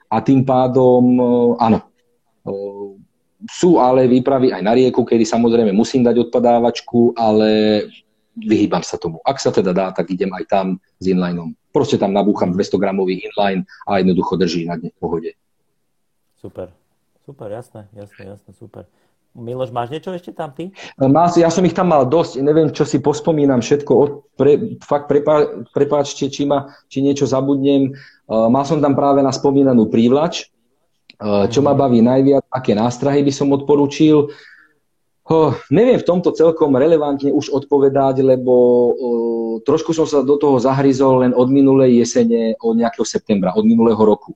a tým pádom, e, áno, e, sú ale výpravy aj na rieku, kedy samozrejme musím dať odpadávačku, ale vyhýbam sa tomu. Ak sa teda dá, tak idem aj tam s inlineom. Proste tam nabúcham 200 gramový inline a jednoducho drží na dne v pohode. Super, super, jasné, jasné, jasné, super. Miloš, máš niečo ešte tam ty? Má, ja som ich tam mal dosť, neviem, čo si pospomínam všetko. Pre, fakt prepá, prepáčte, či, ma, či niečo zabudnem. Uh, mal som tam práve na spomínanú prívlač, uh, čo ma mhm. baví najviac, aké nástrahy by som odporúčil. Oh, neviem v tomto celkom relevantne už odpovedať, lebo uh, trošku som sa do toho zahryzol len od minulej jesene, od nejakého septembra, od minulého roku.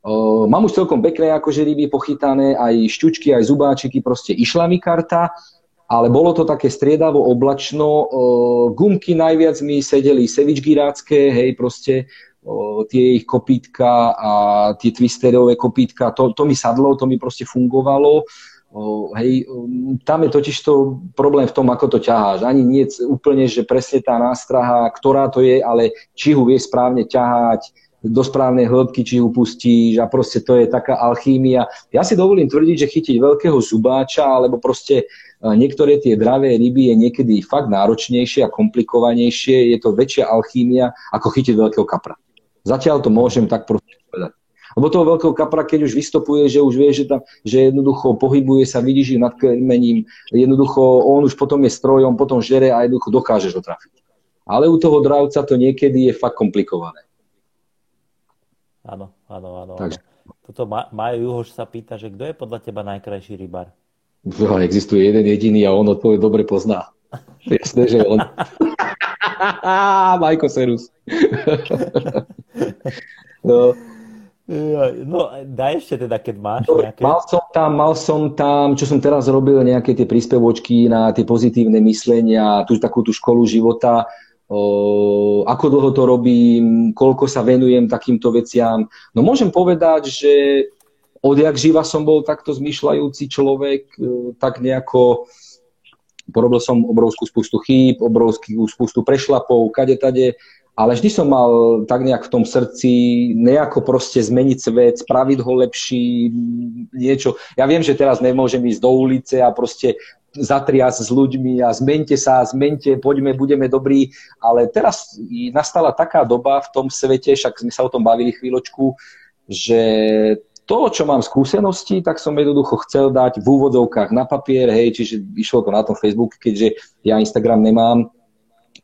Uh, mám už celkom pekné akože ryby pochytané, aj šťučky, aj zubáčiky, proste išla mi karta, ale bolo to také striedavo oblačno. Uh, gumky najviac mi sedeli sevičgirácké, hej, proste uh, tie ich kopítka a tie twisterové kopítka, to, to mi sadlo, to mi proste fungovalo. Uh, hej, um, tam je totiž to problém v tom, ako to ťaháš. Ani nie úplne, že presne tá nástraha, ktorá to je, ale či ho vie správne ťahať, do správnej hĺbky, či upustíš a proste to je taká alchímia. Ja si dovolím tvrdiť, že chytiť veľkého zubáča alebo proste e, niektoré tie dravé ryby je niekedy fakt náročnejšie a komplikovanejšie, je to väčšia alchímia ako chytiť veľkého kapra. Zatiaľ to môžem tak povedať. Lebo toho veľkého kapra, keď už vystopuje, že už vie, že, tam, že jednoducho pohybuje sa, vidíš nad krmením, jednoducho on už potom je strojom, potom žere a jednoducho dokážeš ho trafiť. Ale u toho dravca to niekedy je fakt komplikované. Áno, áno, áno. Takže. Toto Majo Juhoš sa pýta, že kto je podľa teba najkrajší rybár? No, existuje jeden jediný a on odpoveď dobre pozná. Jasné, že on. Majko Serus. no. No, daj ešte teda, keď máš Dobre, nejaké... Mal som tam, mal som tam, čo som teraz robil, nejaké tie príspevočky na tie pozitívne myslenia, tú takú tú školu života, ako dlho to robím, koľko sa venujem takýmto veciam. No môžem povedať, že odjak živa som bol takto zmyšľajúci človek, e, tak nejako porobil som obrovskú spustu chýb, obrovskú spustu prešlapov, kade tade, ale vždy som mal tak nejak v tom srdci nejako proste zmeniť svet, spraviť ho lepší, niečo. Ja viem, že teraz nemôžem ísť do ulice a proste zatrias s ľuďmi a zmente sa, zmente, poďme, budeme dobrí, ale teraz nastala taká doba v tom svete, však sme sa o tom bavili chvíľočku, že to, čo mám skúsenosti, tak som jednoducho chcel dať v úvodovkách na papier, hej, čiže išlo to na tom Facebooku, keďže ja Instagram nemám,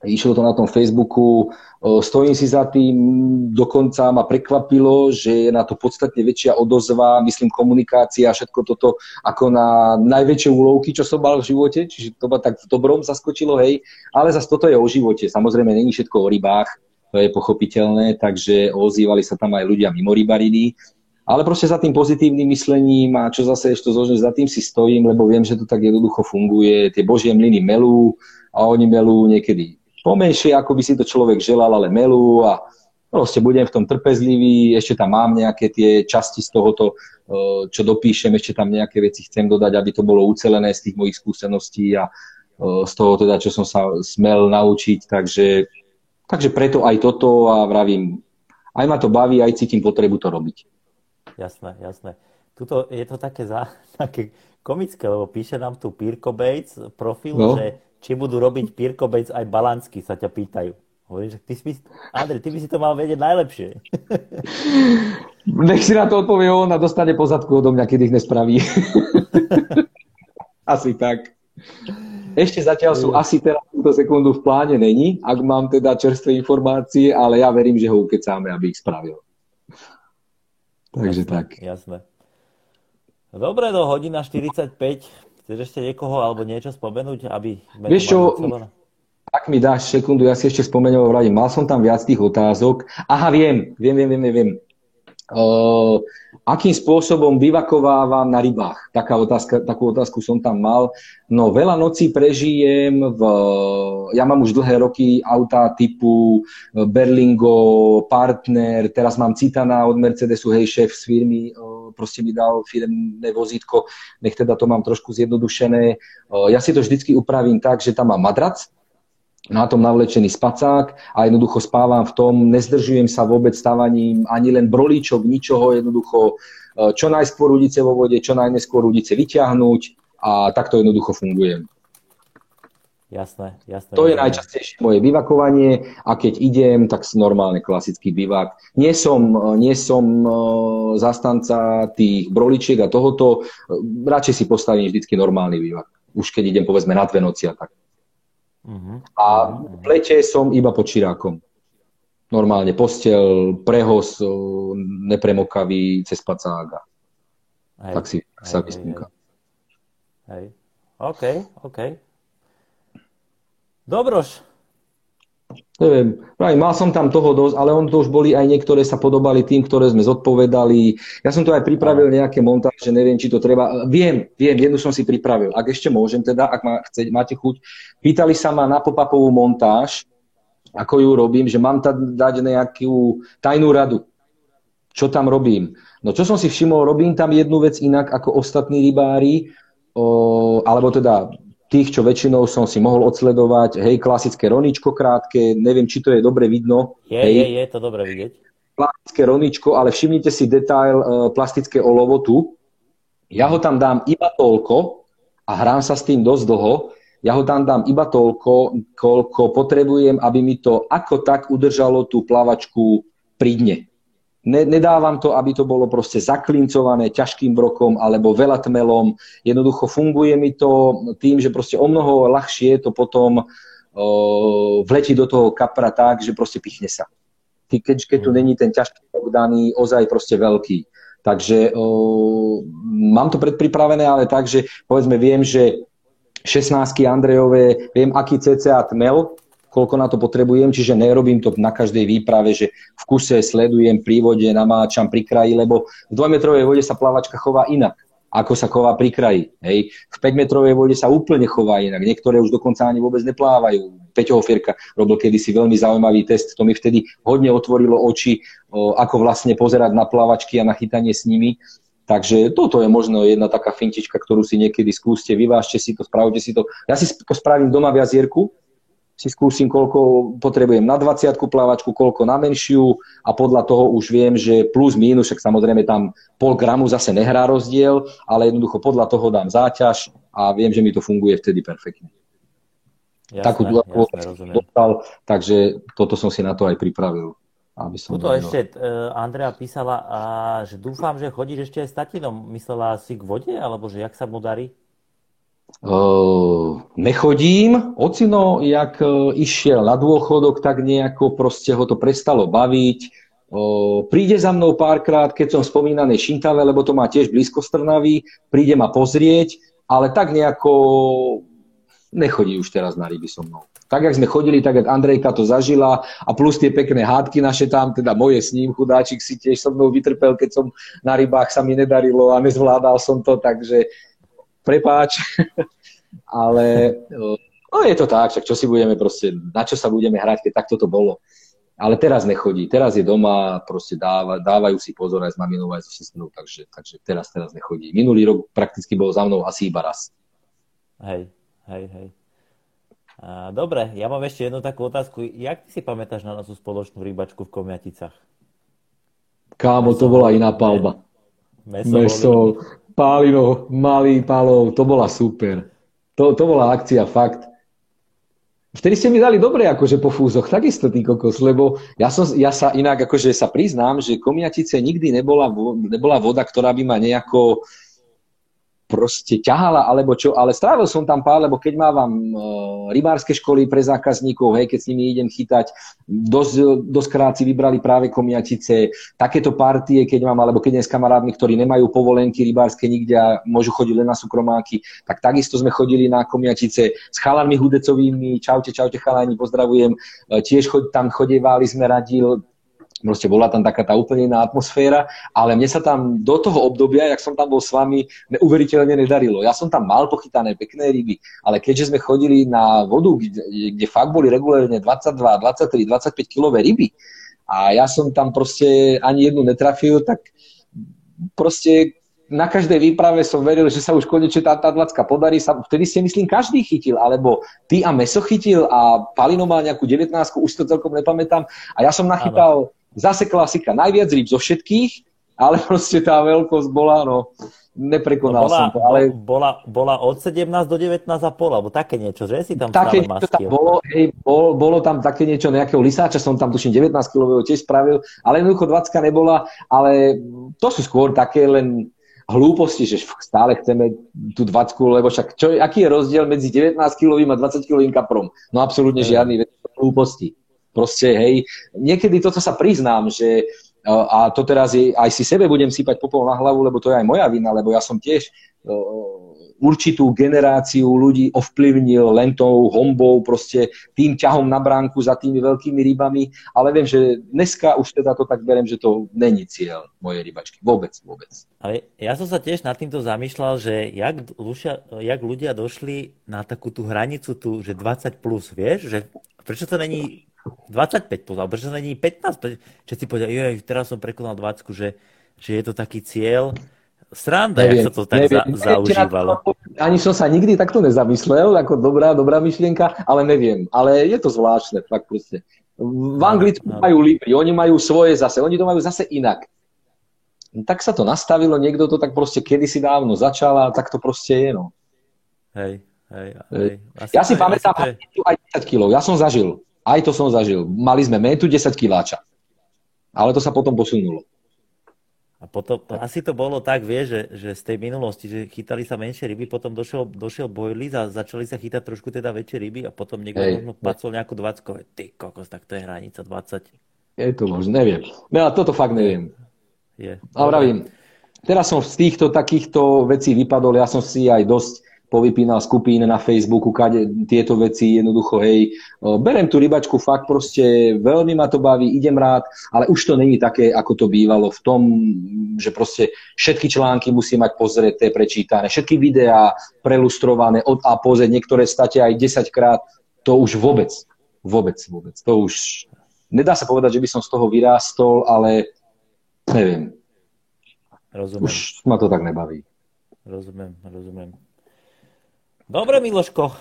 išlo to na tom Facebooku, Stojím si za tým, dokonca ma prekvapilo, že je na to podstatne väčšia odozva, myslím komunikácia a všetko toto ako na najväčšie úlovky, čo som mal v živote, čiže to ma tak v dobrom zaskočilo, hej, ale zase toto je o živote, samozrejme není všetko o rybách, to je pochopiteľné, takže ozývali sa tam aj ľudia mimo rybariny, ale proste za tým pozitívnym myslením a čo zase ešte zložím, za tým si stojím, lebo viem, že to tak jednoducho funguje, tie božie mlyny melú a oni melú niekedy pomenšie, ako by si to človek želal, ale melú a proste budem v tom trpezlivý, ešte tam mám nejaké tie časti z tohoto, e, čo dopíšem, ešte tam nejaké veci chcem dodať, aby to bolo ucelené z tých mojich skúseností a e, z toho teda, čo som sa smel naučiť, takže, takže preto aj toto a vravím, aj ma to baví, aj cítim potrebu to robiť. Jasné, jasné. Tuto je to také, za, také komické, lebo píše nám tu Pirko Bates profil, no. že či budú robiť Pirkobec aj Balansky, sa ťa pýtajú. Hovorím, že ty si, Andrej, ty by si to mal vedieť najlepšie. Nech si na to odpovie on a dostane pozadku odo mňa, keď ich nespraví. asi tak. Ešte zatiaľ sú asi teraz túto sekundu v pláne není, ak mám teda čerstvé informácie, ale ja verím, že ho ukecáme, aby ich spravil. Takže jasné, tak. Jasné. Dobre, do hodina 45. Chceš ešte niekoho alebo niečo spomenúť, aby... Vieš čo, ak mi dáš sekundu, ja si ešte spomenul, vradím, mal som tam viac tých otázok. Aha, viem, viem, viem, viem, viem. Uh, akým spôsobom vyvakovávam na rybách? Taká otázka, takú otázku som tam mal. No veľa nocí prežijem v... Ja mám už dlhé roky auta typu Berlingo, Partner, teraz mám Citana od Mercedesu, hej, šéf z firmy, uh, proste mi dal firmné vozítko, nech teda to mám trošku zjednodušené. Ja si to vždycky upravím tak, že tam mám madrac, na tom navlečený spacák a jednoducho spávam v tom, nezdržujem sa vôbec stávaním ani len brolíčok, ničoho, jednoducho čo najskôr udice vo vode, čo najneskôr udice vyťahnuť a takto jednoducho fungujem. Jasné, jasné. To je najčastejšie moje vyvakovanie a keď idem, tak normálne klasický bivak. Nie som, nie som e, zastanca tých broličiek a tohoto, radšej si postavím vždycky normálny bivak. Už keď idem povedzme na dve noci a tak. Uh-huh. A v lete som iba pod čirákom. Normálne postel, prehos, nepremokavý, cez pacága. Tak si hej, sa vyspínka. Hej. OK, OK. Dobroš. Neviem, pravím, mal som tam toho dosť, ale on to už boli aj niektoré sa podobali tým, ktoré sme zodpovedali. Ja som tu aj pripravil nejaké montáže, neviem, či to treba. Viem, viem, jednu som si pripravil. Ak ešte môžem teda, ak má, chce, máte chuť. Pýtali sa ma na popapovú montáž, ako ju robím, že mám tam dať nejakú tajnú radu. Čo tam robím? No čo som si všimol, robím tam jednu vec inak ako ostatní rybári, o, alebo teda tých, čo väčšinou som si mohol odsledovať, hej, klasické roničko krátke, neviem, či to je dobre vidno. Je, hej. je, je to dobre vidieť. plastické roničko, ale všimnite si detail uh, plastické olovo tu. Ja ho tam dám iba toľko a hrám sa s tým dosť dlho. Ja ho tam dám iba toľko, koľko potrebujem, aby mi to ako tak udržalo tú plavačku pri dne. Ne, nedávam to, aby to bolo proste zaklincované ťažkým brokom alebo veľa tmelom. Jednoducho funguje mi to tým, že proste o mnoho ľahšie to potom o, vletí do toho kapra tak, že proste pichne sa. Keď, keď tu mhm. není ten ťažký brok daný, ozaj proste veľký. Takže o, mám to predpripravené, ale tak, že povedzme viem, že 16 Andrejové, viem, aký cca tmel koľko na to potrebujem, čiže nerobím to na každej výprave, že v kuse sledujem pri vode, namáčam pri kraji, lebo v dvojmetrovej vode sa plavačka chová inak ako sa chová pri kraji. Hej. V 5-metrovej vode sa úplne chová inak. Niektoré už dokonca ani vôbec neplávajú. Peťo Hofierka robil kedysi veľmi zaujímavý test. To mi vtedy hodne otvorilo oči, o, ako vlastne pozerať na plávačky a na chytanie s nimi. Takže toto je možno jedna taká fintička, ktorú si niekedy skúste, vyvážte si to, spravte si to. Ja si spravím doma v jazierku, si skúsim, koľko potrebujem na 20 plávačku, koľko na menšiu a podľa toho už viem, že plus minus, však samozrejme tam pol gramu zase nehrá rozdiel, ale jednoducho podľa toho dám záťaž a viem, že mi to funguje vtedy perfektne. Jasné, Takú jasné, dostal, takže toto som si na to aj pripravil. Aby som Tuto ešte uh, Andrea písala, a, že dúfam, že chodíš ešte aj s tatinom. Myslela si k vode, alebo že jak sa mu darí? Nechodím. Ocino, jak uh, išiel na dôchodok, tak nejako proste ho to prestalo baviť. Príde za mnou párkrát, keď som spomínaný Šintave, lebo to má tiež blízko Strnavy, príde ma pozrieť, ale tak nejako nechodí už teraz na ryby so mnou. Tak, jak sme chodili, tak, jak Andrejka to zažila a plus tie pekné hádky naše tam, teda moje s ním, chudáčik si tiež so mnou vytrpel, keď som na rybách sa mi nedarilo a nezvládal som to, takže prepáč, ale no je to tak, čo si budeme proste, na čo sa budeme hrať, keď takto to bolo. Ale teraz nechodí, teraz je doma, proste dáva, dávajú si pozor aj s maminou, aj so sestrou, takže, takže teraz, teraz nechodí. Minulý rok prakticky bol za mnou asi iba raz. Hej, hej, hej. A, dobre, ja mám ešte jednu takú otázku. Jak ty si pamätáš na našu spoločnú rybačku v Komiaticach? Kámo, to bola iná palba. Meso, Meso Pálino, malý palov, to bola super. To, to bola akcia, fakt. Vtedy ste mi dali dobre akože po fúzoch, takisto tý kokos, lebo ja, som, ja sa inak akože sa priznám, že Komiatice nikdy nebola, nebola voda, ktorá by ma nejako proste ťahala, alebo čo, ale strávil som tam pár, lebo keď mávam uh, rybárske školy pre zákazníkov, hej, keď s nimi idem chytať, dosť, dosť krát si vybrali práve komiatice, takéto partie, keď mám, alebo keď s kamarátmi, ktorí nemajú povolenky rybárske nikde a môžu chodiť len na súkromáky, tak takisto sme chodili na komiatice s chalami hudecovými, čaute, čaute chalani, pozdravujem, tiež chod, tam chodievali sme radil, Proste bola tam taká tá úplne iná atmosféra, ale mne sa tam do toho obdobia, jak som tam bol s vami, neuveriteľne nedarilo. Ja som tam mal pochytané pekné ryby, ale keďže sme chodili na vodu, kde, kde fakt boli regulérne 22, 23, 25 kilové ryby a ja som tam proste ani jednu netrafil, tak proste na každej výprave som veril, že sa už konečne tá, tá dlacka podarí. Sa, vtedy si myslím, každý chytil, alebo ty a Meso chytil a Palino mal nejakú 19, už to celkom nepamätám. A ja som nachytal Zase klasika, najviac rýb zo všetkých, ale proste tá veľkosť bola, no, neprekonal no bola, som to. Ale... Bola, bola od 17 do 19 a pol, alebo také niečo, že si tam také stále niečo tam bolo, hej, bol, bolo tam také niečo, nejakého lisáča som tam tuším 19 kilového tiež spravil, ale jednoducho 20 nebola, ale to sú skôr také len hlúposti, že stále chceme tú 20, lebo však čo, aký je rozdiel medzi 19 kilovým a 20 kilovým kaprom? No absolútne žiadny, hlúposti. Proste, hej, niekedy toto sa priznám, že a to teraz je, aj si sebe budem sypať popol na hlavu, lebo to je aj moja vina, lebo ja som tiež určitú generáciu ľudí ovplyvnil len tou hombou, proste tým ťahom na bránku za tými veľkými rybami, ale viem, že dneska už teda to tak berem, že to není cieľ mojej rybačky. Vôbec, vôbec. Ale ja som sa tiež nad týmto zamýšľal, že jak, ľudia, jak ľudia došli na takú tú hranicu, tu, že 20 plus, vieš, že prečo to není 25 plus, alebo prečo není 15? Všetci povedia, jo, teraz som prekonal 20, že, že je to taký cieľ. Sranda, neviem, jak sa to tak neviem, za, zaužívalo. Ani som sa nikdy takto nezamyslel, ako dobrá, dobrá myšlienka, ale neviem. Ale je to zvláštne, fakt proste. V Anglicku no, no. majú Libri, oni majú svoje zase, oni to majú zase inak. Tak sa to nastavilo, niekto to tak proste kedysi dávno začal a tak to proste je, no. Hej, hej, hej. Asi ja si aj, pamätám aj, aj 10 kg, ja som zažil, aj to som zažil. Mali sme metu 10 kiláča, ale to sa potom posunulo. A potom, asi to bolo tak, vie, že, že z tej minulosti, že chytali sa menšie ryby, potom došiel, došiel bojlis a začali sa chytať trošku teda väčšie ryby a potom niekto Hej. možno pacol nejakú 20 Ty kokos, tak to je hranica 20. Je to možno, neviem. No a toto fakt neviem. Je. A vravím, teraz som z týchto takýchto vecí vypadol, ja som si aj dosť povypínal skupín na Facebooku, kade tieto veci jednoducho, hej, berem tú rybačku fakt proste, veľmi ma to baví, idem rád, ale už to není také, ako to bývalo v tom, že proste všetky články musí mať pozreté, prečítané, všetky videá prelustrované od A po Z, niektoré state aj 10 krát, to už vôbec, vôbec, vôbec, to už, nedá sa povedať, že by som z toho vyrástol, ale neviem. Rozumiem. Už ma to tak nebaví. Rozumiem, rozumiem. Dobre, Miloško,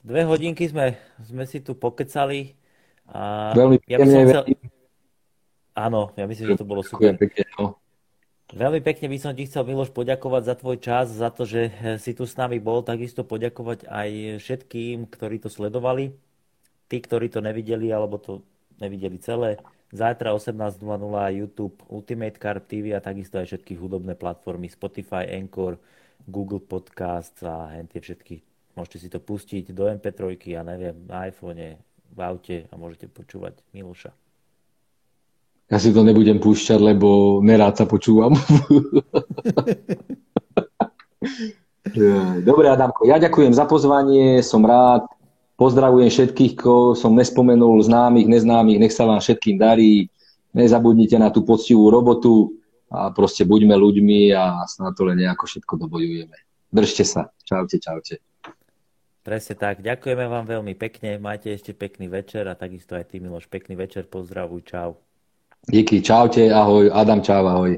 dve hodinky sme, sme si tu pokecali. A veľmi ja by som chcel... Áno, ja myslím, že to bolo super. Pekne, no. Veľmi pekne by som ti chcel, Miloš, poďakovať za tvoj čas, za to, že si tu s nami bol. Takisto poďakovať aj všetkým, ktorí to sledovali. Tí, ktorí to nevideli, alebo to nevideli celé. Zajtra 18.00 YouTube, Ultimate Carp TV a takisto aj všetky hudobné platformy Spotify, Anchor, Google Podcast a tie všetky. Môžete si to pustiť do MP3, ja neviem, na iPhone, v aute a môžete počúvať Miloša. Ja si to nebudem púšťať, lebo nerád sa počúvam. Dobre, Adamko, ja ďakujem za pozvanie, som rád. Pozdravujem všetkých, koho som nespomenul, známych, neznámych, nech sa vám všetkým darí. Nezabudnite na tú poctivú robotu a proste buďme ľuďmi a snad to len nejako všetko dobojujeme. Držte sa. Čaute, čaute. Presne tak. Ďakujeme vám veľmi pekne. Majte ešte pekný večer a takisto aj ty, Miloš, pekný večer. Pozdravuj, čau. Díky, čaute, ahoj. Adam, čau, ahoj.